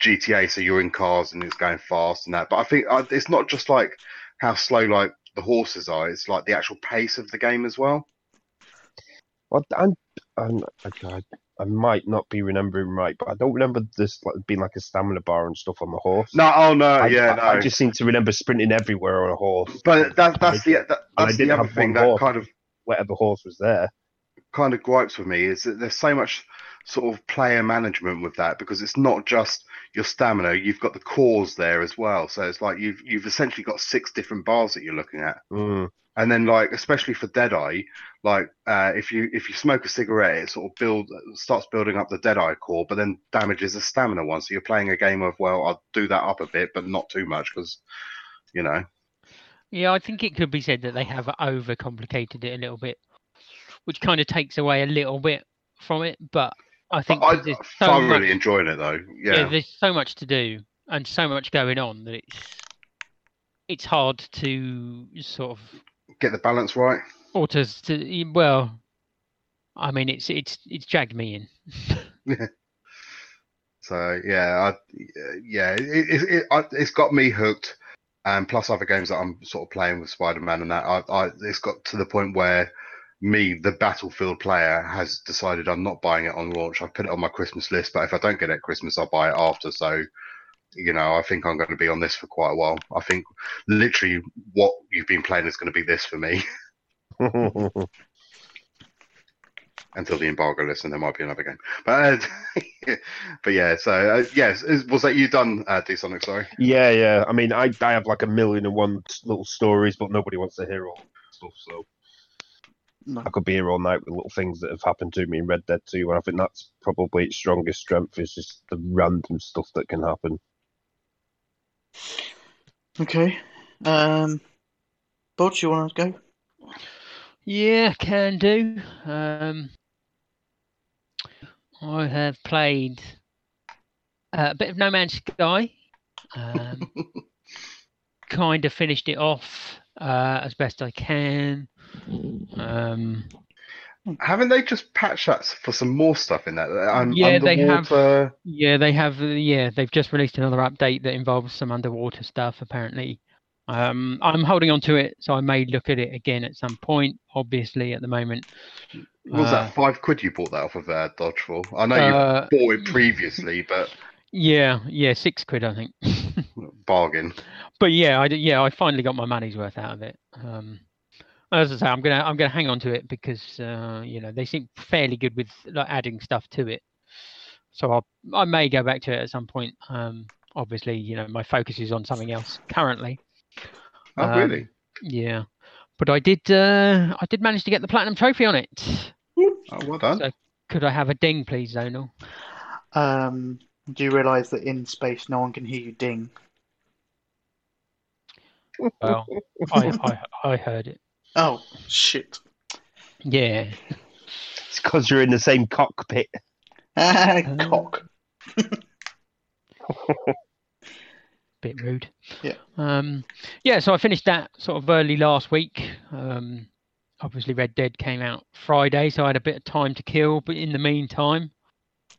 GTA, so you're in cars and it's going fast and that. But I think uh, it's not just like how slow like the horses are; it's like the actual pace of the game as well. Well, I'm, I'm, okay, I, I might not be remembering right, but I don't remember this like, being like a stamina bar and stuff on the horse. No, oh no, I, yeah, I, no. I just seem to remember sprinting everywhere on a horse. But that, that's the that, that's the other thing that kind of whatever horse was there. kind of gripes with me is that there's so much sort of player management with that because it's not just your stamina you've got the cores there as well so it's like you've you've essentially got six different bars that you're looking at Mm. and then like especially for deadeye like uh, if you if you smoke a cigarette it sort of build starts building up the deadeye core but then damages the stamina one so you're playing a game of well i'll do that up a bit but not too much because you know Yeah, I think it could be said that they have overcomplicated it a little bit, which kind of takes away a little bit from it. But I think I, there's i'm so much, enjoying it though yeah. yeah there's so much to do and so much going on that it's it's hard to sort of get the balance right or to, to well, I mean it's it's it's dragged me in. yeah. So yeah, I, yeah, it, it, it, I, it's got me hooked. and plus other games that I'm sort of playing with Spider-Man and that, I, I it's got to the point where me, the Battlefield player, has decided I'm not buying it on launch. I've put it on my Christmas list, but if I don't get it at Christmas, I'll buy it after. So, you know, I think I'm going to be on this for quite a while. I think literally what you've been playing is going to be this for me until the embargo list, and there might be another game. But, uh, but yeah. So uh, yes, is, was that you done, uh, D Sonic? Sorry. yeah, yeah. I mean, I, I have like a million and one little stories, but nobody wants to hear all stuff. So No. I could be here all night with little things that have happened to me in Red Dead 2, and I think that's probably its strongest strength is just the random stuff that can happen. Okay. Um, Bod, you want to go? Yeah, can do. Um, I have played uh, a bit of No Man's Sky. Um, kind of finished it off uh, as best I can. Um, Haven't they just patched that for some more stuff in that? Um, Yeah, they have. yeah, they have. uh, Yeah, they've just released another update that involves some underwater stuff. Apparently, um, I'm holding on to it, so I may look at it again at some point. Obviously, at the moment, Was uh, that five quid you bought that off of uh, Dodge for? I know uh, you bought it previously, but yeah, yeah, six quid, I think. bargain. But yeah, I d- yeah, I finally got my money's worth out of it. Um, as I say, I'm gonna I'm gonna hang on to it because uh, you know they seem fairly good with like adding stuff to it. So I'll I may go back to it at some point. Um, obviously, you know my focus is on something else currently. Oh, Um, really? Yeah, but I did uh, I did manage to get the platinum trophy on it. Oh, well done. so- Could I have a ding, please, Zonal? Um, do you realise that in space no one can hear you ding? Well, I, I I heard it. Oh shit! Yeah. It's because you're in the same cockpit. Cock. bit rude. Yeah. Um, yeah, so I finished that sort of early last week. Um, obviously, Red Dead came out Friday, so I had a bit of time to kill. But in the meantime,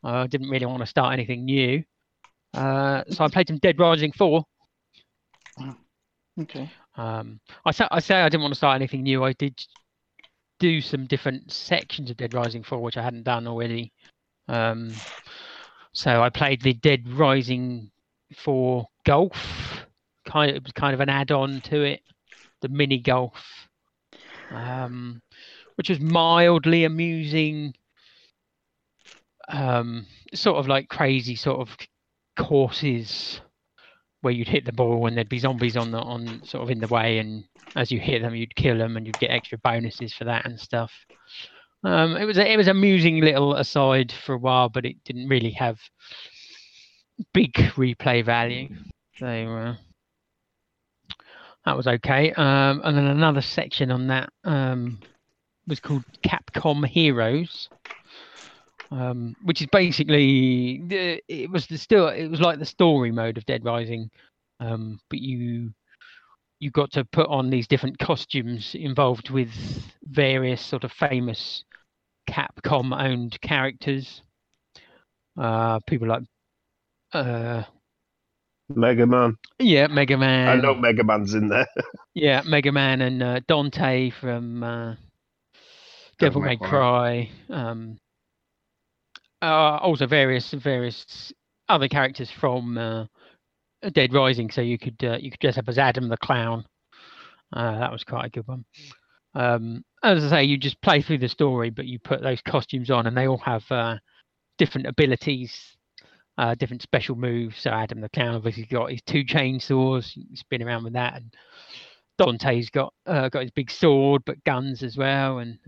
I didn't really want to start anything new. Uh, so I played some Dead Rising 4. Okay. Um, I say I say I didn't want to start anything new. I did do some different sections of Dead Rising 4, which I hadn't done already. Um, so I played the Dead Rising 4 Golf. Kind of, it was kind of an add-on to it, the mini golf, um, which was mildly amusing. Um, sort of like crazy sort of courses where you'd hit the ball and there'd be zombies on the on sort of in the way and as you hit them you'd kill them and you'd get extra bonuses for that and stuff. Um it was a, it was amusing little aside for a while but it didn't really have big replay value. So uh, that was okay. Um and then another section on that um was called capcom heroes um, which is basically it was the still it was like the story mode of Dead Rising, um, but you you got to put on these different costumes involved with various sort of famous Capcom owned characters, uh, people like uh, Mega Man. yeah Mega Man, I know Mega Man's in there. yeah Mega Man and uh, Dante from uh, Devil May Cry. Um, uh, also various various other characters from uh, Dead Rising. So you could uh, you could dress up as Adam the Clown. Uh, that was quite a good one. Um, as I say, you just play through the story, but you put those costumes on, and they all have uh, different abilities, uh, different special moves. So Adam the Clown obviously got his two chainsaws, you spin around with that, and Dante's got got his big sword, but guns as well, and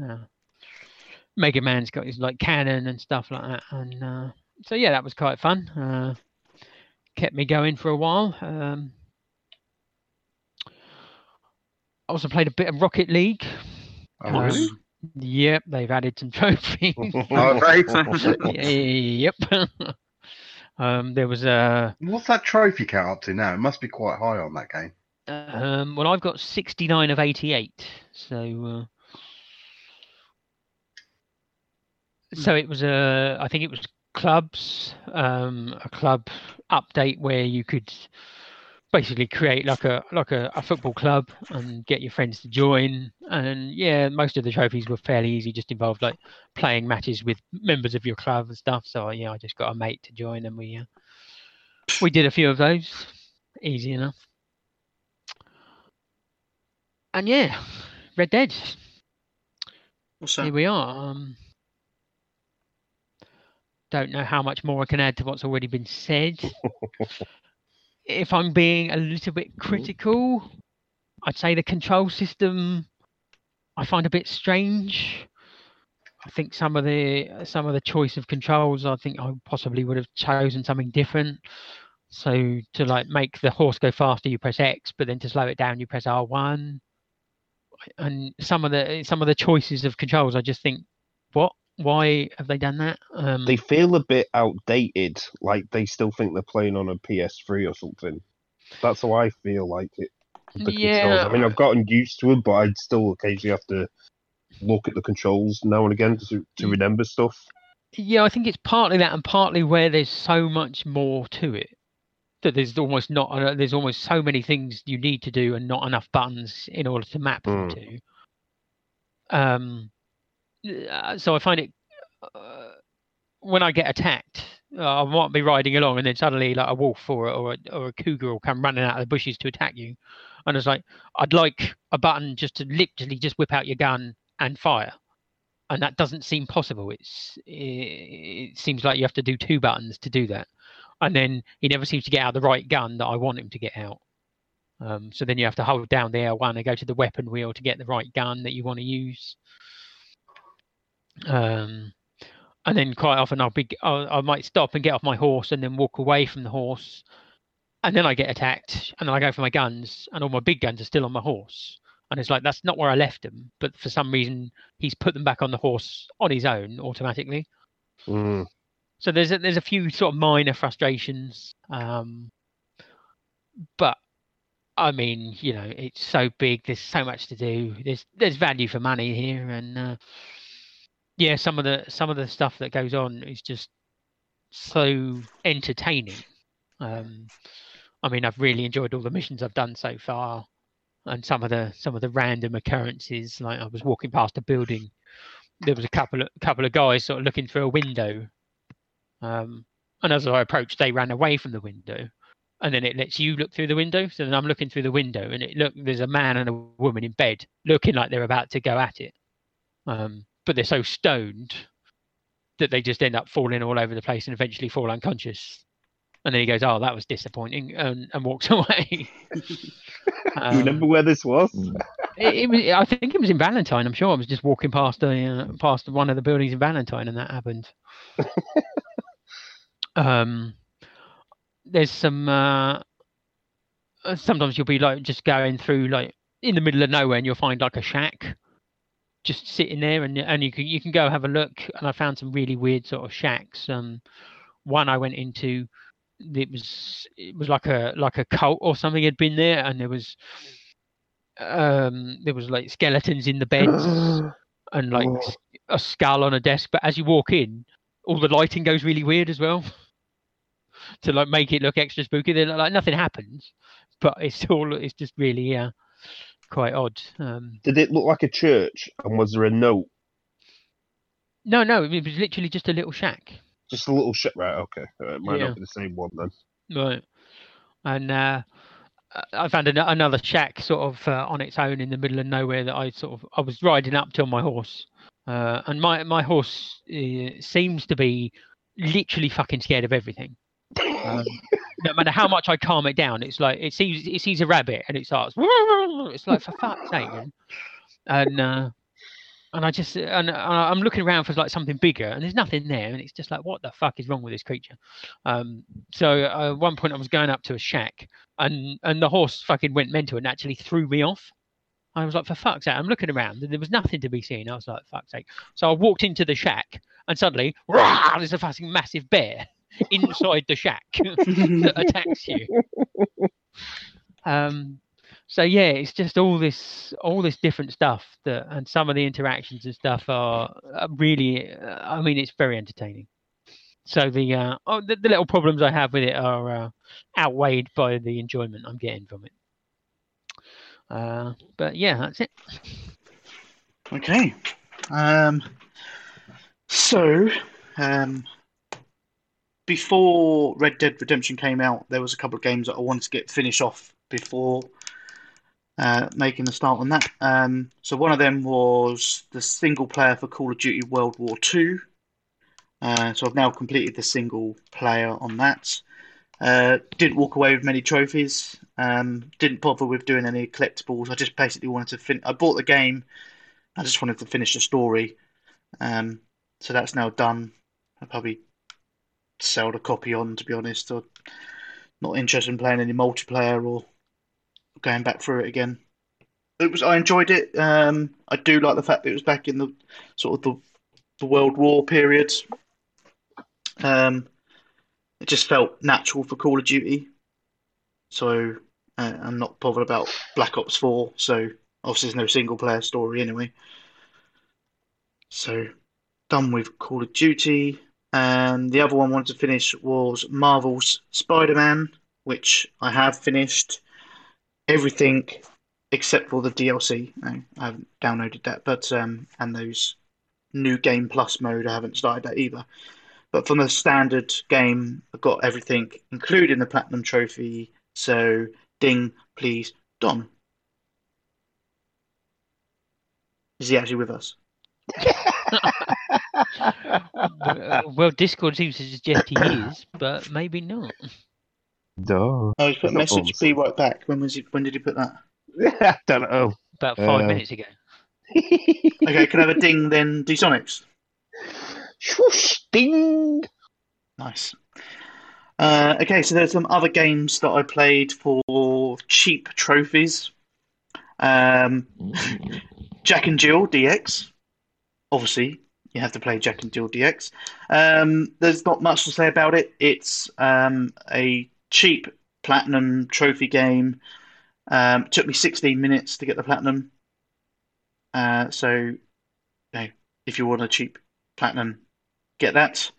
Mega Man's got his like cannon and stuff like that. And uh, so yeah, that was quite fun. Uh, kept me going for a while. Um, I also played a bit of Rocket League. Oh, really? Um, Yep, they've added some trophies. Oh, right. yep. um, there was a What's that trophy count up to now? It must be quite high on that game. um, well, I've got sixty nine of eighty eight. So, uh, so it was a. I think it was clubs, um, a club update where you could basically create like a like a, a football club and get your friends to join. And yeah, most of the trophies were fairly easy, just involved like playing matches with members of your club and stuff. So yeah, I just got a mate to join, and we uh, we did a few of those, easy enough. And yeah, Red Dead. What's Here we are. Um, don't know how much more I can add to what's already been said. if I'm being a little bit mm. critical, I'd say the control system I find a bit strange. I think some of the some of the choice of controls, I think I possibly would have chosen something different. So to like make the horse go faster, you press X, but then to slow it down, you press R1 and some of the some of the choices of controls i just think what why have they done that um They feel a bit outdated, like they still think they're playing on a PS3 or something. That's how I feel like it. The Yeah. controls. I mean, I've gotten used to them, but I'd still occasionally have to look at the controls now and again to to Mm. remember stuff. yeah i think it's partly that and partly where there's so much more to it that there's almost not uh, there's almost so many things you need to do and not enough buttons in order to map them Mm. to um uh, so i find it uh, when i get attacked uh, i might be riding along and then suddenly like a wolf or, or, a, or a cougar will come running out of the bushes to attack you. And it's like i'd like a button just to literally just whip out your gun and fire. And that doesn't seem possible. It's it, it seems like you have to do two buttons to do that. And then he never seems to get out the right gun that i want him to get out. Um, so then you have to hold down the L1 and go to the weapon wheel to get the right gun that you want to use. Um, and then quite often I'll be I'll, I might stop and get off my horse and then walk away from the horse, and then I get attacked and then I go for my guns and all my big guns are still on my horse. And it's like that's not where I left them, but for some reason he's put them back on the horse on his own automatically. Mm. So there's a, there's a few sort of minor frustrations, um, but I mean, you know, it's so big. There's so much to do. There's there's value for money here, and uh, yeah, some of the some of the stuff that goes on is just so entertaining. Um, I mean, I've really enjoyed all the missions I've done so far, and some of the some of the random occurrences. Like I was walking past a building, there was a couple of couple of guys sort of looking through a window, um, and as I approached, they ran away from the window and then it lets you look through the window. So then I'm looking through the window, and it look there's a man and a woman in bed looking like they're about to go at it, um, but they're so stoned that they just end up falling all over the place and eventually fall unconscious. And then he goes, "Oh, that was disappointing," and, and walks away. Do you Um, remember where this was? it, it was, I think it was in Valentine. I'm sure I was just walking past a uh, past one of the buildings in Valentine, and that happened. um, there's some. Uh, sometimes you'll be like just going through like in the middle of nowhere, and you'll find like a shack, just sitting there, and and you can you can go have a look. And I found some really weird sort of shacks. Um, one I went into, it was it was like a like a cult or something had been there, and there was um there was like skeletons in the beds and like a skull on a desk. But as you walk in all the lighting goes really weird as well. To like make it look extra spooky. Then like nothing happens but it's all it's just really uh quite odd um Did it look like a church? And was there a note? no no it was literally just a little shack Just a little shit, right? Okay, it might Yeah. not be the same one then. right and uh I- found an- another shack sort of uh, on its own in the middle of nowhere that I sort of I was riding up to on my horse, uh, and my my horse uh, seems to be literally fucking scared of everything. Um, no matter how much I calm it down, it's like it sees it sees a rabbit and it starts. It's like for fuck's sake, man. and uh, and I just and, I'm looking around for like something bigger, and there's nothing there, and it's just like what the fuck is wrong with this creature? Um, so at one point I was going up to a shack, and and the horse fucking went mental and actually threw me off. I was like, for fuck's sake, I'm looking around and there was nothing to be seen. I was like, fuck's sake. So I walked into the shack and suddenly, rah, there's a fucking massive bear inside the shack that attacks you. Um, so yeah, it's just all this, all this different stuff that, and some of the interactions and stuff are, really, uh, I mean, it's very entertaining. So the uh, oh, the, the little problems I have with it are uh, outweighed by the enjoyment I'm getting from it. Uh, but yeah, that's it. Okay. Um, so, um, before Red Dead Redemption came out, there was a couple of games that I wanted to get finished off before uh, making the start on that. Um, so one of them was the single player for Call of Duty World War Two. Uh, so I've now completed the single player on that. Uh, didn't walk away with many trophies. Um, didn't bother with doing any collectibles. I just basically wanted to fin. I bought the game. I just wanted to finish the story. Um, so that's now done. I'll probably sell the copy on, to be honest. Or not interested in playing any multiplayer or going back through it again. It was. I enjoyed it. Um, I do like the fact that it was back in the sort of the, the World War period. Um, it just felt natural for Call of Duty. So uh, I'm not bothered about Black Ops 4. So obviously there's no single player story anyway. So done with Call of Duty. And the other one I wanted to finish was Marvel's Spider Man, which I have finished everything except for the DLC. I haven't downloaded that, but um, and those new game plus mode, I haven't started that either. But from the standard game, I've got everything, including the platinum trophy. So, ding, please, Don. Is he actually with us? Well, Discord seems to suggest he is, but maybe not. Duh. Oh, he's put Not message. obviously. Be right back. When was he? When did he put that? I don't know. About five Uh, minutes ago. Okay, can I have a ding then? Dsonics. Swoosh, ding. Nice. Uh, okay, so there's some other games that I played for cheap trophies. Um, Jack and Jill DX. Obviously, you have to play Jack and Jill DX. Um, there's not much to say about it. It's um, a cheap platinum trophy game. Um, took me 16 minutes to get the platinum. Uh, so, you know, if you want a cheap platinum, get that.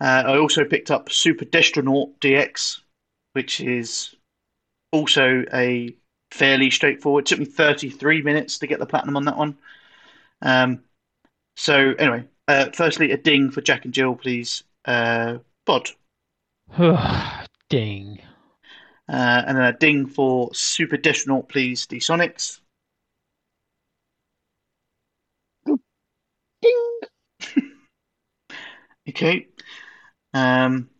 Uh, I also picked up Super Destronaut DX, which is also a fairly straightforward. It took me 33 minutes to get the platinum on that one. Um, so anyway, uh, firstly, a ding for Jack and Jill, please, uh, Bod, Ding. uh, and then a ding for Super Destronaut, please, D Sonics. Ding. Okay. Um,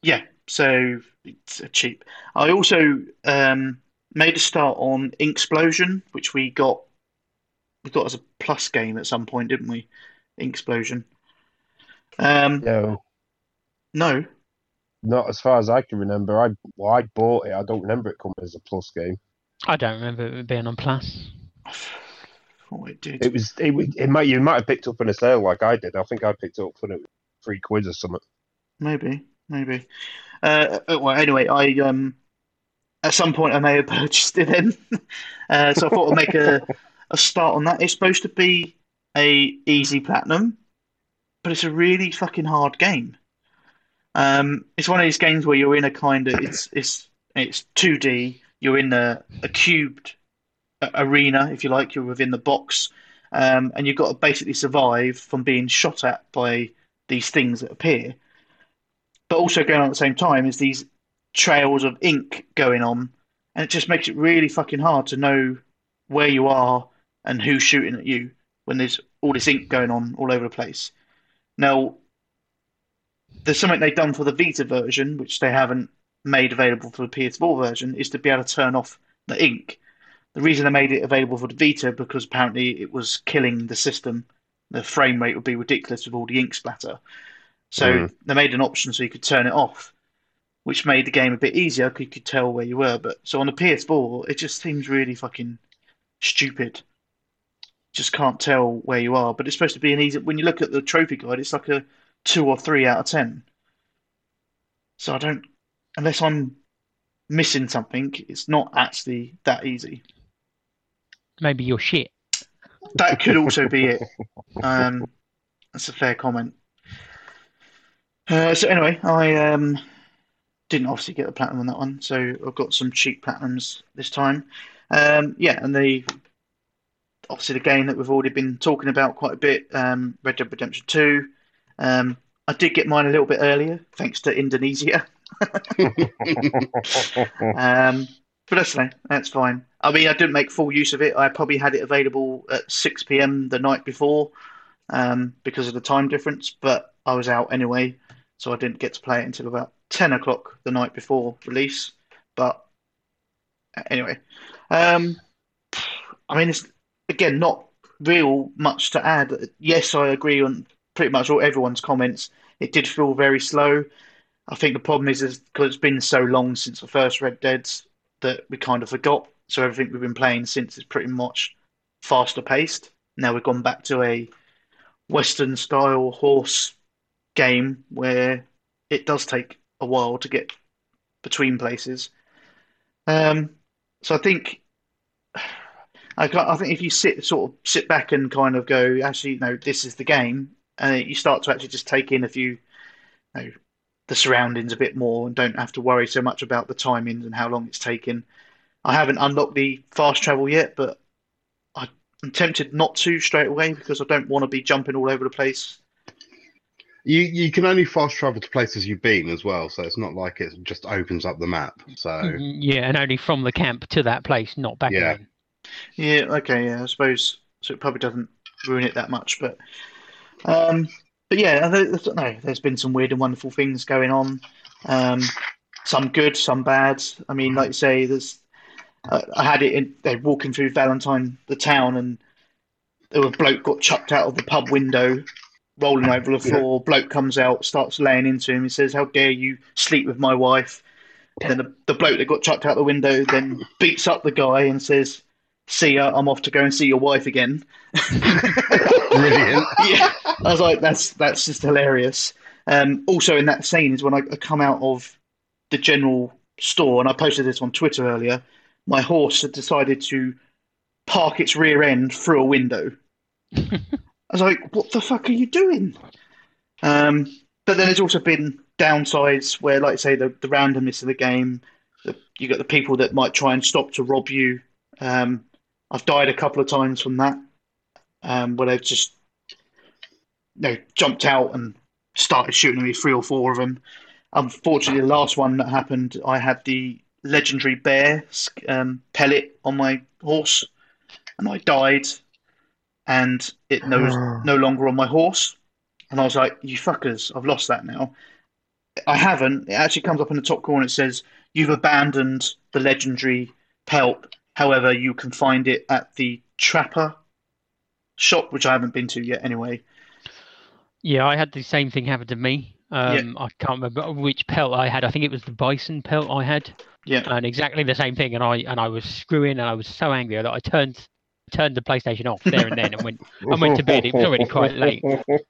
yeah, so it's cheap. I also um, made a start on Inksplosion, which we got we got as a plus game at some point, didn't we? Ink explosion. Um, No, no, not as far as I can remember. I well, I bought it. I don't remember it coming as a plus game. I don't remember it being on Plus. oh, it did. It was. It, was- it might. You might have picked up in a sale like I did. I think I picked up for three quid or something. Maybe, maybe. Uh, uh, well, anyway, I um, at some point I may have purchased it then, uh, so I thought I'd make a a start on that. It's supposed to be a easy platinum, but it's a really fucking hard game. Um, it's one of these games where you're in a kind of it's it's it's 2D. You're in a, a cubed arena, if you like. You're within the box, um, and you've got to basically survive from being shot at by these things that appear. But also going on at the same time is these trails of ink going on, and it just makes it really fucking hard to know where you are and who's shooting at you when there's all this ink going on all over the place. Now, there's something they've done for the Vita version, which they haven't made available for the PS4 version, is to be able to turn off the ink. The reason they made it available for the Vita because apparently it was killing the system. The frame rate would be ridiculous with all the ink splatter. So Mm. they made an option so you could turn it off, which made the game a bit easier because you could tell where you were. But so on the PS4, it just seems really fucking stupid. Just can't tell where you are. But it's supposed to be an easy. When you look at the trophy guide, it's like a two or three out of ten. So I don't, unless I'm missing something, it's not actually that easy. Maybe you're shit. That could also be it. Um, that's a fair comment. Uh, so anyway, I um, didn't obviously get the platinum on that one, so I've got some cheap platinums this time. Um, yeah, and the obviously the game that we've already been talking about quite a bit, um, Red Dead Redemption Two. Um, I did get mine a little bit earlier, thanks to Indonesia. Um, but that's fine. That's fine. I mean, I didn't make full use of it. I probably had it available at 6 p.m. the night before um, because of the time difference, but I was out anyway, so I didn't get to play it until about 10 o'clock the night before release. But anyway, um, I mean, it's again not real much to add. Yes, I agree on pretty much all everyone's comments. It did feel very slow. I think the problem is, is because it's been so long since the first Red Dead's that we kind of forgot. So everything we've been playing since is pretty much faster paced. Now we've gone back to a Western style horse game where it does take a while to get between places. Um, so I think I, ca- I think if you sit sort of sit back and kind of go, actually, no, this is the game, and you start to actually just take in a few, you know, the surroundings a bit more and don't have to worry so much about the timings and how long it's taken. I haven't unlocked the fast travel yet, but I- I'm tempted not to straight away because I don't want to be jumping all over the place. You you can only fast travel to places you've been as well, so it's not like it just opens up the map. So Mhm, Yeah, and only from the camp to that place, not back Yeah. again. Yeah, okay, yeah, I suppose so. It probably doesn't ruin it that much, but um, but yeah, there- there's, no, there's been some weird and wonderful things going on. Um, some good, some bad. I mean, like you say, there's. I I had it in. They walking through Valentine, the town, and there was a bloke got chucked out of the pub window, rolling over the floor. Bloke comes out, starts laying into him. He says, "How dare you sleep with my wife?" And Then the, the bloke that got chucked out the window then beats up the guy and says, "See ya, I'm off to go and see your wife again." brilliant. yeah, I was like, that's that's just hilarious. Um, also, in that scene is when I, I come out of the general store, and I posted this on Twitter earlier. My horse had decided to park its rear end through a window. I was like, what the fuck are you doing? Um, but then there's also been downsides where, like I say, the, the randomness of the game. The, you got the people that might try and stop to rob you. Um, I've died a couple of times from that, um, where they've just you know, jumped out and started shooting me, three or four of them. Unfortunately, the last one that happened, I had the legendary bear um, pellet on my horse, and I died, and it no, no longer on my horse. And I was like, you fuckers, I've lost that now. I haven't. It actually comes up in the top corner. It says, you've abandoned the legendary pelt. However, you can find it at the Trapper shop, which I haven't been to yet anyway. Yeah, I had the same thing happen to me. Um, I can't remember which pelt I had. I think it was the bison pelt I had, Yeah. and exactly the same thing. And I and I was screwing, and I was so angry that I turned turned the PlayStation off there and then, and went I went to bed. It was already quite late.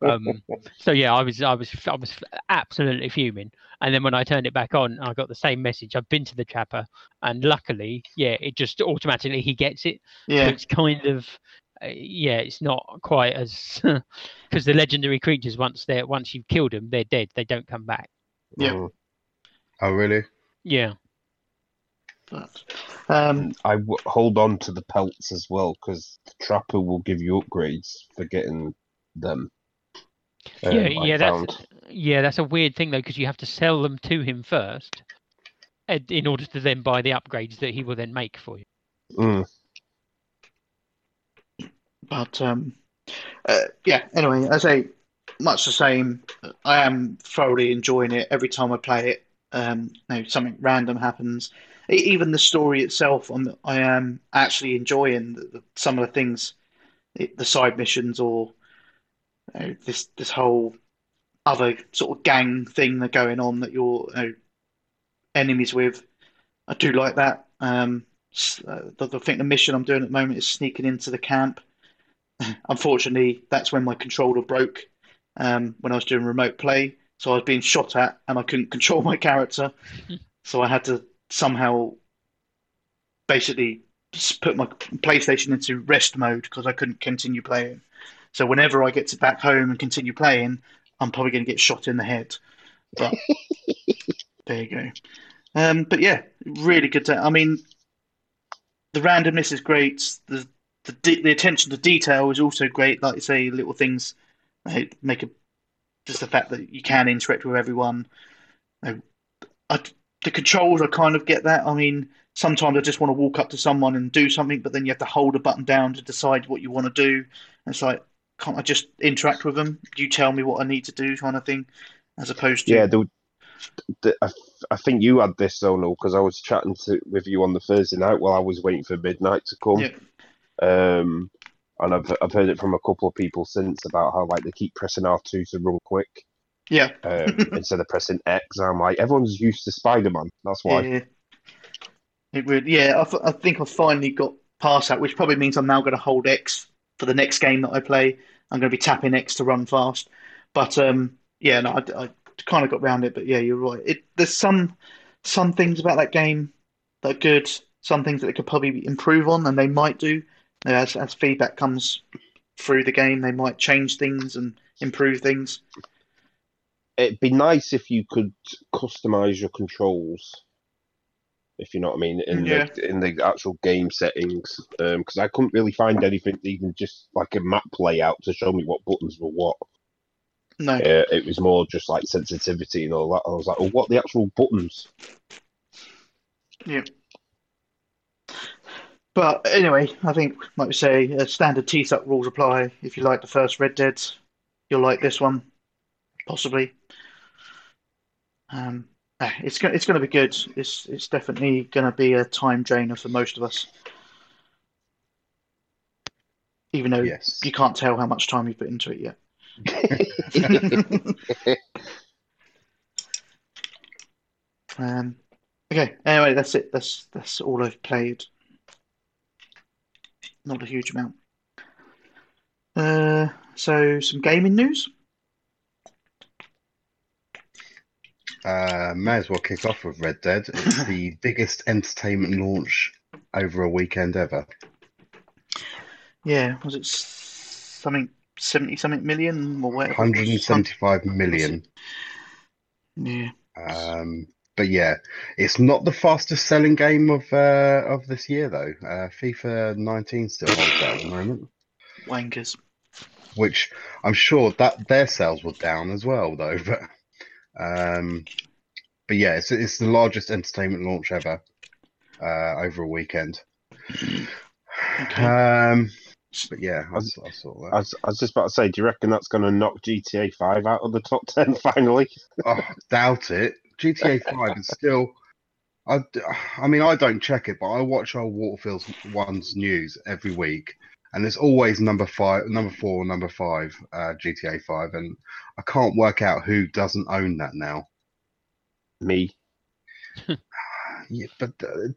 Um, so yeah, I was I was I was absolutely fuming. And then when I turned it back on, I got the same message. I've been to the trapper, and luckily, yeah, it just automatically he gets it. So Yeah. it's kind of uh, yeah, it's not quite as because the legendary creatures once they're once you've killed them, they're dead. They don't come back. Yeah. Mm. Oh really? Yeah. But, um, I w- hold on to the pelts as well because the trapper will give you upgrades for getting them. yeah, um, I yeah, that's found. Yeah, that's a weird thing though because you have to sell them to him first, in order to then buy the upgrades that he will then make for you. Mm. but um, uh, yeah. Anyway, I say much the same. I am thoroughly enjoying it every time I play it. Um, you know, something random happens. E- Even the story itself, I'm, I am actually enjoying the, the, some of the things, the side missions, or you know, this this whole other sort of gang thing that going on that you're you know, enemies with. I do like that. Um, uh, I think the mission I'm doing at the moment is sneaking into the camp. Unfortunately, that's when my controller broke um, when I was doing remote play. So I was being shot at and I couldn't control my character. So I had to somehow basically put my PlayStation into rest mode because I couldn't continue playing. So whenever I get to back home and continue playing, I'm probably going to get shot in the head. But there you go. Um, but yeah, really good. To, I mean, the randomness is great. The the de- the attention to detail is also great. Like you say, little things like make a just the fact that you can interact with everyone. I, I, the controls, I kind of get that. I mean, sometimes I just want to walk up to someone and do something, but then you have to hold a button down to decide what you want to do. And it's like, can't I just interact with them? You tell me what I need to do, kind of thing, as opposed to Yeah, the, the, I, I think you had this though, no, because I was chatting to, with you on the Thursday night while I was waiting for midnight to come. Yeah. Um, and I've I've heard it from a couple of people since about how like they keep pressing R two to run quick yeah, um, instead of pressing X. I'm like, everyone's used to Spider Man. That's why. yeah. It would, yeah. I, th- I think I finally got past that, which probably means I'm now going to hold X for the next game that I play. I'm going to be tapping X to run fast. But um, yeah, no, I, I kind of got around it. But yeah, you're right. It there's some some things about that game that are good. Some things that they could probably improve on, and they might do. As as feedback comes through the game, they might change things and improve things. It'd be nice if you could customize your controls. If you know what I mean, in Yeah. the in the actual game settings, because I couldn't really find anything, even just like a map layout to show me what buttons were what. No, Uh, it was more just like sensitivity and all that. I was like, oh, what the actual buttons? Yeah. But anyway, I think, like we say, uh, standard TPSUK rules apply. If you like the first Red Dead, you'll like this one, possibly. Um, it's go- it's going to be good. It's it's definitely going to be a time drainer for most of us. Even though Yes. you can't tell how much time you've put into it yet. Um, okay. Anyway, that's it. That's that's all I've played. Not a huge amount. Uh, so some gaming news. Uh, may as well kick off with Red Dead. It's the biggest entertainment launch over a weekend ever. Yeah, was it something seventy something million or whatever? 175 million. Yeah. Um, but yeah, it's not the fastest selling game of uh, of this year though. Uh, FIFA 19 still holds that at the moment, Wankers. which I'm sure that their sales were down as well though. But um, but yeah, it's it's the largest entertainment launch ever uh, over a weekend. Okay. Um, but yeah, I, I saw I that. was, I was just about to say, do you reckon that's going to knock GTA 5 out of the top 10 finally? Oh, doubt it. GTA 5 is still. I, I mean, I don't check it, but I watch old Waterfields One's news every week, and it's always number five, number four, number five, uh, GTA 5, and I can't work out who doesn't own that now. Me. Yeah, but the,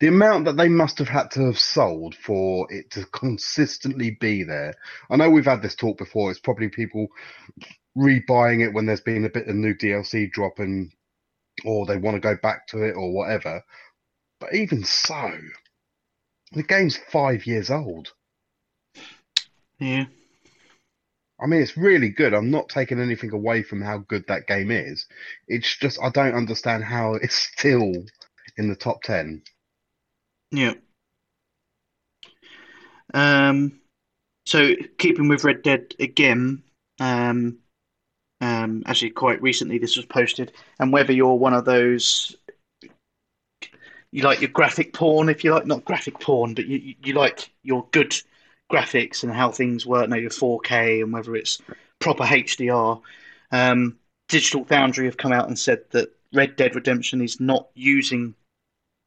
the amount that they must have had to have sold for it to consistently be there. I know we've had this talk before. It's probably people rebuying it when there's been a bit of new DLC dropping, or they want to go back to it, or whatever. But even so, the game's five years old. Yeah. I mean, it's really good. I'm not taking anything away from how good that game is. It's just I don't understand how it's still in the top ten. Yeah. Um, so keeping with Red Dead again, um, um, actually quite recently this was posted, and whether you're one of those, you like your graphic porn, if you like, not graphic porn, but you you- you like your good graphics and how things work, no, your 4K and whether it's proper HDR. Um, Digital Foundry have come out and said that Red Dead Redemption is not using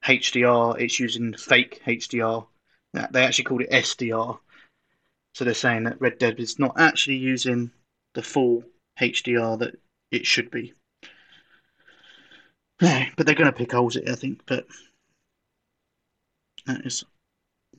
HDR, it's using fake HDR. They actually called it SDR. So they're saying that Red Dead is not actually using the full HDR that it should be. But they're going to pick holes at it, I think. But that is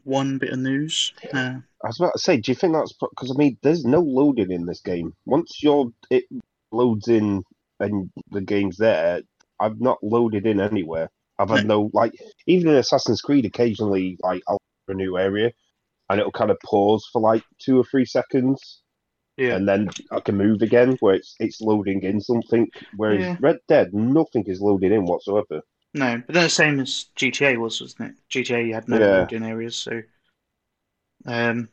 one bit of news. Uh, I was about to say, do you think that's because I mean, there's no loading in this game. Once your it loads in and the game's there, I've not loaded in anywhere. I've had no like even in Assassin's Creed. Occasionally, like I'll a new area, and it'll kind of pause for like two or three seconds, Yeah. and then I can move again where it's it's loading in something. Whereas Yeah. Red Dead, nothing is loading in whatsoever. No, but then the same as GTA was, wasn't it? GTA you had no Yeah. loading areas, so um,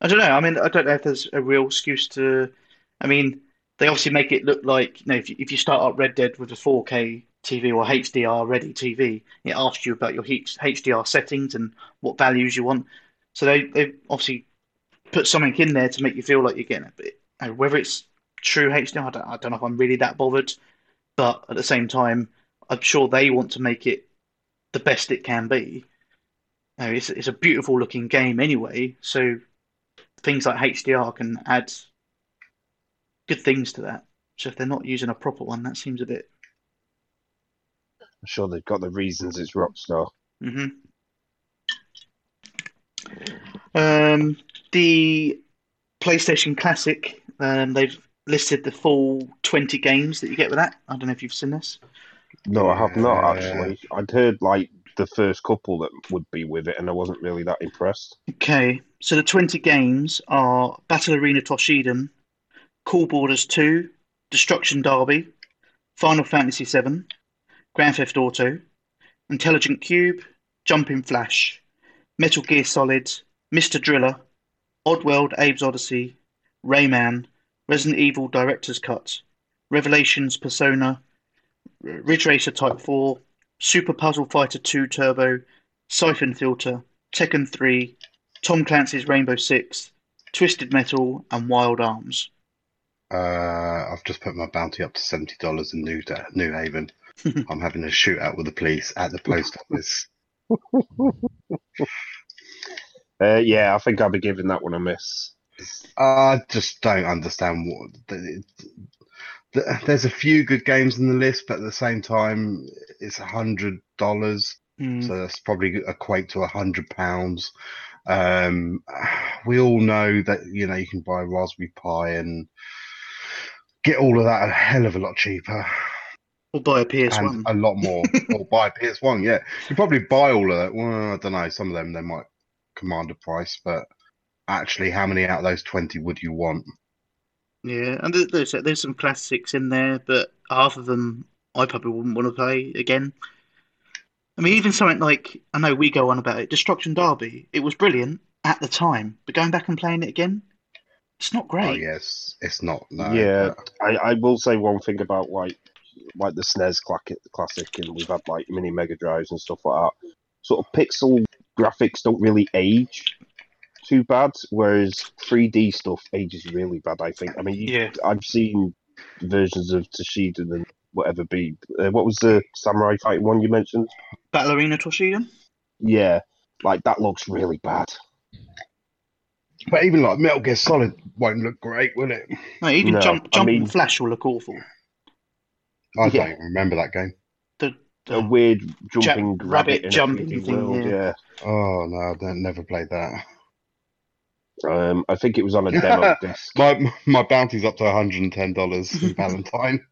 I don't know. I mean, I don't know if there's a real excuse to. I mean, they obviously make it look like you know if you, if you start up Red Dead with a 4K TV or HDR ready TV, it asks you about your H- HDR settings and what values you want. So they they obviously put something in there to make you feel like you're getting it. But uh, whether it's true HDR, I don't, I don't know if I'm really that bothered. But at the same time, I'm sure they want to make it the best it can be. You know, it's it's a beautiful looking game anyway, so things like HDR can add good things to that. So if they're not using a proper one, that seems a bit. I'm sure they've got the reasons it's Rockstar. hmm Um, the PlayStation Classic, um, they've listed the full 20 games that you get with that. I don't know if you've seen this. No, I have not actually. I'd heard like the first couple that would be with it, and I wasn't really that impressed. Okay, so the 20 games are Battle Arena Toshiden, Cool Borders 2, Destruction Derby, Final Fantasy VII, Grand Theft Auto, Intelligent Qube, Jumping Flash, Metal Gear Solid, Mr. Driller, Oddworld Abe's Oddysee, Rayman, Resident Evil Director's Cut, Revelations Persona, R- Ridge Racer Type 4, Super Puzzle Fighter 2 Turbo, Siphon Filter, Tekken 3, Tom Clancy's Rainbow Six, Twisted Metal, and Wild Arms. Uh, I've just put my bounty up to seventy dollars in New New Hanover. I'm having a shootout with the police at the post office. Uh, yeah, I think I'll be giving that one a miss. I just don't understand what. The, the, there's a few good games in the list, but at the same time, it's a hundred dollars, Mm. so that's probably equate to a hundred pounds. Um, we all know that you know you can buy a Raspberry Pi and get all of that a hell of a lot cheaper Or buy a PS1. a lot more. or buy a PS1, yeah. You probably buy all of that. Well, I don't know. Some of them they might command a price, but actually, how many out of those twenty would you want? Yeah, and there's there's some classics in there, but half of them I probably wouldn't want to play again. I mean, even something like I know we go on about it, Destruction Derby. It was brilliant at the time, but going back and playing it again, it's not oh, great. Oh yes, it's not. No, Yeah. but- I, I will say one thing about like like the SNES classic, classic, and we've had like mini Mega Drives and stuff like that. Sort of pixel graphics don't really age too bad, whereas 3D stuff ages really bad. I think. I mean, you, Yeah. I've seen versions of Toshiden and whatever be. Uh, what was the samurai fighting one you mentioned? Battle Arena Toshiden. Yeah, like that looks really bad. But even like Metal Gear Solid won't look great, will it? No, even No, Jump I mean- and Flash will look awful. I Yeah. don't remember that game. The, A the weird jumping rabbit rabbit, jumping thing, world, yeah. yeah. Oh no, I never played that. Um, I think it was on a demo disc. My my bounty's up to one hundred and ten dollars in Valentine.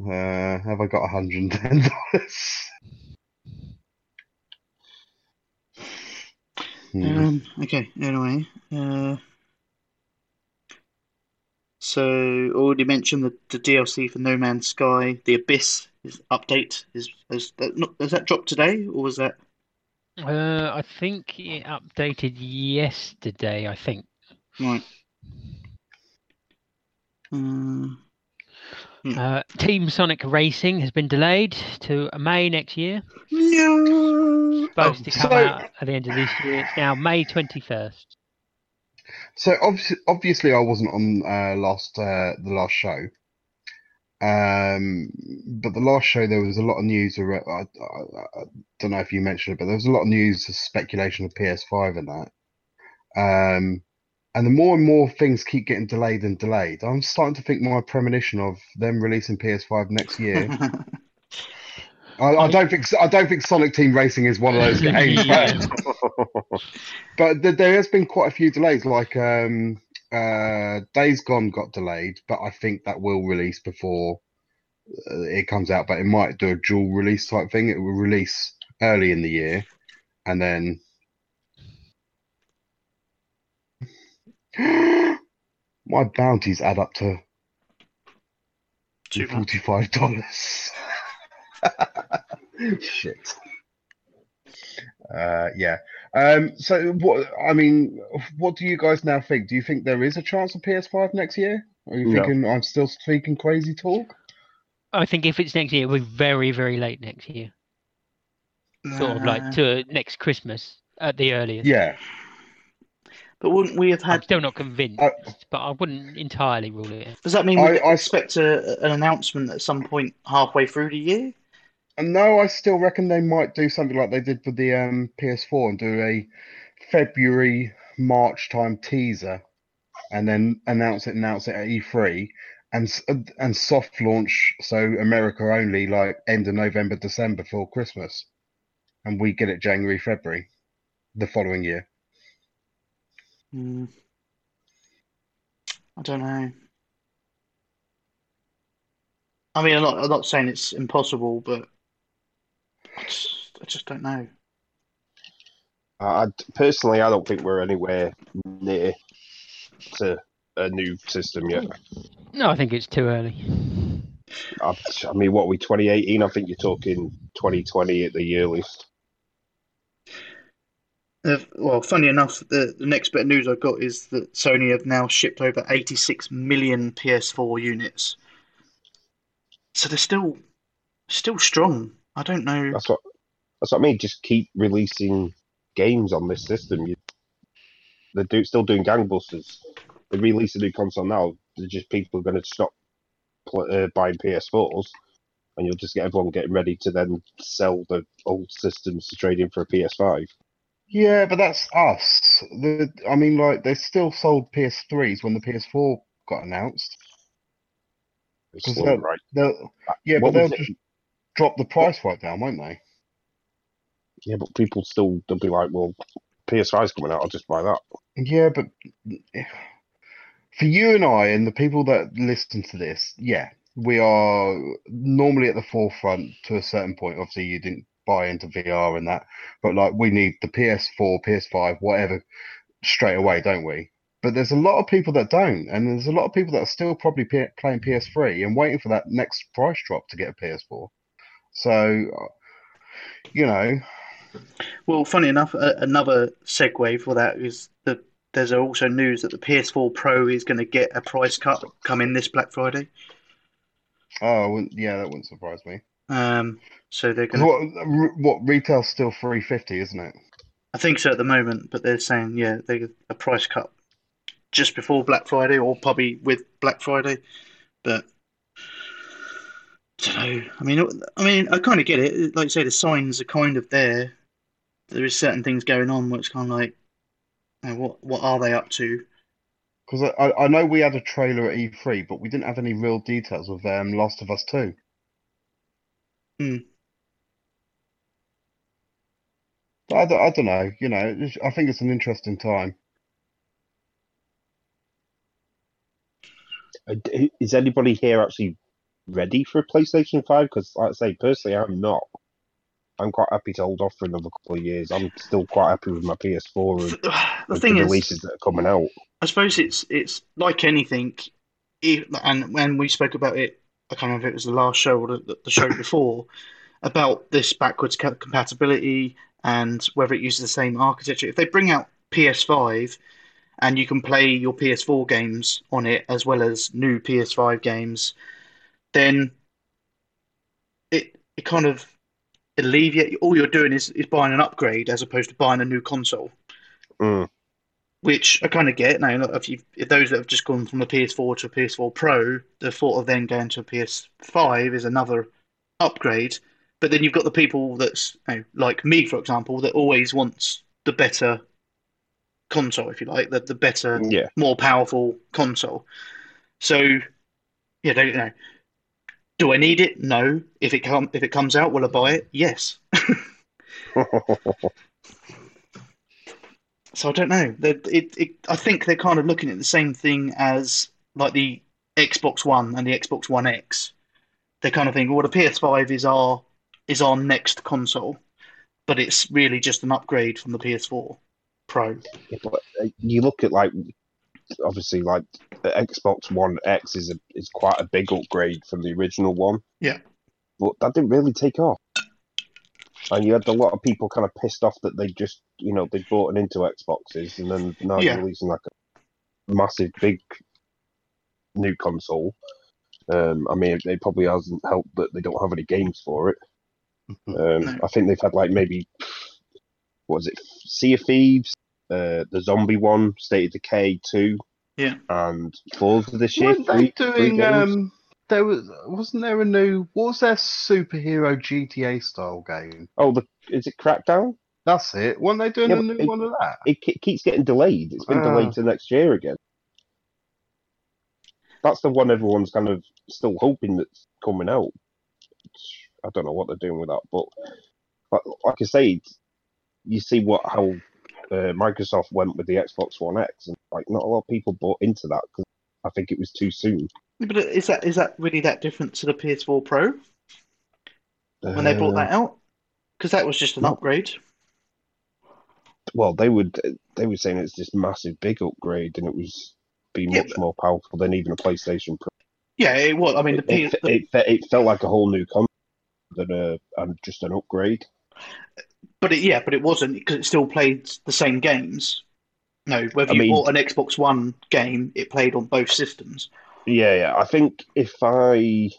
Uh, have I got one hundred and ten dollars? Hmm. Um, okay, anyway. Uh, so, already mentioned the, the DLC for No Man's Sky, the Abyss is update is has that not has that dropped today or was that Uh, I think it updated yesterday. I think. right? Uh, Uh, Team Sonic Racing has been delayed to May next year. no. Supposed to come so- out at the end of this year. It's now May twenty first. So obviously, obviously, I wasn't on uh, last uh, the last show. Um, but the last show there was a lot of news. Around, I, I, I don't know if you mentioned it, but there was a lot of news, speculation of PS5 and that. Um, and the more and more things keep getting delayed and delayed, I'm starting to think my premonition of them releasing PS5 next year. I, I don't think I don't think Sonic Team Racing is one of those games. But- but there has been quite a few delays. Like um, uh, Days Gone got delayed, but I think that will release before uh, it comes out. But it might do a dual release type thing. It will release early in the year, and then My bounties add up to Too forty-five dollars. Shit. Uh, yeah. Um, so what? I mean, what do you guys now think? Do you think there is a chance of PS5 next year? Are you No. thinking I'm still speaking crazy talk? I think if it's next year, it'll be very, very late next year. Sort of like to next Christmas at the earliest. Yeah. But wouldn't we have I'm had? still not convinced, I- but I wouldn't entirely rule it out. Does that mean we I- I- expect a, an announcement at some point halfway through the year? And no, I still reckon they might do something like they did for the um, PS4 and do a February, March time teaser, and then announce it, announce it at E3, and and soft launch so America only like end of November, December for Christmas, and we get it January, February, the following year. Hmm. I don't know. I mean, I'm not, I'm not saying it's impossible, but I just, I just don't know. I, personally, I don't think we're anywhere near to a new system yet. No, I think it's too early. I, I mean, what are we 2018? I think you're talking 2020 at the earliest. Uh, well, funny enough, the, the next bit of news I've got is that Sony have now shipped over 86 million PS4 units. So they're still still strong. I don't know. That's what that's what I mean. Just keep releasing games on this system. You, they're do, still doing gangbusters. They release a new console now. They're just people are going to stop pl- uh, buying PS4s, and you'll just get everyone getting ready to then sell the old systems to trade in for a PS5. Yeah, but that's us. The I mean, like they still sold PS3s when the PS4 got announced. It's slow, they'll- right? They'll, yeah, What but they'll it? just drop the price right down, won't they? Yeah, but people still they'll be like, well, PS5's coming out. I'll just buy that. Yeah, but for you and I and the people that listen to this, yeah, we are normally at the forefront to a certain point. Obviously, you didn't buy into VR and that, but like we need the PS4, PS5, whatever straight away, don't we? But there's a lot of people that don't, and there's a lot of people that are still probably P playing PS3 and waiting for that next price drop to get a PS4. So, you know, Well, funny enough, a, another segue for that is that there's also news that the PS4 Pro is going to get a price cut coming this Black Friday. oh, yeah, that wouldn't surprise me. Um, so they're going what, what retail's still 350, isn't it? I think so at the moment, but they're saying, yeah, they a price cut just before Black Friday or probably with Black Friday. But I don't know. I mean, I mean, I kind of get it. Like you say, the signs are kind of there. There is certain things going on where it's kind of like, you know, what what are they up to? Because I, I know we had a trailer at E3, but we didn't have any real details of um, Last of Us 2. Hmm. I don't, I don't know. You know, I think it's an interesting time. Uh, Is anybody here actually ready for a PlayStation 5? Because, like I say, personally, I'm not. I'm quite happy to hold off for another couple of years. I'm still quite happy with my PS4 and The with thing the is, that are coming out. I suppose it's it's like anything, if, and when we spoke about it, I can't remember if it was the last show or the, the show before, about this backwards compatibility and whether it uses the same architecture. If they bring out PS5 and you can play your PS4 games on it as well as new PS5 games, then it it kind of alleviate. All you're doing is, is buying an upgrade as opposed to buying a new console Mm. which I kind of get now. If you if those that have just gone from a PS4 to a PS4 Pro, the thought of then going to a PS5 is another upgrade. But then you've got the people that's you know, like me, for example, that always wants the better console, if you like, the the better, Yeah. more powerful console. So, yeah, don't you know. Do I need it? No. If it come if it comes out, will I buy it? Yes. So I don't know. It, it, I think they're kind of looking at the same thing as like the Xbox One and the Xbox One X. They're kind of thinking, well, the PS5 is our is our next console, but it's really just an upgrade from the PS4 Pro. Yeah, but uh, you look at like obviously like the Xbox One X is a, is quite a big upgrade from the original one. Yeah. but that didn't really take off. And you had a lot of people kind of pissed off that they just, you know, they bought an into Xboxes and then now Yeah. releasing like a massive, big new console. Um, I mean, it probably hasn't helped that they don't have any games for it. Um, No. I think they've had like maybe what was it, Sea of Thieves, uh, the zombie one, State of Decay two, Yeah. and Forza this year. Weren't they three- three doing? Um, there was wasn't there a new? What was their superhero GTA style game? Oh, the is it Crackdown? That's it. Weren't they doing Yeah, a but new it- one of that? It ke- keeps getting delayed. It's been Ah. delayed to next year again. That's the one everyone's kind of still hoping that's coming out. I don't know what they're doing with that, but like, like I say, you see what how uh, Microsoft went with the Xbox One X, and like not a lot of people bought into that because I think it was too soon. But is that is that really that different to the PS4 Pro when they brought Uh, that out? Because that was just an upgrade. well, they would they were saying it's this massive big upgrade, and it was be Yeah, much more powerful than even a PlayStation Pro. Yeah, it was. I mean, the, it, it, it, it felt like a whole new console than a and just an upgrade. But it, yeah, but it wasn't because it still played the same games. No, whether I you mean- bought an Xbox One game, it played on both systems. Yeah, yeah. I think if I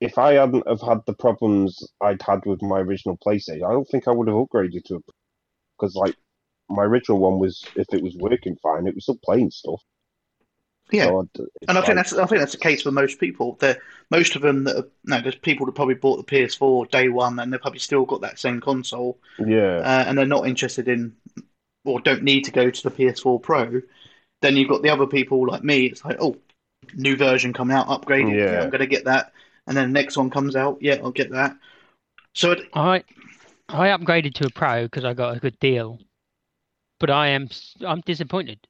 if I hadn't have had the problems I'd had with my original PlayStation, I don't think I would have upgraded to a because like my original one was if it was working fine, it was still playing stuff. Yeah, So I'd- and I think like- that's I think that's the case for most people. That most of them that are, no, there's people that probably bought the PS4 day one, and they've probably still got that same console, yeah. uh, and they're not interested in or don't need to go to the PS4 Pro. Then you've got the other people like me. It's like, oh, new version coming out, upgraded. Yeah, Yeah. I'm going to get that. And then the next one comes out. Yeah, I'll get that. So it, I I upgraded to a pro because I got a good deal, but I am s- I'm disappointed.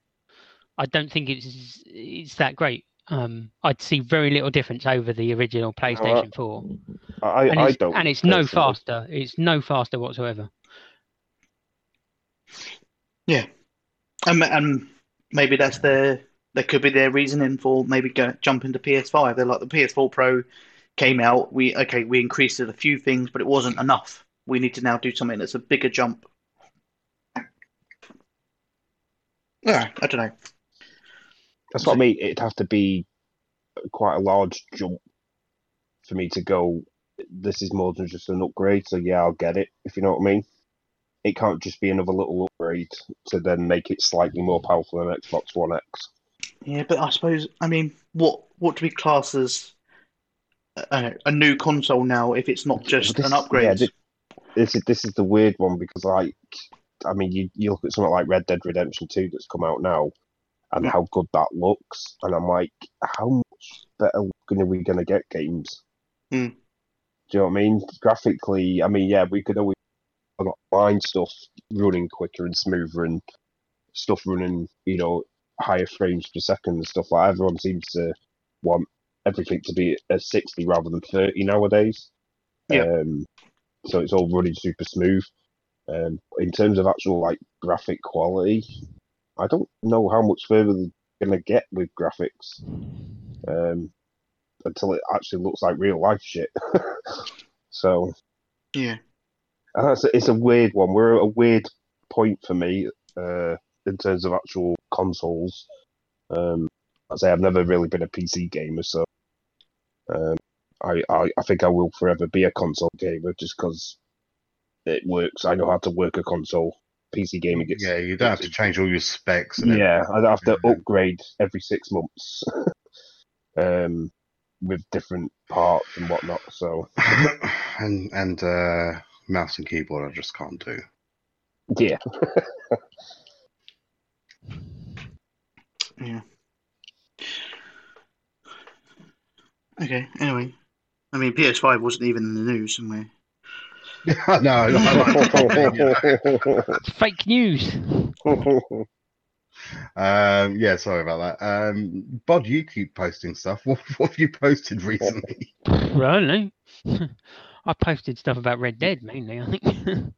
I don't think it's it's that great. Um, I'd see very little difference over the original PlayStation 4, I, and I it's, don't. and it's no personally. faster. It's no faster whatsoever. and, and maybe that's their that could be their reasoning for maybe go, jumping to PS5. They're like the PS4 Pro came out. We okay, we increased it a few things, but it wasn't enough. We need to now do something that's a bigger jump. Yeah, I don't know. That's what I mean. It'd have to be quite a large jump for me to go. This is more than just an upgrade, so yeah, I'll get it. If you know what I mean. It can't just be another little upgrade to then make it slightly more powerful than Xbox One X. Yeah, but I suppose I mean, what what do we class as a, a new console now if it's not just This- an upgrade? yeah, thi- this is this is the weird one because like, I mean, you, you look at something like Red Dead Redemption Two that's come out now, and how good that looks, and I'm like, how much better are we gonna get games? Hmm. Do you know what I mean? Graphically, I mean, yeah, we could always online stuff running quicker and smoother, and stuff running, you know, higher frames per second and stuff like. Everyone seems to want everything to be at 60 rather than 30 nowadays. Yeah. Um, so it's all running super smooth. Um, in terms of actual like graphic quality, I don't know how much further they're gonna get with graphics um, until it actually looks like real life shit. so yeah, and that's it's a weird one. We're at a weird point for me uh, in terms of actual consoles. Um, I say I've never really been a PC gamer, so um, I, I I think I will forever be a console gamer just because it works. I know how to work a console. PC gaming gets Yeah, you don't have to change all your specs. And yeah. I have to Yeah. upgrade every six months, um, with different parts and whatnot. So and and uh, mouse and keyboard, I just can't do. yeah, yeah. Okay. Anyway, I mean, PS5 wasn't even in the news, and we no, I fake news. Um, yeah, sorry about that. Um, Bod, you keep posting stuff. What, what have you posted recently? I. I posted stuff about Red Dead mainly, I think.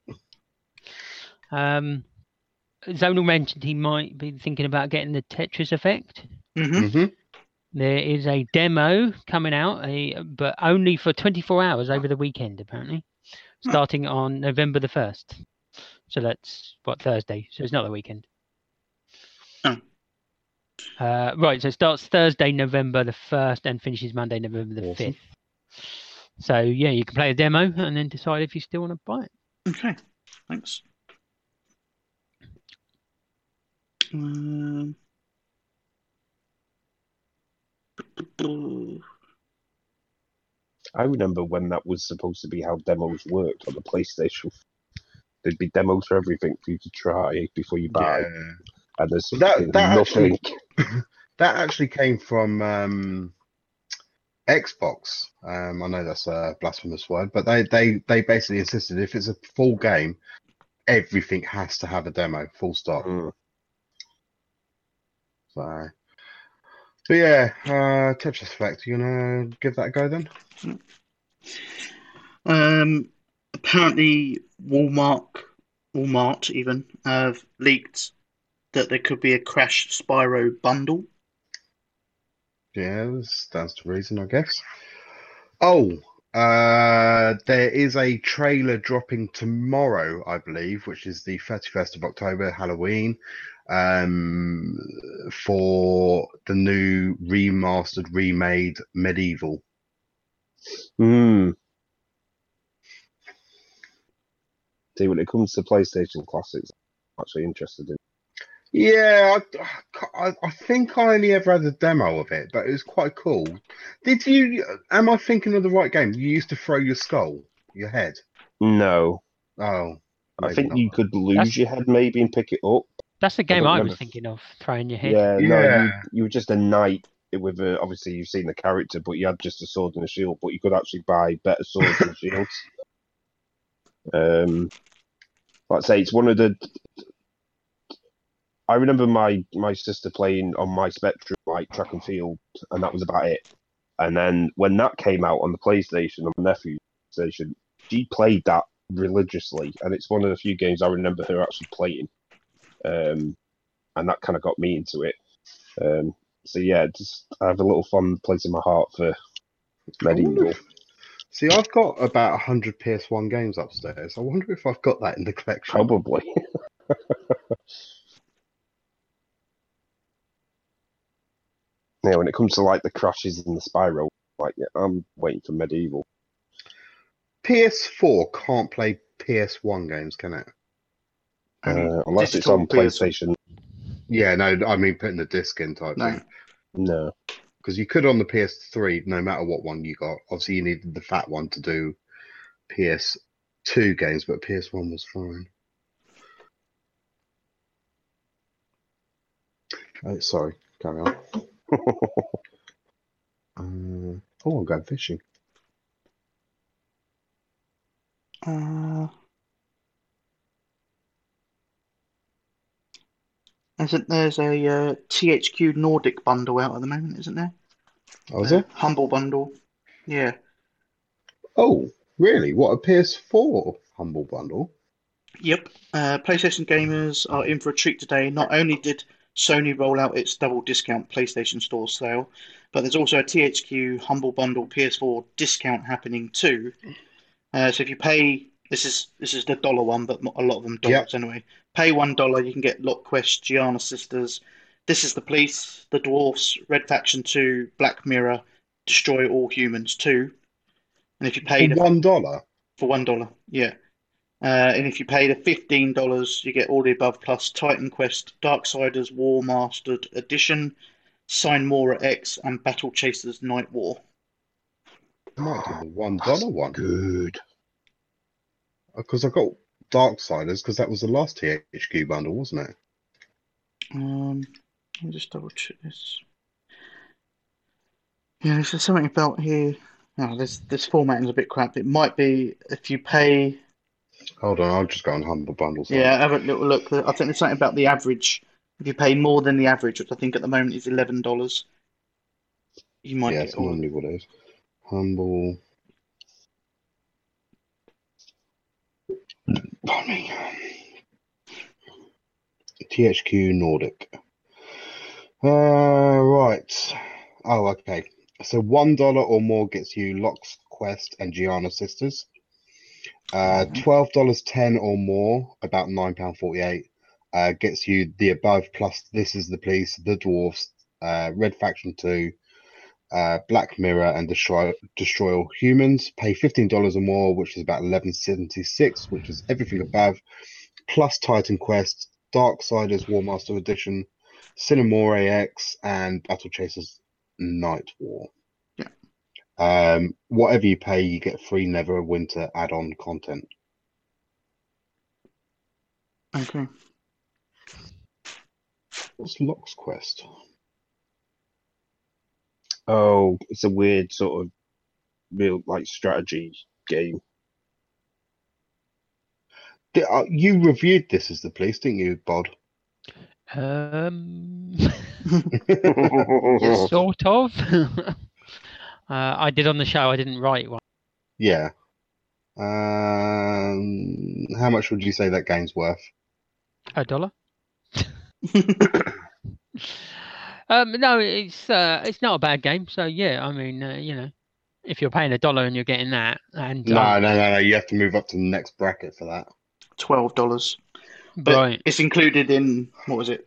um, Zonal mentioned he might be thinking about getting the Tetris effect. hmm hmm There is a demo coming out, a, but only for 24 hours over the weekend, apparently, Huh. Starting on November the 1st. So that's what Thursday. So it's not the weekend. Oh. Uh, right. So it starts Thursday, November the 1st, and finishes Monday, November the Awesome. 5th. So yeah, you can play a demo and then decide if you still want to buy it. Okay, thanks. Um, I remember when that was supposed to be how demos worked on the PlayStation. There'd be demos for everything for you to try before you buy, Yeah. and there's That- that nothing. That actually came from um, Xbox. Um, I know that's a blasphemous word, but they, they, they basically insisted if it's a full game, everything has to have a demo, full stop. Mm. So, but yeah, uh, Tetris Effect. You gonna give that a go then? um, apparently, Walmart, Walmart even have leaked that there could be a Crash Spyro bundle. Yeah, this stands to reason, I guess. Oh, uh, there is a trailer dropping tomorrow, I believe, which is the 31st of October, Halloween, um, for the new remastered, remade MediEvil. Hmm. See, when it comes to PlayStation classics, I'm actually interested in. Yeah, I, I, I think I only ever had a demo of it, but it was quite cool. Did you? Am I thinking of the right game? You used to throw your skull, your head. No, Oh, I think not. you could lose That's- your head maybe and pick it up. That's the game don't I, was remember. thinking of, throwing your head. Yeah, no, you, you were just a knight with a, obviously you've seen the character, but you had just a sword and a shield, but you could actually buy better swords and shields. Um, like I say, it's one of the. I remember my my sister playing on my Spectrum like track and field, and that was about it. And then when that came out on the PlayStation, on my nephew's PlayStation, she played that religiously, and it's one of the few games I remember her actually playing. Um, and that kind of got me into it. Um, so yeah, just I have a little fond place in my heart for MediEvil. if- See, I've got about 100 PS1 games upstairs. I wonder if I've got that in the collection. Probably. yeah, when it comes to like the crashes and the Spyro, like yeah, I'm waiting for MediEvil. PS4 can't play PS1 games, can it? Uh, unless it's digital on PS PlayStation. Yeah, no, I mean putting the disc in type No. thing. No. Because you could on the PS3, no matter what one you got. Obviously, you needed the fat one to do PS2 games, but PS1 was fine. Oh, sorry, carry on. uh, oh, I'm going fishing. Uh, isn't there's a uh, THQ Nordic bundle out at the moment, isn't there? Oh, is Uh, it? Humble bundle. Yeah. Oh, really? What a PS4 humble bundle? Yep. Uh, PlayStation gamers are in for a treat today. Not only did Sony roll out its double discount PlayStation Store sale, but there's also a THQ Humble Bundle PS4 discount happening too. Uh, so if you pay, this is this is the dollar one, but a lot of them dollars anyway. Pay one dollar, you can get Lock's Quest, Giana Sisters, This is the Police, The Dwarfs, Red Faction 2, Black Mirror, Destroy All Humans 2. And if you pay For one dollar. for one dollar. Yeah. Uh, and if you pay the fifteen dollars, you get all the above plus Titan Quest, Darksiders Warmastered Edition, Sine Mora EX, and Battle Chasers Nightwar. I might do the one dollar one Good. Because I got Darksiders because that was the last THQ bundle, wasn't it? Um, let me just double check this. Yeah, there's something about here. Oh, this this formatting's a bit crap. It might be if you pay. Hold on, I'll just go on humble bundles. Yeah, have a little look. I think there's something about the average. If you pay more than the average, which I think at the moment is eleven dollars, you might yeah, get it's all. normally what it is. Humble. THQ Nordic. Uh, right. Oh, okay. So one dollar or more gets you Lock's Quest and Giana Sisters. Uh, twelve dollars ten or more, about nine pound forty eight, uh, gets you the above plus This Is the Police, The Dwarfs, uh, Red Faction Two, uh, Black Mirror, and Destroy Destroy All Humans. Pay fifteen dollars or more, which is about eleven seventy six, which is everything above, plus Titan Quest, Dark Darksiders War Master Edition, Sine Mora EX, and Battle Chasers Nightwar. Yeah. Um, whatever you pay, you get free Neverwinter add-on content. Okay. What's Lock's Quest? Oh, it's a weird sort of real like strategy game. Di- uh, You reviewed This Is the Police, didn't you, Bod? Um, sort of. uh, I did on the show. I didn't write one. Yeah. Um, how much would you say that game's worth? A dollar. Um, no, it's uh, it's not a bad game. So yeah, I mean, uh, you know, if you're paying a dollar and you're getting that, and No, uh, no, no, no. You have to move up to the next bracket for that. Twelve dollars. But right, it's included in what was it?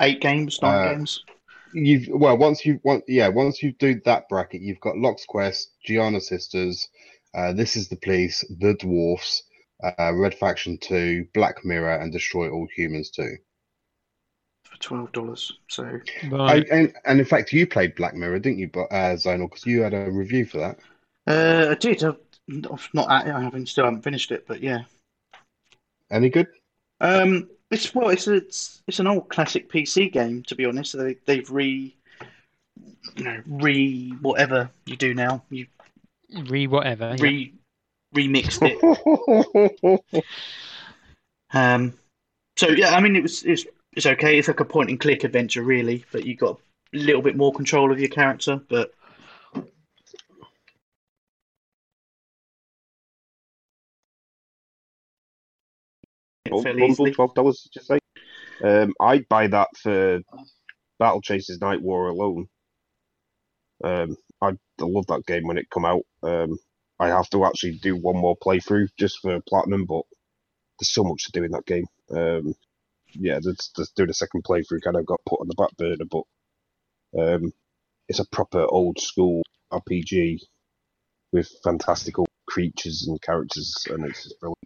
Eight games, nine Uh, games. You've well, once you want, yeah, once you do that bracket, you've got Lock's Quest, Giana Sisters, uh, This Is the Police, The Dwarfs, uh, Red Faction Two, Black Mirror, and Destroy All Humans Two. For twelve dollars. So right. And, and and in fact, you played Black Mirror, didn't you, Bo- uh, Zonal? Because you had a review for that. uh, I did. I've I've not. at it, I haven't. Still haven't finished it. But yeah. Any good? Um, it's well, it's it's it's an old classic PC game. To be honest, they they've re, you know, re whatever you do now. You Re whatever. yeah. re remixed it. Um, so yeah, I mean, it was it's it's okay. It's like a point and click adventure, really, but you got a little bit more control of your character. But fairly bundle, easily. twelve dollars. Did you say? Um, I'd buy that for Battle Chasers Nightwar alone. Um, I I love that game when it come out. Um, I have to actually do one more playthrough just for platinum, but there's so much to do in that game. Um, yeah, just, just doing a second playthrough kind of got put on the back burner, but um, it's a proper old school RPG with fantastical creatures and characters, and it's just brilliant.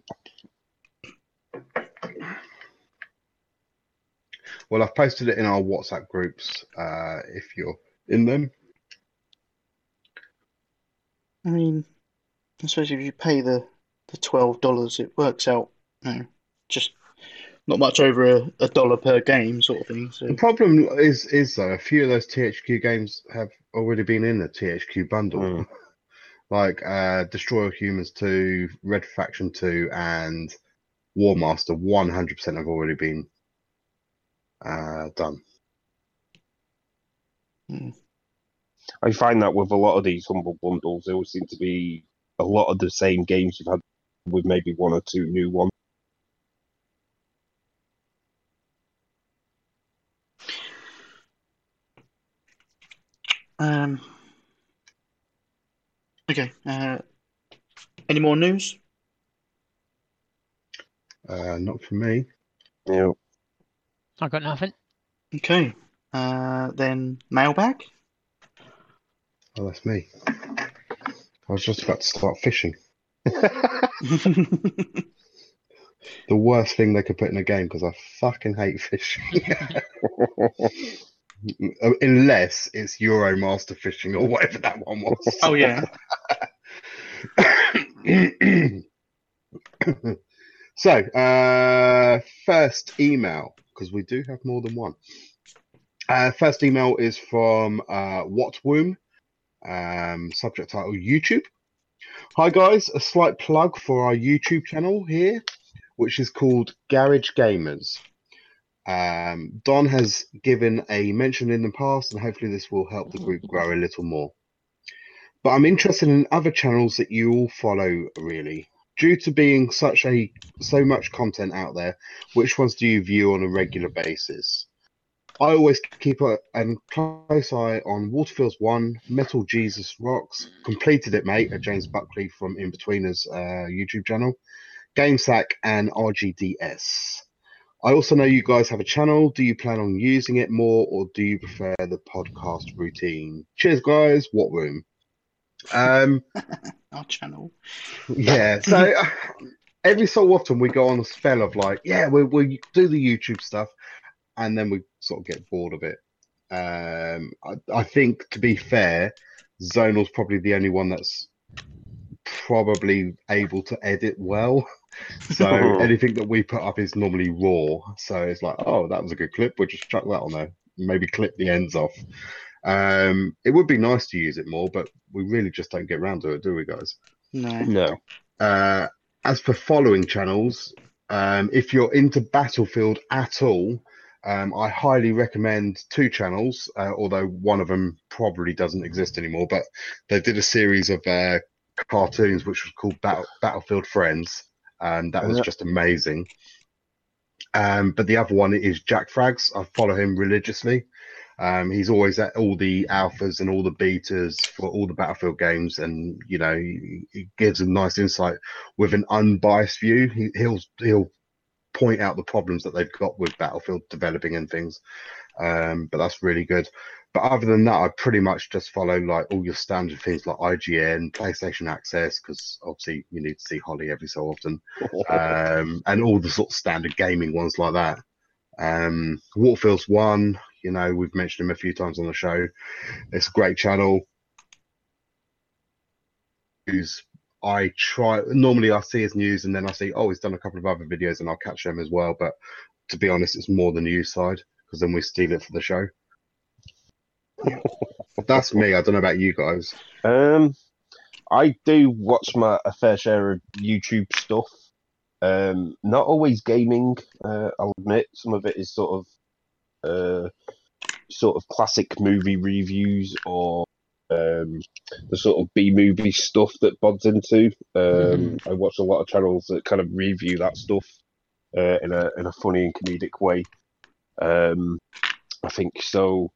Well, I've posted it in our WhatsApp groups. Uh, if you're in them, I mean, I suppose if you pay the the twelve dollars, it works out, you know, just not much over a, a dollar per game, sort of thing. So the problem is is though a few of those THQ games have already been in the THQ bundle, Mm. like uh, Destroy All Humans Two, Red Faction Two, and War Master. One hundred percent have already been uh, done. I find that with a lot of these humble bundles, there always seem to be a lot of the same games you've had with maybe one or two new ones. Um, okay. Uh, any more news? Uh, not for me. You know, I got nothing. Okay. Uh, then mailbag. Oh, that's me. I was just about to start fishing. The worst thing they could put in a game because I fucking hate fishing. Unless it's Euro Master fishing or whatever that one was. oh yeah. so, uh, first email, because we do have more than one. Uh, first email is from uh, What Womb, um, subject title YouTube. Hi guys, a slight plug for our YouTube channel here, which is called Garage Gamers. Um, Don has given a mention in the past, and hopefully this will help the group grow a little more. But I'm interested in other channels that you all follow, really. due to being such a so much content out there, which ones do you view on a regular basis? I always keep a, a close eye on Waterfields One, Metal Jesus Rocks, completed it, mate, at James Buckley from Inbetweeners uh, YouTube channel, GameSack, and RGDS. I also know you guys have a channel. Do you plan on using it more, or do you prefer the podcast routine? Cheers, guys. What room? Um, Our channel. yeah. So uh, every so often we go on a spell of like, yeah, we we do the YouTube stuff, and then we sort of get bored of it. Um, I, I think to be fair, Zonal's probably the only one that's probably able to edit well. So anything that we put up is normally raw. So it's like, oh, that was a good clip. We'll just chuck that on there. Maybe clip the ends off. Um, it would be nice to use it more, but we really just don't get around to it, do we, guys? No. No. Uh, as for following channels, um, if you're into Battlefield at all, um, I highly recommend two channels, uh, although one of them probably doesn't exist anymore. But they did a series of uh, cartoons which was called Battle- Battlefield Friends, and that was Yeah. just amazing. Um, but the other one is Jack Frags. I follow him religiously. Um, he's always at all the alphas and all the betas for all the Battlefield games, and you know he, he gives a nice insight with an unbiased view. He, he'll he'll point out the problems that they've got with Battlefield developing and things. Um, but that's really good. But other than that, I pretty much just follow like all your standard things like IGN, PlayStation Access, because obviously you need to see Holly every so often, um, and all the sort of standard gaming ones like that. Um, Waterfields One, you know, we've mentioned him a few times on the show. It's a great channel. Who's I try normally I see his news and then I see oh he's done a couple of other videos and I'll catch them as well. But to be honest, it's more the news side because then we steal it for the show. That's me. I don't know about you guys. Um, I do watch my a fair share of YouTube stuff. Um, not always gaming. Uh, I'll admit some of it is sort of, uh, sort of classic movie reviews or um, the sort of B movie stuff that Bod's into. Um, I watch a lot of channels that kind of review that stuff uh, in a in a funny and comedic way. Um, I think so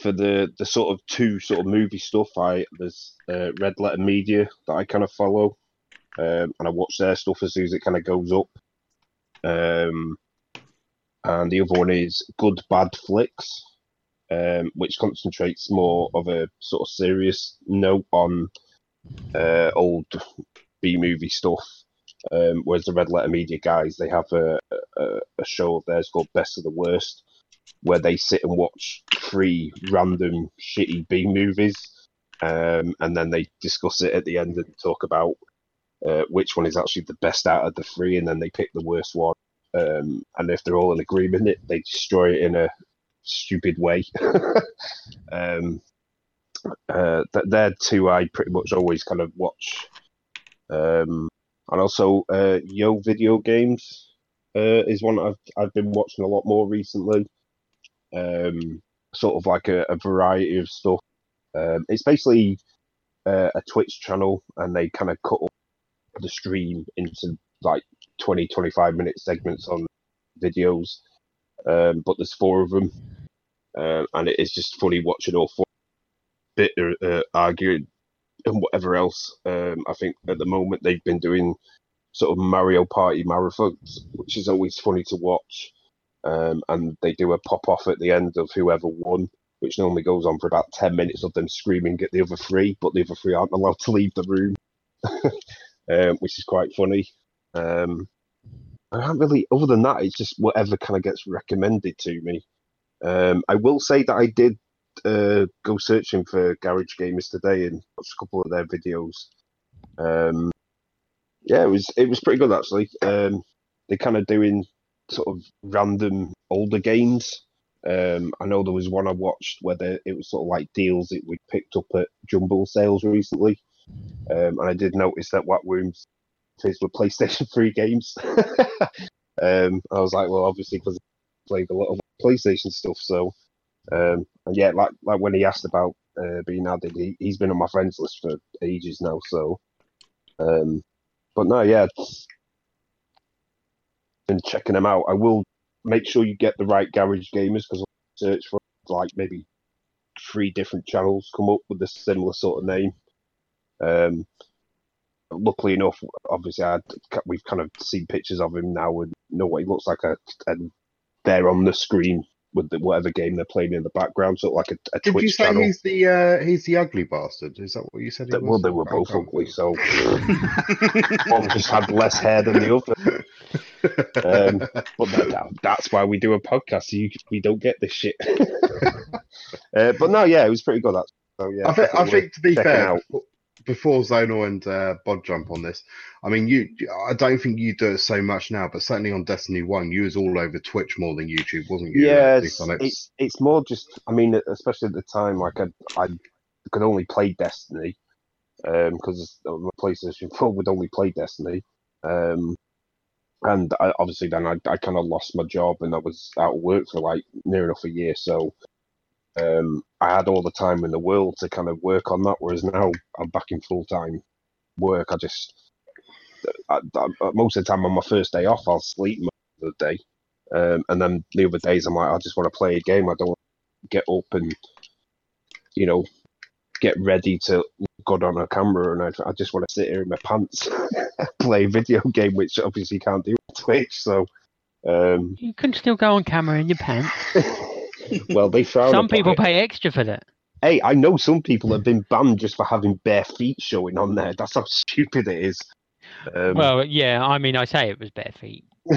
for the the sort of two sort of movie stuff, I there's uh, Red Letter Media that I kind of follow, um, and I watch their stuff as soon as it kind of goes up. Um, and the other one is Good Bad Flicks, um, which concentrates more of a sort of serious note on uh, old B movie stuff. Um, whereas the Red Letter Media guys, they have a, a, a show of theirs called Best of the Worst, where they sit and watch three random shitty B movies, um, and then they discuss it at the end and talk about uh, which one is actually the best out of the three, and then they pick the worst one. Um, and if they're all in agreement, it they destroy it in a stupid way. um, uh, th- they're two I pretty much always kind of watch. Um, and also, uh, Yo Video Games uh, is one I've I've been watching a lot more recently. Um, sort of like a, a variety of stuff. Um, it's basically uh, a Twitch channel, and they kind of cut the stream into like 20, 25 minute segments on videos. Um, but there's four of them, uh, and it is just funny watching all four bit uh, arguing and whatever else. Um, I think at the moment they've been doing sort of Mario Party marathons, which is always funny to watch. Um, and they do a pop off at the end of whoever won, which normally goes on for about 10 minutes of them screaming at the other three, but the other three aren't allowed to leave the room, um, which is quite funny. Um, I can't really, other than that, it's just whatever kind of gets recommended to me. Um, I will say that I did uh, go searching for Garage Gamers today and watched a couple of their videos. Um, yeah, it was it was pretty good actually. Um, they're kind of doing sort of random older games. Um, I know there was one I watched where it was sort of like deals that we picked up at Jumble sales recently, um, and I did notice that What Rooms fizz were PlayStation 3 games. um, I was like, well, obviously because played a lot of PlayStation stuff, so um, and yeah, like like when he asked about uh, being added, he, he's been on my friends list for ages now. So um, but no, yeah, been checking them out. I will make sure you get the right garage gamers because I search for like maybe three different channels come up with a similar sort of name. Um, luckily enough, obviously, I, we've kind of seen pictures of him now and know what he looks like, a, and they're on the screen with the, whatever game they're playing in the background, sort of like a, a Did Twitch you say channel. he's the uh, he's the ugly bastard? Is that what you said? That- was? well, they were both ugly, so one just had less hair than the other. Um, but that, that's why we do a podcast. So you, we don't get this shit. uh, but no, yeah, it was pretty good. That so yeah. I think, I think to be fair, out. before Zonal and uh, Bod jump on this, I mean, you, I don't think you do it so much now, but certainly on Destiny One, you was all over Twitch more than YouTube, wasn't you? Yeah, it's, it's it's more just. I mean, especially at the time, like I I could only play Destiny because my PlayStation Four would only play Destiny, um, and I, obviously then I I kind of lost my job and I was out of work for like near enough a year, so. Um, I had all the time in the world to kind of work on that, whereas now I'm back in full time work. I just I, I, most of the time on my first day off, I'll sleep most of the day. Um, and then the other days, I'm like, I just want to play a game. I don't want to get up and, you know, get ready to good on a camera. And I, I just want to sit here in my pants, play video game, which obviously you can't do on Twitch. So, um, You can still go on camera in your pants. well, they frown Some people it. pay extra for that. Hey, I know some people have been banned just for having bare feet showing on there. That's how stupid it is. Um, Well, yeah, I mean, I say it was bare feet. I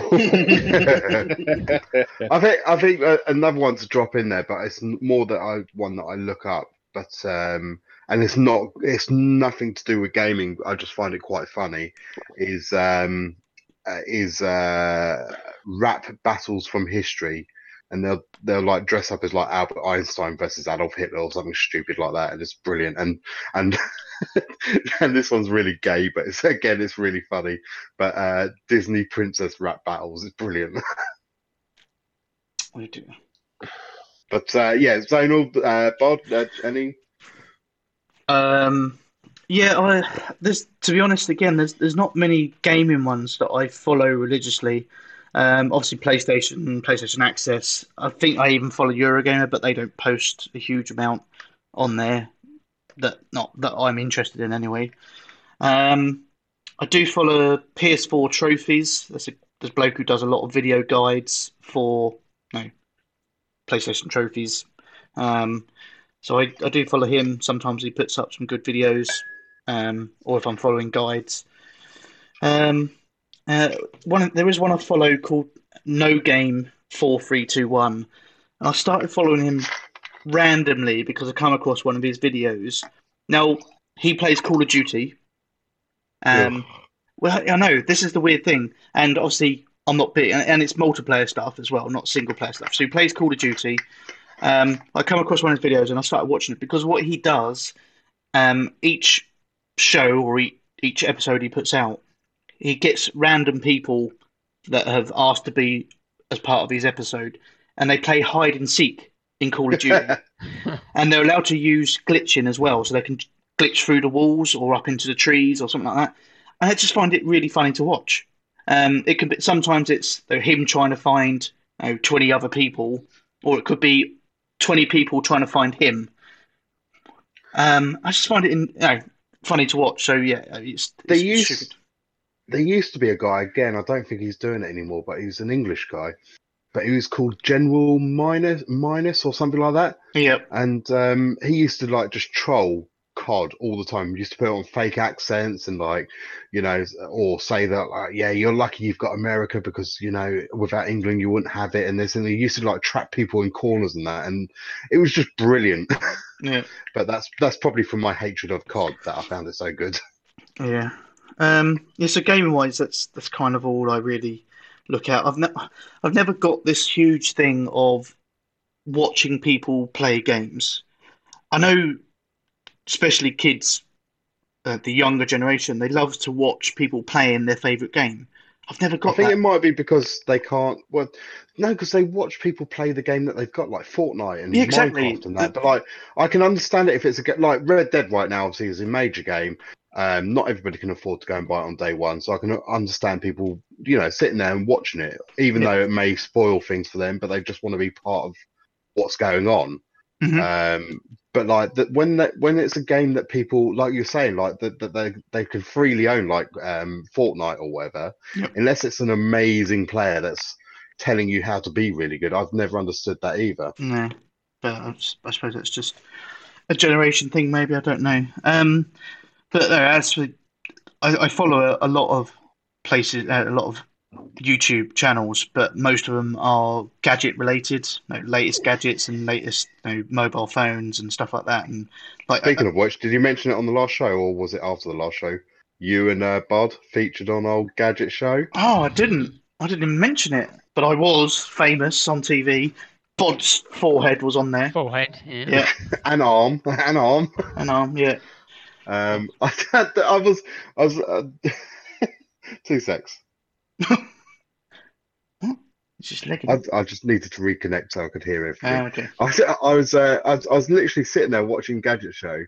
think I think uh, another one to drop in there, but it's more that I one that I look up, but um, and it's not it's nothing to do with gaming. I just find it quite funny. Is um uh, is uh rap battles from history, and they'll they'll like dress up as like Albert Einstein versus Adolf Hitler or something stupid like that, and it's brilliant. And and and this one's really gay, but it's again it's really funny. But uh Disney princess rap battles is brilliant. We do. But uh, yeah, Zonal, uh, Bod, uh, any? Um, yeah, I there's to be honest, again, there's there's not many gaming ones that I follow religiously. Um, obviously PlayStation, PlayStation Access. I think I even follow Eurogamer, but they don't post a huge amount on there that not that I'm interested in anyway. Um, I do follow PS4 trophies. There's a there's a bloke who does a lot of video guides for no PlayStation trophies. Um, so I, I do follow him. Sometimes he puts up some good videos, um, or if I'm following guides. Um, uh, one there is one I follow called No Game Four Three Two One, and I started following him randomly because I come across one of his videos. Now he plays Call of Duty. Um, well, I know this is the weird thing, and obviously I'm not big, and, and it's multiplayer stuff as well, not single player stuff. So he plays Call of Duty. Um, I come across one of his videos and I started watching it because what he does, um, each show or each, each episode he puts out, he gets random people that have asked to be as part of his episode, and they play hide and seek in Call of Duty, and they're allowed to use glitching as well, so they can glitch through the walls or up into the trees or something like that. And I just find it really funny to watch. Um, it can be sometimes it's him trying to find you know, twenty other people, or it could be twenty people trying to find him. Um, I just find it in, you know, funny to watch. So yeah, it's, They it's use- stupid. There used to be a guy again. I don't think he's doing it anymore, but he was an English guy. But he was called General Minus, Minus or something like that. Yep. And um, he used to like just troll COD all the time. Used to put on fake accents and like, you know, or say that like, yeah, you're lucky you've got America because you know without England you wouldn't have it. And this and he used to like trap people in corners and that, and it was just brilliant. yeah, but that's that's probably from my hatred of COD that I found it so good. yeah. Um, yeah. So gaming wise, that's that's kind of all I really look at. I've never I've never got this huge thing of watching people play games. I know, especially kids, uh, the younger generation, they love to watch people playing their favorite game. I've never got. I think that. it might be because they can't. Well, no, because they watch people play the game that they've got, like Fortnite and Yeah, exactly. Minecraft and that. But like, I can understand it if it's a like Red Dead right now. Obviously, is a major game, Um, not everybody can afford to go and buy it on day one, so I can understand people, you know, sitting there and watching it, even Yeah. though it may spoil things for them, but they just want to be part of what's going on. Mhm. Um, but like that when that when it's a game that people like you're saying like that, that they they can freely own like um Fortnite or whatever, Yep. unless it's an amazing player that's telling you how to be really good. I've never understood that either. No, but I suppose that's just a generation thing. Maybe I don't know. Um, but no, as for, I, I follow a, a lot of places, uh, a lot of YouTube channels, but most of them are gadget related, you know, latest gadgets and latest you know, mobile phones and stuff like that. And like, Speaking of which, did you mention it on the last show or was it after the last show? You and uh, Bud featured on old gadget show. oh, I didn't, I didn't even mention it, but I was famous on TV. Bud's forehead was on there, Forehead. Yeah. Yeah. An arm, an arm. and um, yeah, Um, I, had- I was, I was, uh, two secs. Just. I, I just needed to reconnect so I could hear everything. Ah, okay. I was, I was, uh, I I was literally sitting there watching Gadget Show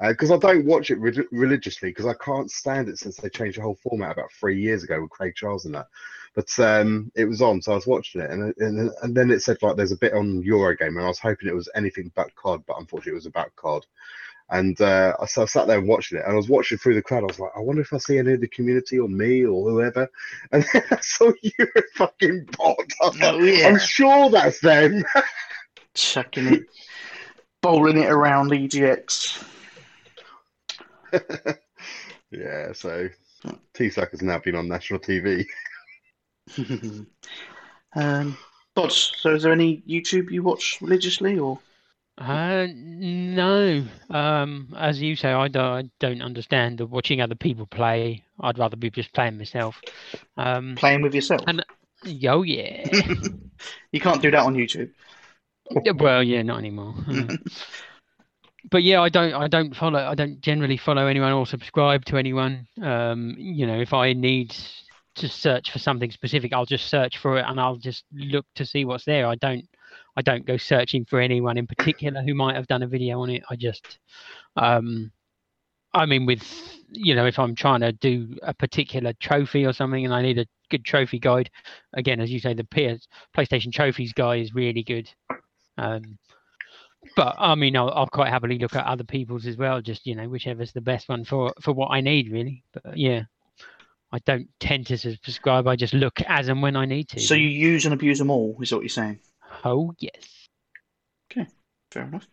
because I don't watch it re- religiously because I can't stand it since they changed the whole format about three years ago with Craig Charles and that. But um, it was on, so I was watching it, and and, and then it said like there's a bit on Eurogamer, and I was hoping it was anything but COD, but unfortunately it was about COD. And uh, so I sat there and watching it, and I was watching through the crowd. I was like, I wonder if I see any of the community or me or whoever. And then I saw you fucking bot. I Oh yeah. I'm sure that's them. chucking it, bowling it around EGX. yeah, so T Suck has now been on national TV. um, Bods, so is there any YouTube you watch religiously or? Uh, no. Um, as you say, I don't, I don't understand the watching other people play. I'd rather be just playing myself. Um, Playing with yourself? And- oh yeah. you can't do that on YouTube. Well, yeah, not anymore. Uh, but yeah, I don't, I don't follow, I don't generally follow anyone or subscribe to anyone. Um, you know, if I need to search for something specific, I'll just search for it and I'll just look to see what's there. I don't, I don't go searching for anyone in particular who might have done a video on it. I just, um, I mean, with you know, if I'm trying to do a particular trophy or something and I need a good trophy guide, again, as you say, the PS, PlayStation trophies guy is really good. Um, but I mean, I'll, I'll quite happily look at other people's as well. Just you know, whichever's the best one for for what I need, really. But yeah, I don't tend to subscribe. I just look as and when I need to. So you use and abuse them all, is what you're saying? Oh yes. Okay, fair enough.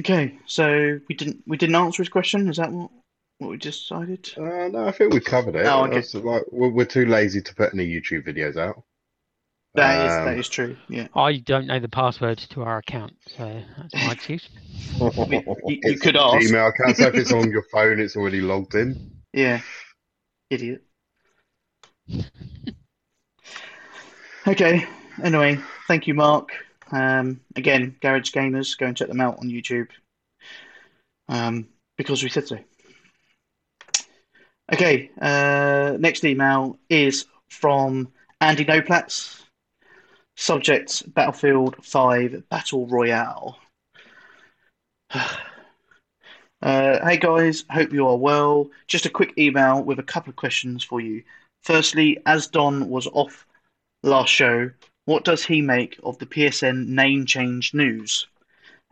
Okay, so we didn't we didn't answer his question. Is that what what we just decided? Uh, no, I think we covered it. Oh, okay. That's like, we're, we're too lazy to put any YouTube videos out. That is Um, that is true. Yeah, I don't know the password to our account, so that's my excuse. you, you It's could ask. Email account, so if it's on your phone, it's already logged in. Yeah, idiot. Okay. Anyway, thank you, Mark. Um, again, Garage Gamers, go and check them out on YouTube. Um, because we said so. Okay. Uh, next email is from Andy Noplats. Subject: Battlefield 5 Battle Royale. Uh, hey guys, hope you are well. Just a quick email with a couple of questions for you. Firstly, as Don was off last show, what does he make of the PSN name change news?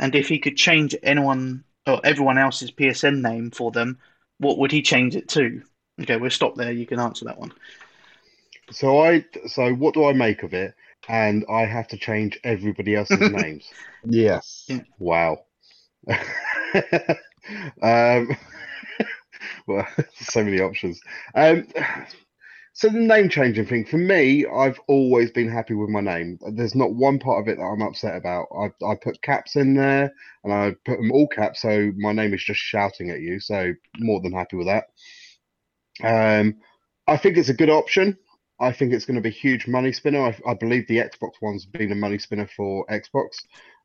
And if he could change anyone or everyone else's PSN name for them, what would he change it to? Okay, we'll stop there. You can answer that one. So I, so what do I make of it? And I have to change everybody else's names. Yes. Yeah. Wow. um, well, so many options. Um, so the name changing thing for me, I've always been happy with my name. There's not one part of it that I'm upset about. I I put caps in there, and I put them all caps, so my name is just shouting at you. So more than happy with that. Um, I think it's a good option. I think it's going to be a huge money spinner. I, I believe the Xbox one's been a money spinner for Xbox.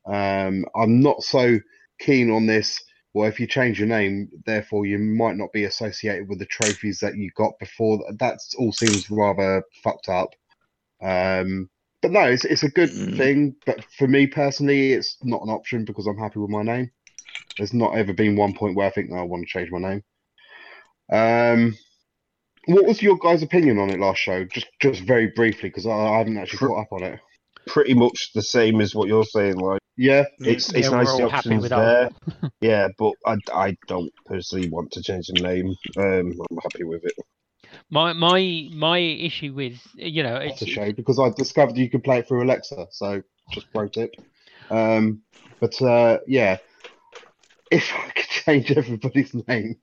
Um, I'm not so keen on this. Well, if you change your name, therefore you might not be associated with the trophies that you got before. That all seems rather fucked up. Um, but no, it's it's a good Mm. thing. But for me personally, it's not an option because I'm happy with my name. There's not ever been one point where I think, no, I want to change my name. Um, what was your guys' opinion on it last show? Just, just very briefly, because I, I haven't actually caught up on it. Pretty much the same as what you're saying. Like Yeah, it's Yeah, it's we're nice all the happy options with that. there. yeah, but I, I don't personally want to change the name. Um, I'm happy with it. My my my issue with you know that's it's a shame because I discovered you could play it through Alexa. So just pro tip. Um, but uh, yeah, if I could change everybody's name,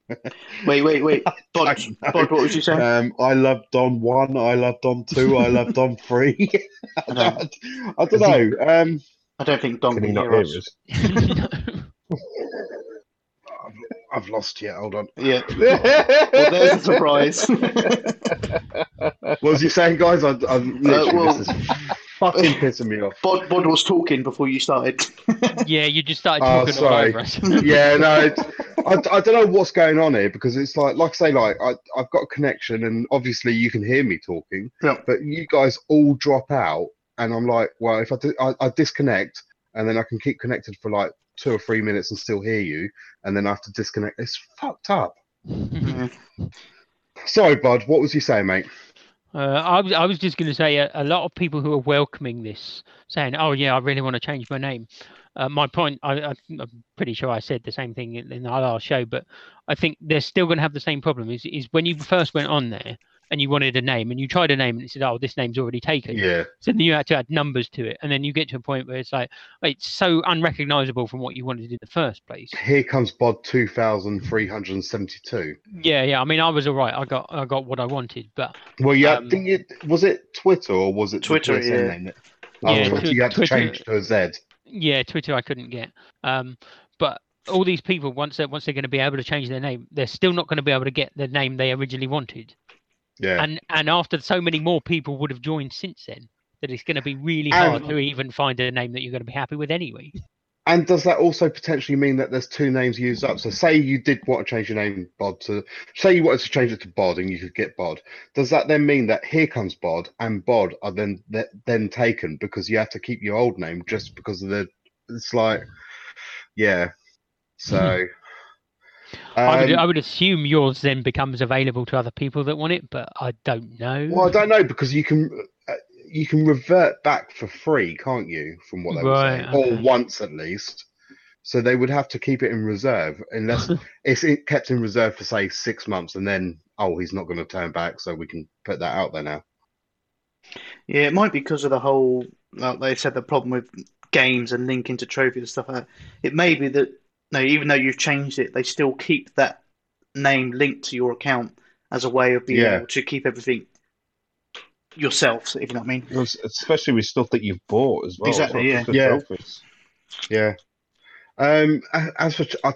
Wait, wait, wait. Bod, I. Bod, what was you saying? Um, I love Don one. I love Don two. I love Don three. I don't- don't, I don't know. Um, I don't think Don Can can he not hear hear us. us? I've, I've lost you. Hold on. Yeah. Well, there's a surprise. What was you saying, guys? I, I'm uh, literally well- this is fucking pissing me off. Bod, Bod was talking before you started. yeah you just started Oh, talking all sorry. over us yeah, no, it's, I, I don't know what's going on here because it's like, like I say, like I, I've got a connection and obviously you can hear me talking, Yeah. but you guys all drop out, and I'm like, well, if I, di- I, I disconnect and then I can keep connected for like two or three minutes and still hear you, and then I have to disconnect. It's fucked up. Sorry, Bud. What was you saying, mate? Uh, I was I was just going to say a, a lot of people who are welcoming this, saying, "Oh yeah, I really want to change my name." Uh, my point, I, I, I'm pretty sure I said the same thing in, in our last show, but I think they're still going to have the same problem. Is is when you first went on there and you wanted a name and you tried a name and it said, "Oh, this name's already taken." Yeah, So then you had to add numbers to it, and then you get to a point where it's like it's so unrecognizable from what you wanted in the first place. here comes Bod two thousand three hundred and seventy-two. Yeah, yeah. I mean, I was all right. I got I got what I wanted, but Well, yeah, Um, didn't was it Twitter or was it the Twitter, yeah. name? Oh, Yeah, Twitter, you had to Twitter- change to a Z. Yeah, Twitter I couldn't get. Um, but all these people once they once they're going to be able to change their name, they're still not going to be able to get the name they originally wanted. Yeah. And and after so many more people would have joined since then, that it's going to be really hard And- to even find a name that you're going to be happy with anyway. And does that also potentially mean that there's two names used up? So say you did want to change your name, Bod, to say you wanted to change it to Bod and you could get Bod. Does that then mean that here comes Bod and Bod are then then taken because you have to keep your old name just because of the? It's like, yeah. So. I would um, I would assume yours then becomes available to other people that want it, but I don't know. Well, I don't know because you can uh, you can revert back for free, can't you? From what they were Right, saying, or once at least. So they would have to keep it in reserve unless it's it kept in reserve for say six months, and then oh, he's not going to turn back, so we can put that out there now. Yeah, it might be because of the whole, like they said, the problem with games and linking to trophies and stuff like that. It may be that, no, even though you've changed it, they still keep that name linked to your account as a way of being Yeah. able to keep everything yourself, if you know what I mean. Especially with stuff that you've bought as well. Exactly, yeah. Yeah. trophies. Yeah. Um. As for, I,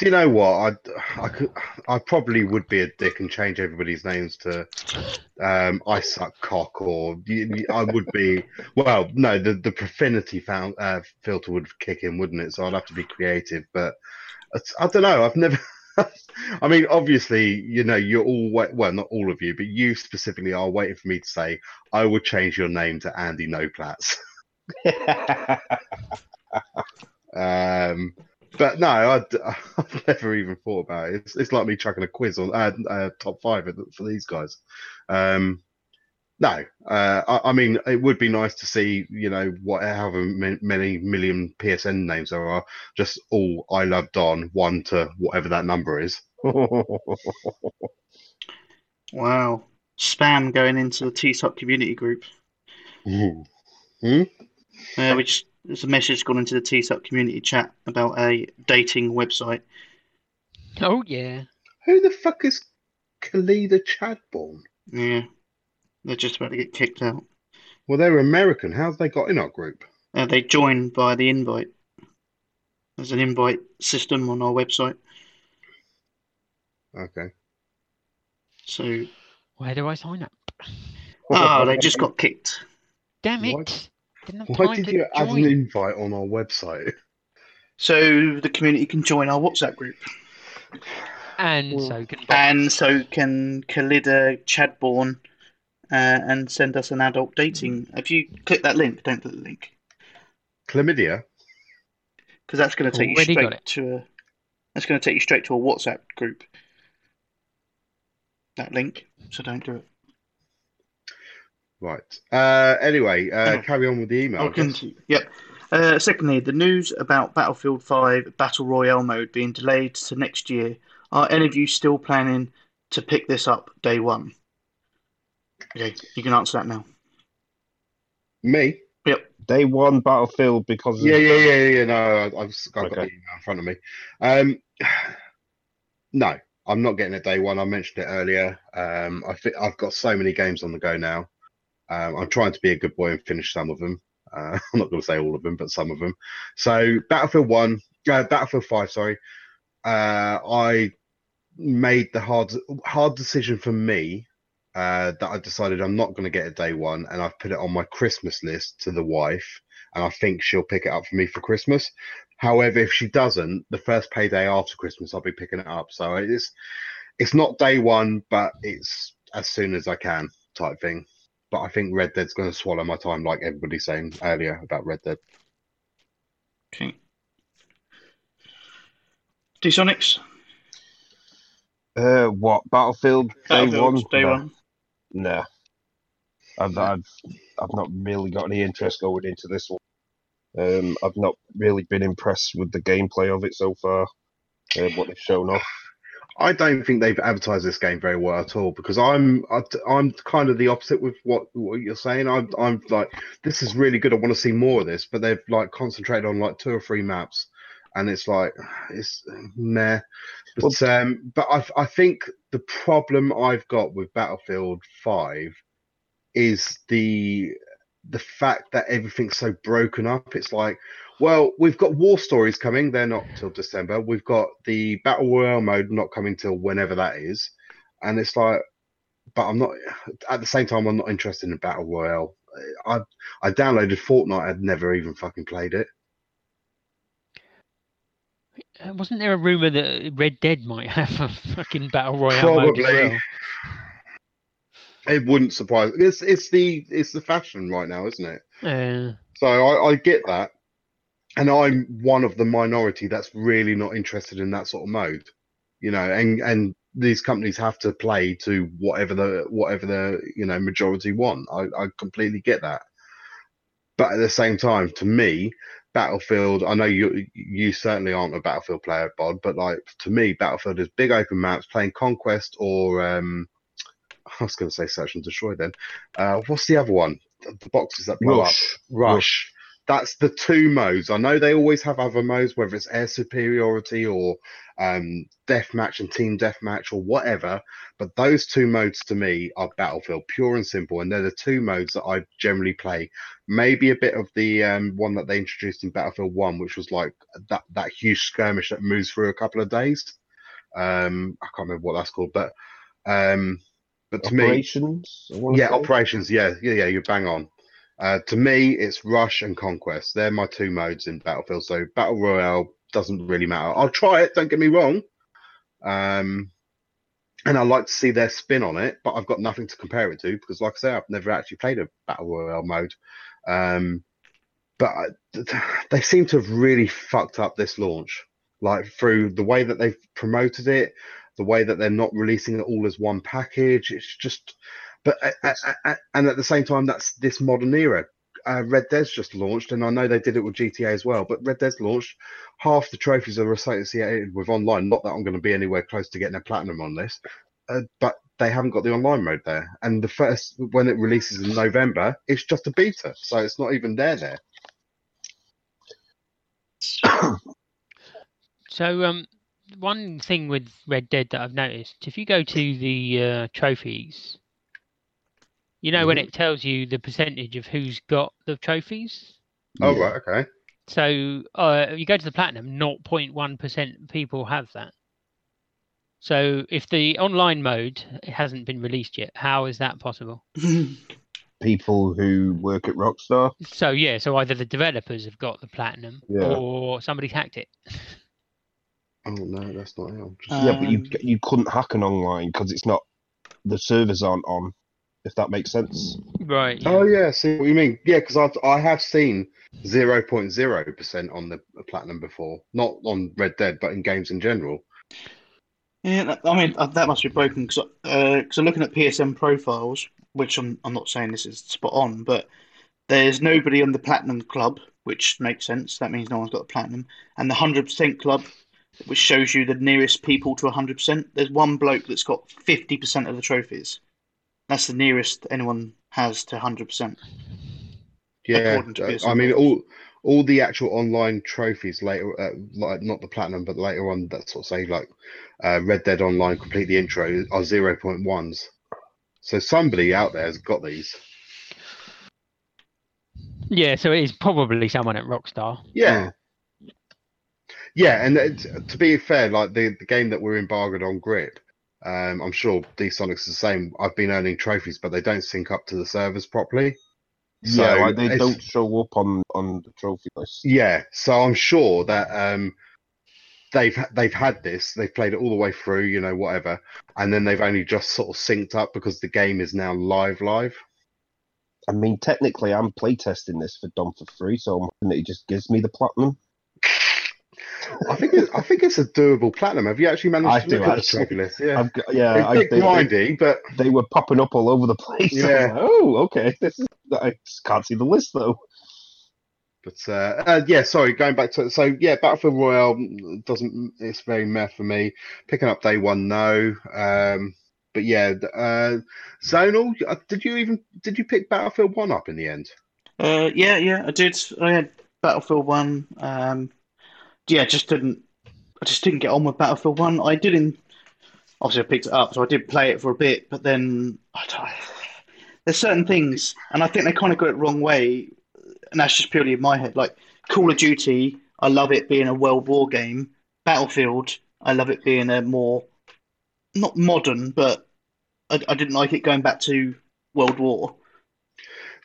do you know what? I, I could, I probably would be a dick and change everybody's names to, um, I suck cock, or I would be. Well, no, the the profanity found, uh, filter would kick in, wouldn't it? So I'd have to be creative. But I don't know. I've never. I mean, obviously, you know, you're all wait, well, not all of you, but you specifically are waiting for me to say I would change your name to Andy Noplats. Um, but no, I'd, I've never even thought about it. It's, it's like me chucking a quiz on uh, uh, top five for these guys. Um, no, uh, I, I mean it would be nice to see, you know, what however many million PSN names there are, just all I love Don one to whatever that number is. Wow. Spam going into the TSUP community group. Ooh. Uh, which there's a message gone into the TSUP community chat about a dating website. Oh yeah. Who the fuck is Kalida Chadbourne? Yeah. They're just about to get kicked out. Well, they're American. How's they got in our group? Uh, they joined by the invite. There's an invite system on our website. Okay. So, Where do I sign up? oh, they just got kicked. Damn Why- it! Didn't have Why time did to you add an invite on our website? So the community can join our WhatsApp group. And Well, so can bots. And so can Khalida Chadbourne uh, and send us an adult dating. If you click that link, don't click the link. Chlamydia? Because that's going to take you Already got straight to a. It's going to take you straight to a WhatsApp group. That link, so don't do it. Right. Uh, anyway, uh, Hang carry on with the email. I'll I guess. continue. Yep. Uh, secondly, the news about Battlefield 5 Battle Royale mode being delayed to next year. Are any of you still planning to pick this up day one? Okay, you can answer that now. Me? Yep. Day one Battlefield because of Yeah, yeah, yeah, yeah. No, I- I've, s- I've got the email in front of me. Um, no, I'm not getting it day one. I mentioned it earlier. Um, I think I've got so many games on the go now. Um, I'm trying to be a good boy and finish some of them. Uh, I'm not going to say all of them, but some of them. So Battlefield One, uh, Battlefield Five, sorry. Uh, I made the hard hard decision for me uh, that I decided I'm not going to get a day one, and I've put it on my Christmas list to the wife, and I think she'll pick it up for me for Christmas. However, if she doesn't, the first payday after Christmas, I'll be picking it up. So it's it's not day one, but it's as soon as I can type thing. But I think Red Dead's going to swallow my time, like everybody's saying earlier about Red Dead. Okay. D-Sonics? uh, what Battlefield Day Battlefield, one. Day No. one. Nah. I've, I've I've not really got any interest going into this one. Um, I've not really been impressed with the gameplay of it so far. Uh, what they've shown off. I don't think they've advertised this game very well at all because I'm I- I'm kind of the opposite with what what you're saying. I'm I'm like this is really good. I want to see more of this, but they've like concentrated on like two or three maps, and it's like it's meh. But um, but I I think the problem I've got with Battlefield Five is the the fact that everything's so broken up. It's like well, we've got war stories coming. They're not till December. We've got the battle royale mode not coming till whenever that is, and it's like, but I'm not. At the same time, I'm not interested in battle royale. I I downloaded Fortnite. I'd never even fucking played it. Wasn't there a rumor that Red Dead might have a fucking battle royale mode as well? It wouldn't surprise. It's it's the it's the fashion right now, isn't it? Uh, So I, I get that, and I'm one of the minority that's really not interested in that sort of mode, you know. And and these companies have to play to whatever the whatever the you know majority want. I, I completely get that, but at the same time, to me, Battlefield. I know you you certainly aren't a Battlefield player, Bod, but like to me, Battlefield is big open maps, playing Conquest or um, I was going to say Search and Destroy. Then, uh, what's the other one? The, the boxes that blow up. Rush. Rush. That's the two modes. I know they always have other modes, whether it's air superiority or um, deathmatch and team deathmatch or whatever. But those two modes to me are Battlefield, pure and simple, and they're the two modes that I generally play. Maybe a bit of the um, one that they introduced in Battlefield One, which was like that that huge skirmish that moves through a couple of days. Um, I can't remember what that's called, but um, but to me, Operations. Wanna yeah, say. operations. Yeah, yeah, yeah. You're bang on. Uh, to me, it's rush and conquest. They're my two modes in Battlefield. So battle royale doesn't really matter. I'll try it. Don't get me wrong. Um, and I like to see their spin on it, but I've got nothing to compare it to because, like I say, I've never actually played a battle royale mode. Um, but I, they seem to have really fucked up this launch, like through the way that they've promoted it, the way that they're not releasing it all as one package. It's just, but and at the same time, that's this modern era. Uh, Red Dead's just launched, and I know they did it with GTA as well. But Red Dead's launched. Half the trophies are associated with online. Not that I'm going to be anywhere close to getting a platinum on this, uh, but they haven't got the online mode there. And the first when it releases in November, it's just a beta, so it's not even there there. so um, one thing with Red Dead that I've noticed, if you go to the uh, trophies, you know when Mhm. it tells you the percentage of who's got the trophies. Oh Yeah. right, okay. So uh, you go to the platinum, 0.1% people have that. So if the online mode hasn't been released yet, how is that possible? People who work at Rockstar. So yeah, so either the developers have got the platinum Yeah. or somebody's hacked it. Oh no, that's not how. Just- Uh, yeah, but you Um, you couldn't hack an online because it's not the servers aren't on. if that makes sense. Right. Oh yeah, see what you mean? Yeah, because I've I have seen zero point zero percent on the platinum before, not on Red Dead, but in games in general. Yeah, that- I mean uh, that must be broken because because I'm looking at PSN profiles, which I'm I'm not saying this is spot on, but there's nobody on the platinum club, which makes sense. That means no one's got a platinum, and the hundred percent club, which shows you the nearest people to hundred percent. There's one bloke that's got fifty percent of the trophies. That's the nearest anyone has to hundred percent. Yeah, According to uh, I mean all all the actual online trophies later, uh, like not the platinum, but later on that sort of say like uh, Red Dead Online complete the intro are zero point ones. So somebody out there has got these. Yeah, so it is probably someone at Rockstar. Yeah. Yeah, and to be fair, like the, the game that we're embargoed on Grip, um, I'm sure D Sonic's the same. I've been earning trophies, but they don't sync up to the servers properly. So yeah, like they don't show up on on the trophy list. Yeah, so I'm sure that um, they've they've had this, they've played it all the way through, you know, whatever, and then they've only just sort of synced up because the game is now live, live. I mean, technically, I'm playtesting this for Dom for free, so I'm hoping that he just gives me the platinum. I think it's, I think it's a doable platinum. Have you actually managed I to do, look at the actually. trophy list? Yeah, I've yeah, it's I, a bit they, they, but they were popping up all over the place. Yeah. like, oh, okay. This is. I just can't see the list though. But uh, uh, yeah, sorry, going back to so yeah, Battlefield Royale doesn't it's very meh for me. Picking up day one, no. Um, but yeah, uh, Zonal, uh, did you even did you pick Battlefield One up in the end? Uh, yeah, yeah, I did. I had Battlefield One. Um, yeah, just didn't. I just didn't get on with Battlefield One. I didn't. Obviously, I picked it up, so I did play it for a bit. But then I there's certain things, and I think they kind of got it wrong way, and that's just purely in my head. Like Call of Duty, I love it being a World War game. Battlefield, I love it being a more not modern, but I, I didn't like it going back to World War.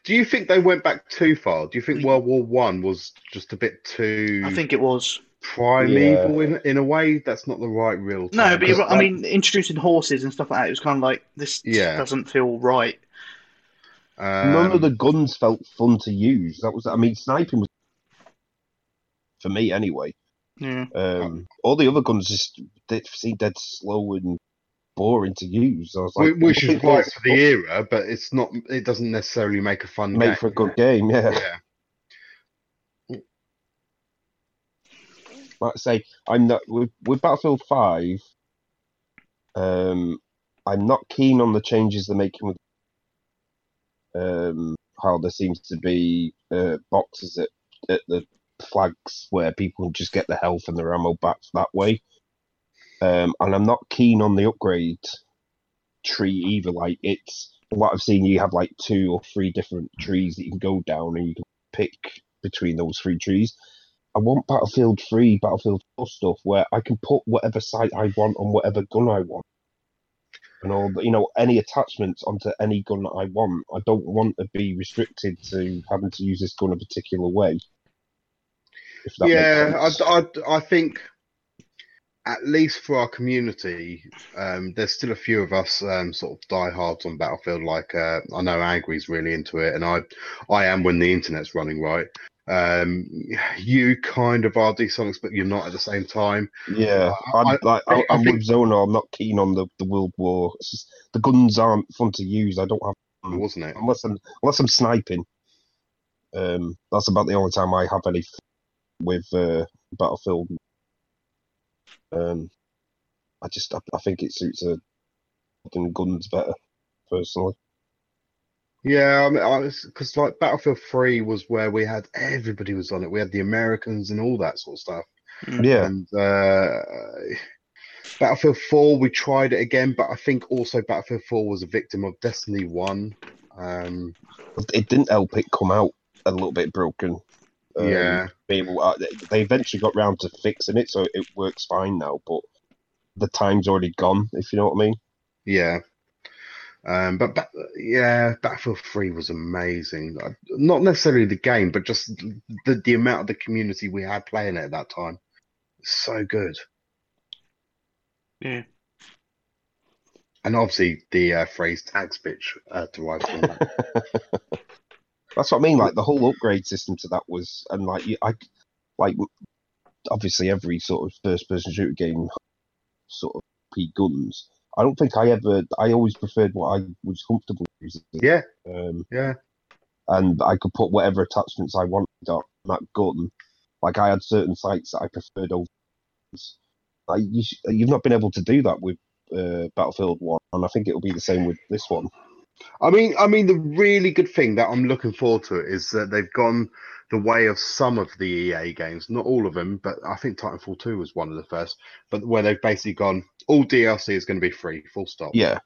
Do you think they went back too far? Do you think World War One was just a bit too I think it was. primeval in in a way? That's not the right real. No, but you're, 'cause right. I mean, introducing horses and stuff like that, it was kind of like this Yeah. doesn't feel right. None of um, the guns felt fun to use. That was, I mean, sniping was for me anyway. Yeah. Um, all the other guns just they seemed dead slow and boring to use. I was like, which is right for the era, but it's not. It doesn't necessarily make a fun made game. for a good game. Yeah. Yeah. like I say, I'm not with, with Battlefield Five. Um, I'm not keen on the changes they're making with um how there seems to be uh, boxes at, at the flags where people just get the health and their ammo back that way. Um, and I'm not keen on the upgrade tree either. Like it's what I've seen, you have like two or three different trees that you can go down and you can pick between those three trees. I want Battlefield 3, Battlefield 4 stuff where I can put whatever sight I want on whatever gun I want. And all the, you know, any attachments onto any gun that I want. I don't want to be restricted to having to use this gun a particular way. Yeah. I, I, I think at least for our community, um, there's still a few of us um, sort of diehards on Battlefield. Like uh, I know Angry's really into it, and I, I am when the internet's running right. Um, you kind of are Sonics, but you're not at the same time. Yeah, I- I'm, like, I- I, I I'm think- with Zona. I'm not keen on the, the World War. It's just, the guns aren't fun to use. I don't have. Wasn't it? unless I'm unless I'm sniping. Um, that's about the only time I have any f- with uh, Battlefield. Um, I just I, I think it suits a than guns better, personally. Yeah, I mean, because like Battlefield Three was where we had everybody was on it. We had the Americans and all that sort of stuff. Yeah, And uh, Battlefield 4, we tried it again, but I think also Battlefield 4 was a victim of Destiny 1. Um, it didn't help it come out a little bit broken. Um, yeah, Maybe uh, they- they eventually got round to fixing it, so it works fine now. But the time's already gone, if you know what I mean. yeah. Um, but ba- yeah, Battlefield 3 was amazing. Uh, Not necessarily the game, but just the, the amount of the community we had playing it at that time. So good. Yeah. And obviously, the uh, phrase "tax bitch" uh, derives from that. That's what I mean. Like the whole upgrade system to that was, and like you, I, like obviously every sort of first-person shooter game, sort of P guns. I don't think I ever. I always preferred what I was comfortable using. yeah, Um, yeah. and I could put whatever attachments I wanted on that gun. Like I had certain sights that I preferred over. Like you, sh- you've not been able to do that with uh, Battlefield One, and I think it'll be the same with this one. I mean, I mean, the really good thing that I'm looking forward to is that they've gone the way of some of the EA games, not all of them, but I think Titanfall 2 was one of the first, but where they've basically gone, all DLC is going to be free, full stop. Yeah,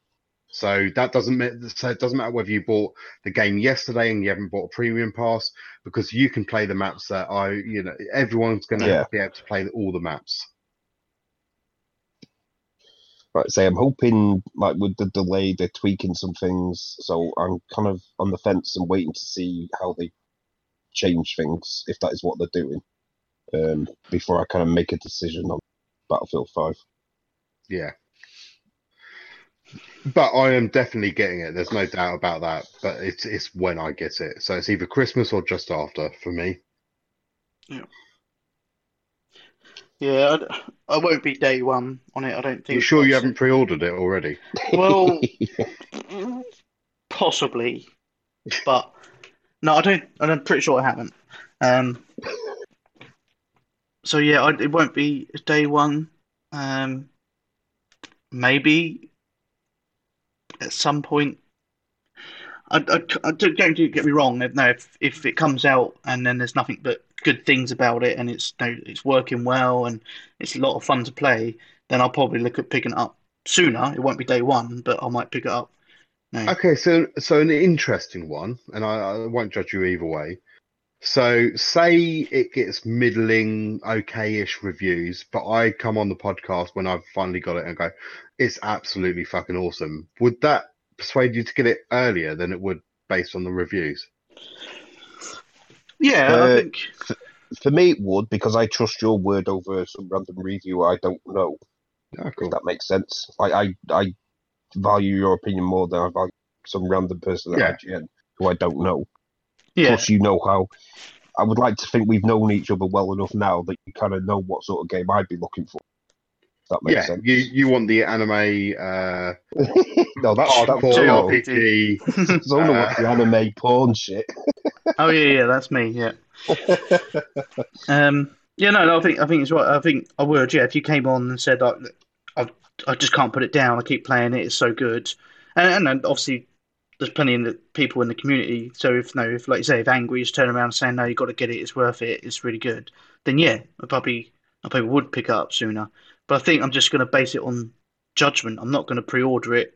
So that doesn't so it doesn't matter whether you bought the game yesterday and you haven't bought a premium pass because you can play the maps that I, you know, everyone's going to Yeah. be able to play all the maps. Like I say, I'm hoping like with the delay, they're tweaking some things. So I'm kind of on the fence and waiting to see how they change things, if that is what they're doing, um, before I kind of make a decision on Battlefield Five. Yeah. But I am definitely getting it. There's no doubt about that. But it's it's when I get it. So it's either Christmas or just after for me. Yeah, I, I won't be day one on it. I don't think. You sure you haven't pre-ordered it already? Well, possibly, but no, I don't. I'm pretty sure I haven't. Um, so yeah, I, it won't be day one. Um, maybe at some point. I, I, I don't, get me wrong. No, if if it comes out and then there's nothing but good things about it and it's it's working well and it's a lot of fun to play, then I'll probably look at picking it up sooner. It won't be day one, but I might pick it up. No. Okay, so so an interesting one, and I, I won't judge you either way. So say it gets middling, okay-ish reviews, but I come on the podcast when I've finally got it and go, it's absolutely fucking awesome. Would that persuade you to get it earlier than it would based on the reviews? Yeah, Uh, I think. For me, it would because I trust your word over some random review I don't know. Yeah, If that makes sense. Like I, I value your opinion more than I value some random person at Yeah. IGN who I don't know. Yeah, Plus, you know how. I would like to think we've known each other well enough now that you kind of know what sort of game I'd be looking for. That makes Yeah, sense. you you want the anime uh, no, that's hardcore. RPG. It's only what the anime porn shit. oh yeah, yeah, that's me. Yeah. Um. Yeah, no, no, I think I think it's right. I think I would. Yeah, if you came on and said like, I I just can't put it down. I keep playing it. It's so good. And, and obviously there's plenty of the people in the community. So if no, if like you say, if angry is turning around and saying no, you have got to get it. It's worth it. It's really good. Then yeah, I probably I probably would pick it up sooner. But I think I'm just going to base it on judgment. I'm not going to pre-order it.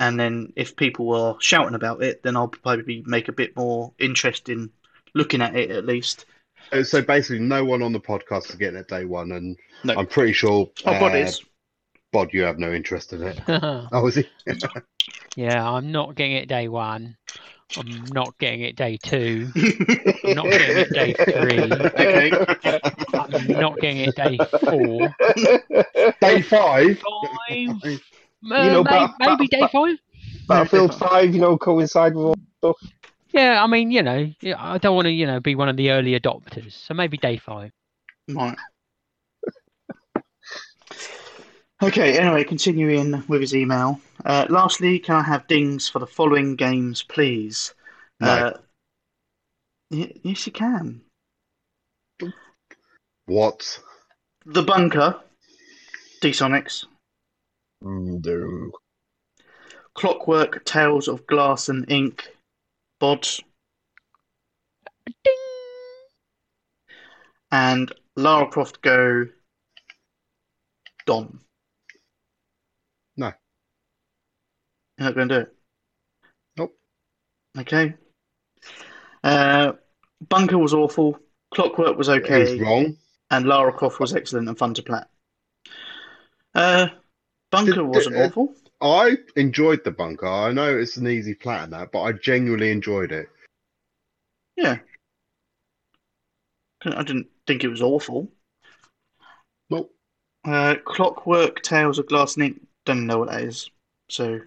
And then if people are shouting about it, then I'll probably make a bit more interest in looking at it at least. Uh, So basically, no one on the podcast is getting it day one, and No. I'm pretty sure. Oh, God, uh, is. Bod, you have no interest in it. Oh, is he? yeah, I'm not getting it day one. I'm not getting it day two. I'm not getting it day three. okay. I'm not getting it day four. Day five. Five. know, Uh, may- but- maybe day five. Battlefield Five, you know, coincide with all stuff. Yeah, I mean, you know, yeah, I don't want to, you know, be one of the early adopters. So maybe day five. Right. Okay, anyway, continuing with his email. Uh, lastly, can I have dings for the following games, please? No. Uh, y- yes, you can. What? The Bunker, D-Sonics, Mm, Clockwork, Tales of Glass and Ink, Bods, Ding. and Lara Croft Go, Don. No. You're not going to do it? Nope. Okay. Uh, Bunker was awful. Clockwork was okay. wrong. And Lara Croft was excellent and fun to play. Uh, Bunker Did- wasn't uh, awful. I enjoyed the bunker. I know it's an easy plat and that, but I genuinely enjoyed it. Yeah. I didn't think it was awful. Nope. Uh, Clockwork Tales of Glass and Ink. Don't know what that is. So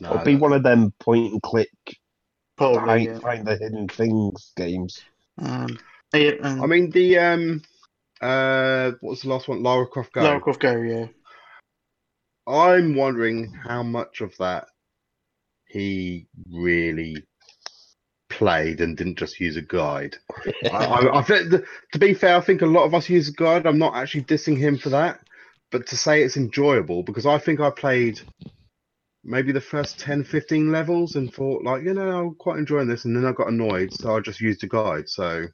No, It'll be one of them point and click, probably. find, Yeah. find the hidden things games. Um, yeah, and I mean the um uh what was the last one? Lara Croft Go. Lara Croft Go. Yeah. I'm wondering how much of that he really played and didn't just use a guide. I, I, I think, th- to be fair, I think a lot of us use a guide. I'm not actually dissing him for that, but to say it's enjoyable because I think I played maybe the first 10, 15 levels and thought like, you know, I'm quite enjoying this, and then I got annoyed, so I just used a guide. So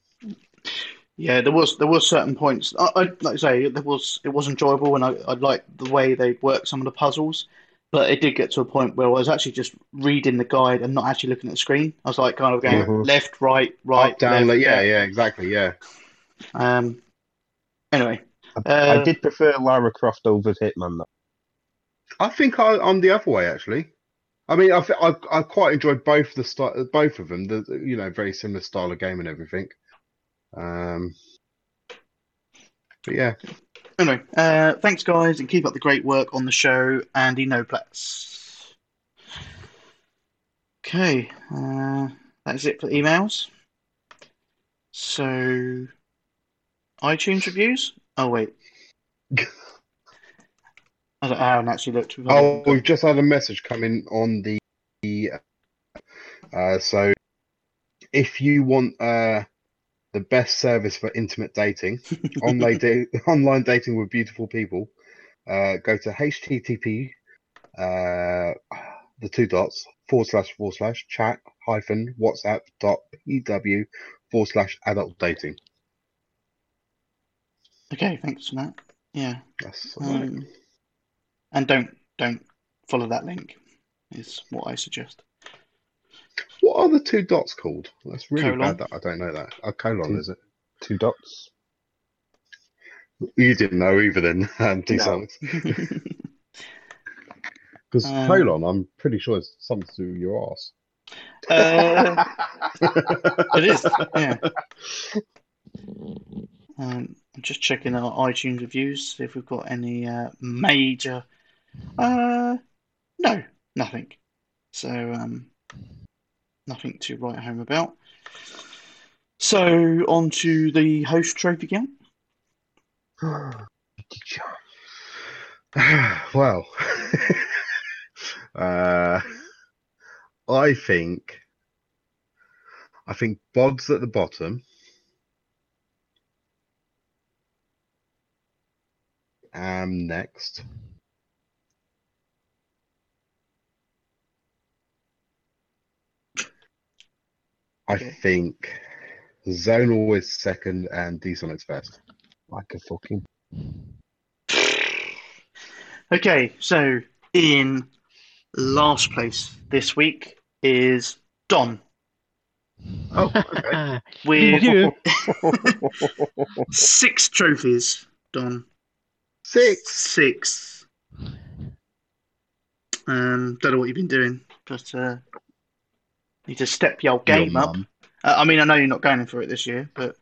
Yeah, there was there were certain points. I, I like I say there was it was enjoyable, and I I liked the way they worked some of the puzzles. But it did get to a point where I was actually just reading the guide and not actually looking at the screen. I was like kind of going Mhm. left, right, right, up, down, left, like, yeah, left. yeah, exactly, yeah. Um. Anyway, I Uh, did prefer Lara Croft over Hitman. Though. I think I, I'm the other way actually. I mean, I, I I quite enjoyed both the style, both of them. The you know very similar style of game and everything. Um, but yeah, anyway, uh, thanks guys, and keep up the great work on the show, Andy Noplats. Okay, uh, that's it for emails. So, iTunes reviews. Oh wait, I, don't, haven't actually looked. Oh, we've just had a message coming on the. Uh, so, if you want uh the best service for intimate dating, online da- online dating with beautiful people, uh, go to http uh, the two dots forward slash forward slash chat hyphen whatsapp dot pw forward slash adult dating. okay, thanks for that. Yeah, That's um, and don't don't follow that link. Is what I suggest. what are the two dots called? That's really Colon. bad that I don't know that. A colon Two- is it? Two dots. You didn't know either then, um, No. Because Um, colon, I'm pretty sure it's something to do with your ass. uh, it is, yeah. Um, I'm just checking our iTunes reviews, see if we've got any uh, major. Uh, no, nothing. So, um, nothing to write home about. So, on to the host trophy count. well, uh, I think, I think Bod's at the bottom. Am next. I Okay. think Zonal is second and Desonic's first. Like a fucking. Okay, so in last place this week is Don Oh, okay. with Yeah. six trophies. Don. Six. Six. Um, don't know what you've been doing, but uh, need to step your game Your up. Uh, I mean, I know you're not going for it this year, but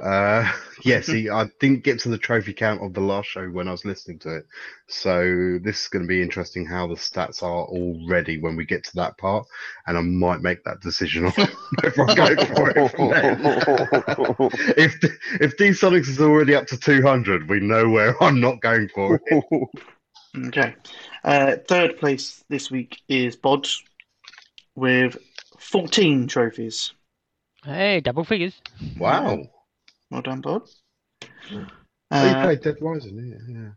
Uh, yeah, see, I didn't get to the trophy count of the last show when I was listening to it. So this is going to be interesting how the stats are already when we get to that part. And I might make that decision on if I go for it. if if D Sonics is already up to 200, we know where I'm not going for it. okay. Uh, third place this week is Bod with 14 trophies. Hey, double figures. Wow. Well done, Bod. Oh, you Uh, played Dead Rising, yeah. yeah.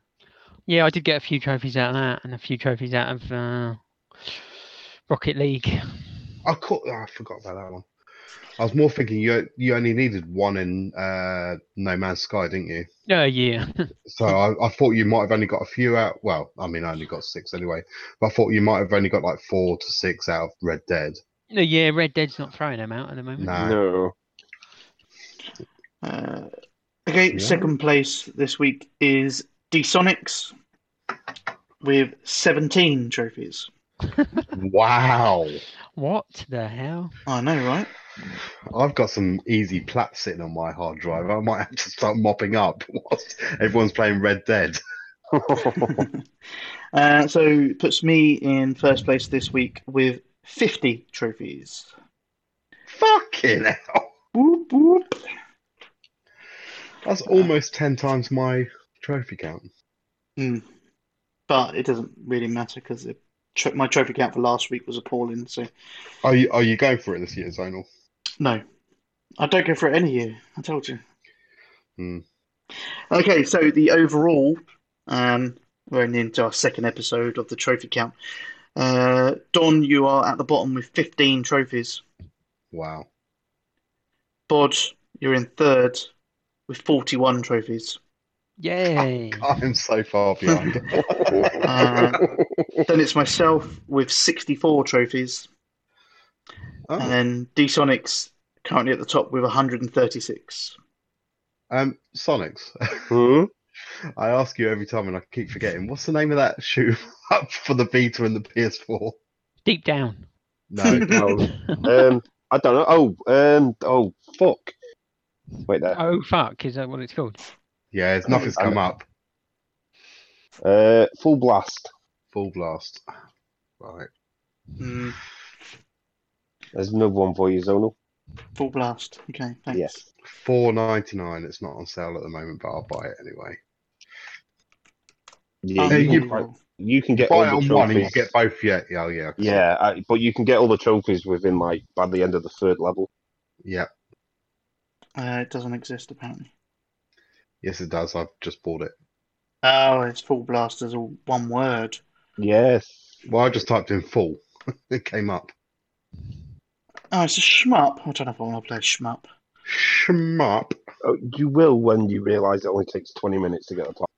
Yeah, I did get a few trophies out of that, and a few trophies out of uh, Rocket League. I caught. Oh, I forgot about that one. I was more thinking you you only needed one in uh, No Man's Sky, didn't you? Uh, yeah. So I, I thought you might have only got a few out. Well, I mean, I only got six anyway. But I thought you might have only got like four to six out of Red Dead. no, yeah, Red Dead's not throwing them out at the moment. Nah. no. Uh, okay, Yeah. second place this week is D-Sonics with 17 trophies. Wow. What the hell? I know, right? I've got some easy plats sitting on my hard drive. I might have to start mopping up whilst everyone's playing Red Dead. uh, so puts me in first place this week with 50 trophies. Fucking hell. Whoop, whoop. That's almost 10 times my trophy count. Hmm. But it doesn't really matter because tr- my trophy count for last week was appalling. So Are you, are you going for it this year, Zonal? No, I don't go for it any year. I told you. Hmm. Okay, so the overall, um, we're into our second episode of the trophy count. Uh, Don, you are at the bottom with 15 trophies. Wow. Bod, you're in third with 41 trophies. Yay! I'm so far behind. Uh, then it's myself with 64 trophies. And oh. then D Sonics currently at the top with 136. Um, Sonics. Hmm? I ask you every time and I keep forgetting. What's the name of that shoe up for the Vita and the PS4? Deep down. No. No. um, I don't know. Oh, um, oh, fuck. Wait there. Oh fuck! Is that what it's called? yeah, it's, nothing's come up. Uh, full blast. Full blast. Right. Mm, There's another one for you, Zonal. full blast. Okay, thanks. Yes. Four ninety nine. It's not on sale at the moment, but I'll buy it anyway. Yeah, Um, you, you- can, buy- you can get buy all it the on one and you get both. Yeah, yeah, oh, yeah. Yeah, I, but you can get all the trophies within like by the end of the third level. Yeah. Uh, it doesn't exist apparently. Yes, it does. I've just bought it. Oh, it's full blast as all one word. Yes. Well, I just typed in full. it came up. Oh, it's a shmup. I don't know if I want to play shmup. Shmup. Oh, you will when you realise it only takes twenty minutes to get the top.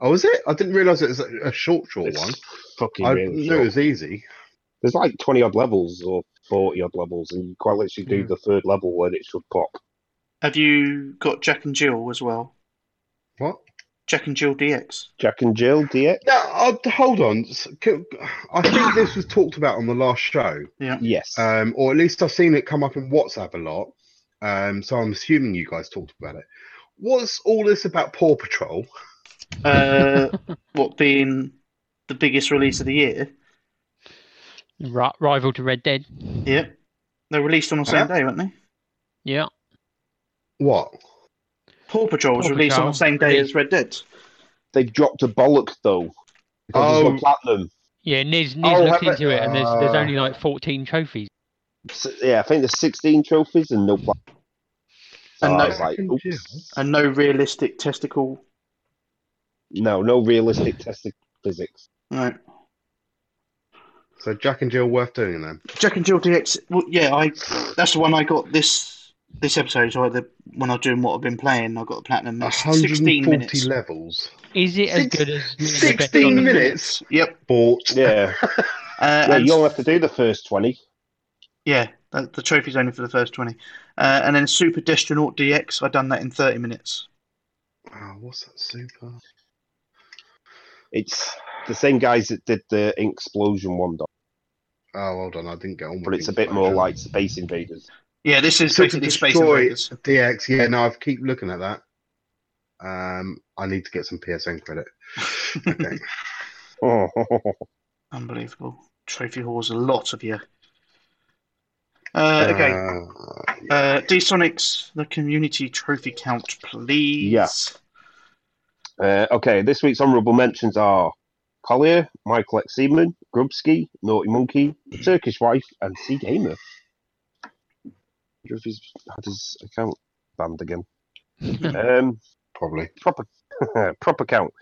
Oh, is it? I didn't realise it was a, a short, short It's one. fucking I really knew short. it was easy. There's like twenty odd levels or forty odd levels, and you quite literally do Yeah. the third level when it should pop. Have you got Jack and Jill as well? What? Jack and Jill DX. Jack and Jill DX. No, uh, hold on. I think this was talked about on the last show, Yeah. Yes. um, or at least I've seen it come up in WhatsApp a lot. Um, so I'm assuming you guys talked about it. What's all this about Paw Patrol? Uh, what being the biggest release of the year? Ri- rival to Red Dead. Yep. They released on the same Huh? day, weren't they? Yeah. What? Paw Patrol was Paw released on the same day as Red Dead. They've dropped a bollock though. Because Oh. there's no platinum. Yeah, Niz, Niz Oh, looked into it, and there's there's uh, only like 14 trophies. S- Yeah, I think there's 16 trophies and no platinum. So And I no- like, and no realistic testicle. No, no realistic testing physics. Right. So Jack and Jill worth doing then? Jack and Jill DX. Well, yeah, I. That's the one I got this this episode. So the when I was doing what I've been playing, I got the platinum. It's 16 140 minutes. levels. Is it as Six- good as the best 16 on minutes? Yep. Bought. Yeah. Uh, yeah, and- you only have to do the first 20. Yeah, the, the trophy's only for the first 20. Uh, and then Super Destronaut DX, I done that in 30 minutes. Oh, what's that super? It's the same guys that did the Ink Explosion one, though, Oh, hold on. I didn't get on. but it's a bit more like Space Invaders. Yeah, this is Super basically Space Destroy Invaders. DX. Yeah, no, I keep looking at that. Um, I need to get some PSN credit. Okay. Oh, Unbelievable. Trophy Hall's a lot of you. Uh, okay. Uh, Uh, D Sonics, the community trophy count, please. Yeah. Uh, okay, this week's honourable mentions are Collier, Michael X. Seaman, Grubsky, Naughty Monkey, Turkish Wife, and Sea Gamer. I wonder if he's had his account banned again. um, probably. proper proper count.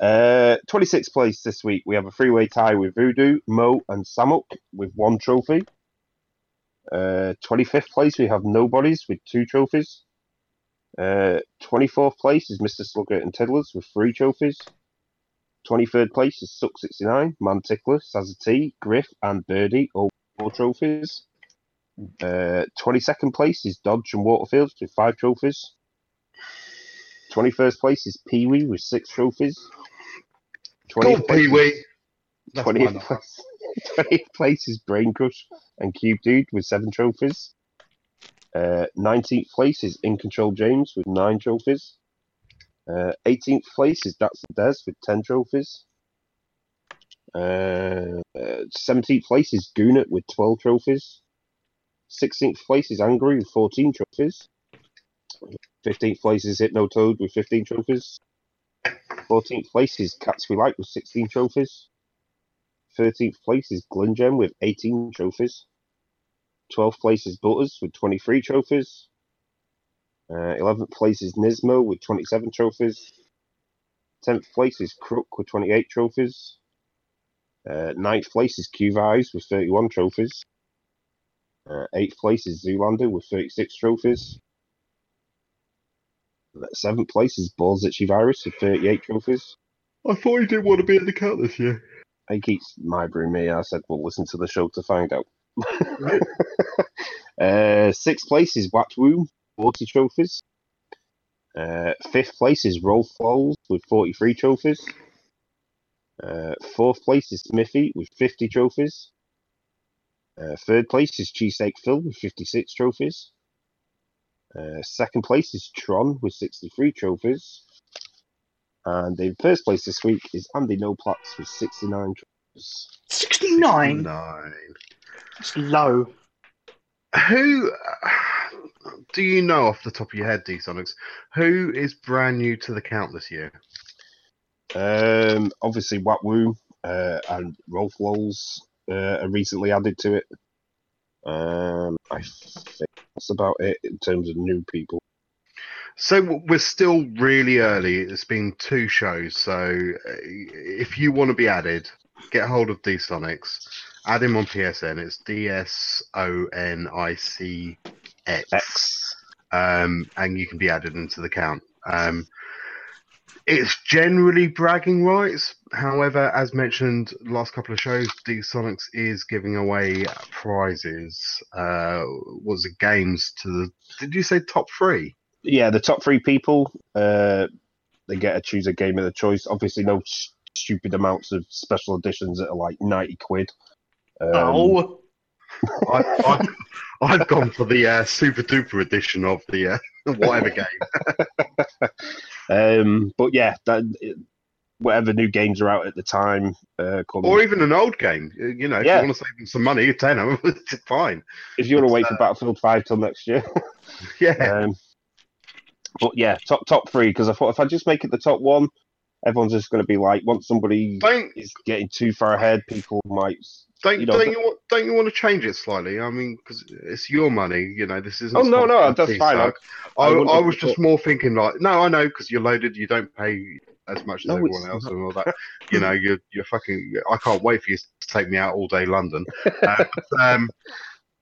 Uh, 26th place this week. We have a three-way tie with Voodoo, Mo, and Samuk with one trophy. Uh, 25th place we have Nobodies with two trophies. Uh, 24th place is Mr. Slugger and Tiddlers with three trophies. 23rd place is Suck69, Man Mantickler, Sazza Griff, and Birdie, all four trophies. Uh, 22nd place is Dodge and Waterfields with five trophies. 21st place is Pee Wee with six trophies. Go 20th place, Pee Wee. That's 20th place, 20th place is Brain Crush and Cube Dude with seven trophies. Uh, 19th place is In Control James with nine trophies. Uh, 18th place is That's the Des with 10 trophies. Uh, uh, 17th place is Goonet with 12 trophies. 16th place is Angry with 14 trophies. 15th place is Hypno Toad with 15 trophies. 14th place is Cats We Like with 16 trophies. 13th place is Glingem with 18 trophies. 12th place is Butters with 23 trophies. Uh, 11th place is Nismo with 27 trophies. 10th place is Crook with 28 trophies. Uh, 9th place is Qvise with 31 trophies. Uh, 8th place is Zoolander with 36 trophies. 7th place is Balls Virus with 38 trophies. I thought he didn't want to be in the count this year. He keeps mibering me. I said, well, listen to the show to find out. uh, sixth place is Watwoo, 40 trophies. Uh, fifth place is Roll Falls with 43 trophies. Uh, fourth place is Smithy with 50 trophies. Uh, third place is Cheesesteak Phil with 56 trophies. Uh, second place is Tron with 63 trophies. And in first place this week is Andy Noplats with 69 trophies. 69? Nine. It's low. Who do you know off the top of your head, D Sonics? Who is brand new to the count this year? Um, obviously, Watwoo uh, and Rolf Lowles uh, are recently added to it. Um, I think that's about it in terms of new people. So we're still really early. It's been two shows. So uh, if you want to be added, get hold of D Sonics. Add him on PSN. It's D S O N I C X. um, and you can be added into the count. Um, it's generally bragging rights. However, as mentioned last couple of shows, D Sonics is giving away prizes. Uh, was it games to the? Did you say top three? Yeah, the top three people, uh, they get to choose a game of their choice. Obviously, no stupid amounts of special editions that are like 90 quid. Um, oh, I, I, I've gone for the uh, super duper edition of the uh, whatever game. Um, but yeah, that, whatever new games are out at the time, uh, Or even an old game. Uh, You know, if Yeah. you want to save them some money, tenner, it's fine. if you want to wait for Battlefield 5 till next year. Yeah. Um, but yeah, top top three because I thought if I just make it the top one, everyone's just going to be like, once somebody Don't is getting too far ahead, people might. don't you know, don't you want don't you want to change it slightly? I mean, because it's your money. You know, this isn't. Oh no, no, that's fine. I, TSUG. I, I I, was just more thinking like, no, I know because you're loaded. You don't pay as much as No, everyone else and all that. you know, you're you're fucking. I can't wait for you to take me out all day London. Uh, but, um,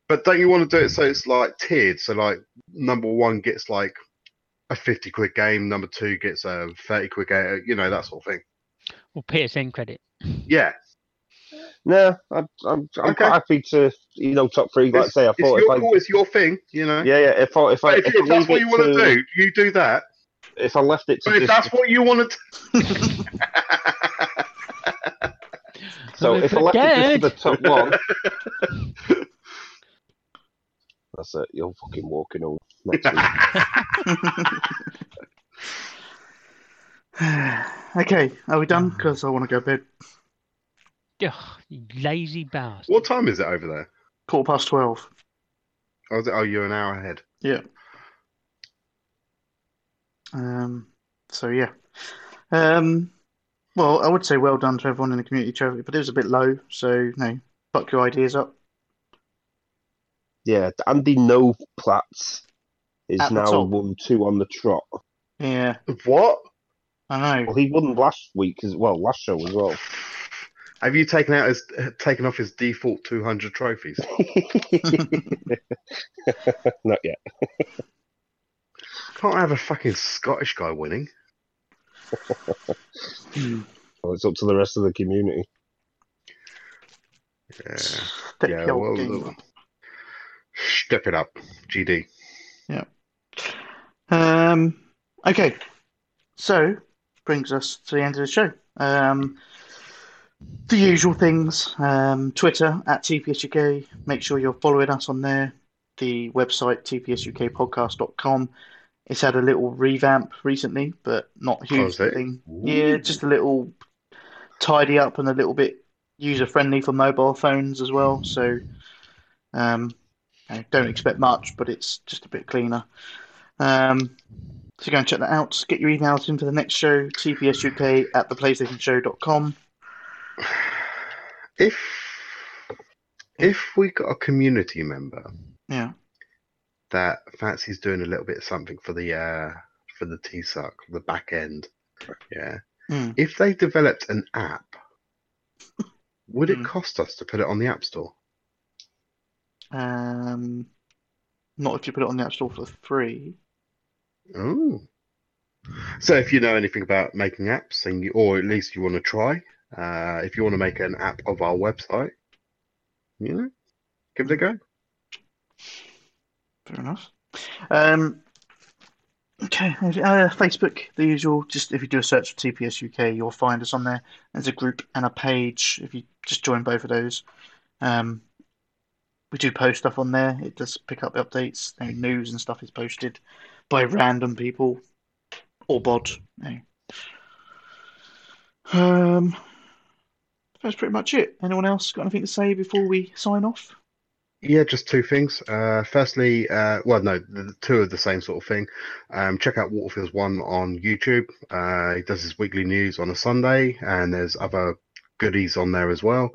but don't you want to do it so it's like tiered? So like number one gets like a fifty quid game. Number two gets a thirty quid game. You know that sort of thing. Well, PSN credit. Yeah, no, I, I'm I'm Okay. quite happy to you know top three. Like I it's, say, I it's thought your if I call. It's your thing. You know. yeah yeah if I if I if, if, if I that's what you want to to- do, you do that. if I left it to But if that's what you want to so Don't if I left it just to the top one. That's it. You're fucking walking home next week. okay, are we done? Because I want to go to bed. Ugh, you lazy bastard. What time is it over there? Quarter past 12. Oh, is it, oh you're an hour ahead. Yeah. Um. So yeah. Um. Well, I would say well done to everyone in the community trophy, but it was a bit low. So no, fuck your ideas up. Yeah, Andy No Platz is At now top. won two on the trot. Yeah, What? I know. Well, he won last week as well, last show as well. Have you taken out his taken off his default 200 trophies? Not yet. Can't have a fucking Scottish guy winning. Well, it's up to the rest of the community. Yeah, Step yeah. Well, step it up, GD. Um, okay, so brings us to the end of the show. Um, the usual things: um, Twitter at TPSUK. Make sure you're following us on there. The website tpsukpodcast.com. It's had a little revamp recently, but not a huge thing. Yeah, just a little tidy up and a little bit user friendly for mobile phones as well. So um, I don't expect much, but it's just a bit cleaner. Um, so go and check that out. Get your emails in for the next show, tpsuk at theplaystationshow.com. If if we got a community member Yeah. that fancies doing a little bit of something for the uh for the TPSUK, the back end, yeah. Hmm. If they developed an app, would it Hmm. cost us to put it on the App Store? Um, not if you put it on the App Store for free. Oh. So if you know anything about making apps, and you, or at least you want to try, uh, if you want to make an app of our website, you know, give it a go. Fair enough. Um, okay, uh, Facebook, the usual. Just if you do a search for TPS UK, you'll find us on there. There's a group and a page. If you just join both of those, um, we do post stuff on there. It does pick up updates. News and stuff is posted by random people or bod. you. Um, that's pretty much it. Anyone else got anything to say before we sign off? Yeah, just two things. Uh, firstly, uh, well, no, the two of the same sort of thing. Um, check out Waterfields One on YouTube. Uh, he does his weekly news on a Sunday, and there's other goodies on there as well.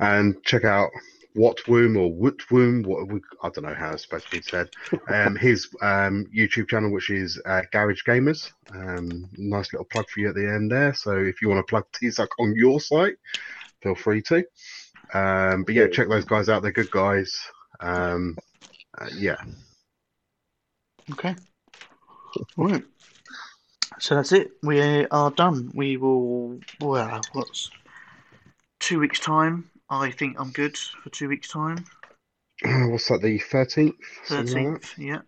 And check out Whatwoom or Wootwoom, what we, I don't know how it's supposed to be said. Um, his um, YouTube channel, which is uh, Garage Gamers. Um, nice little plug for you at the end there. So if you want to plug TPSUK on your site, feel free to. Um, but yeah, check those guys out. They're good guys. Um, uh, yeah. Okay. All right. So that's it. We are done. We will. Well, what's two weeks' time? I think I'm good for two weeks' time. What's that? The thirteenth, Thirteenth. Yeah.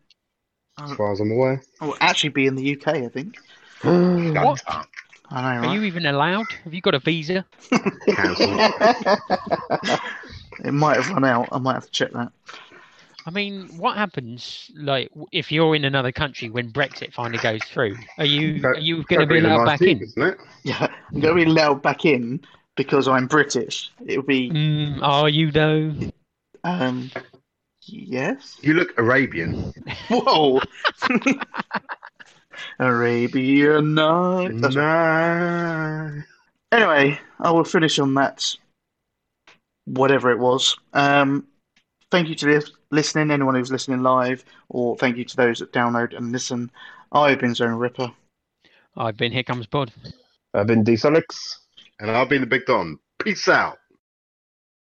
as far as I'm aware. Oh, actually, be in the UK. I think. What? I know, Are you even allowed? Have you got a visa? It might have run out. I might have to check that. I mean, what happens like if you're in another country when Brexit finally goes through? Are you are you going to be allowed back 19th, in? Yeah, I'm going to be allowed back in because I'm British. It'll be. Mm, are you though? Um. Yes. You look Arabian. Whoa. Arabian Night. That's right. Anyway, I will finish on that. Whatever it was. Um, thank you to lis- listening, anyone who's listening live, or thank you to those that download and listen. I've been Zone Ripper. I've been here comes Bod. I've been D-Sonics. And I've been the Big Don. Peace out.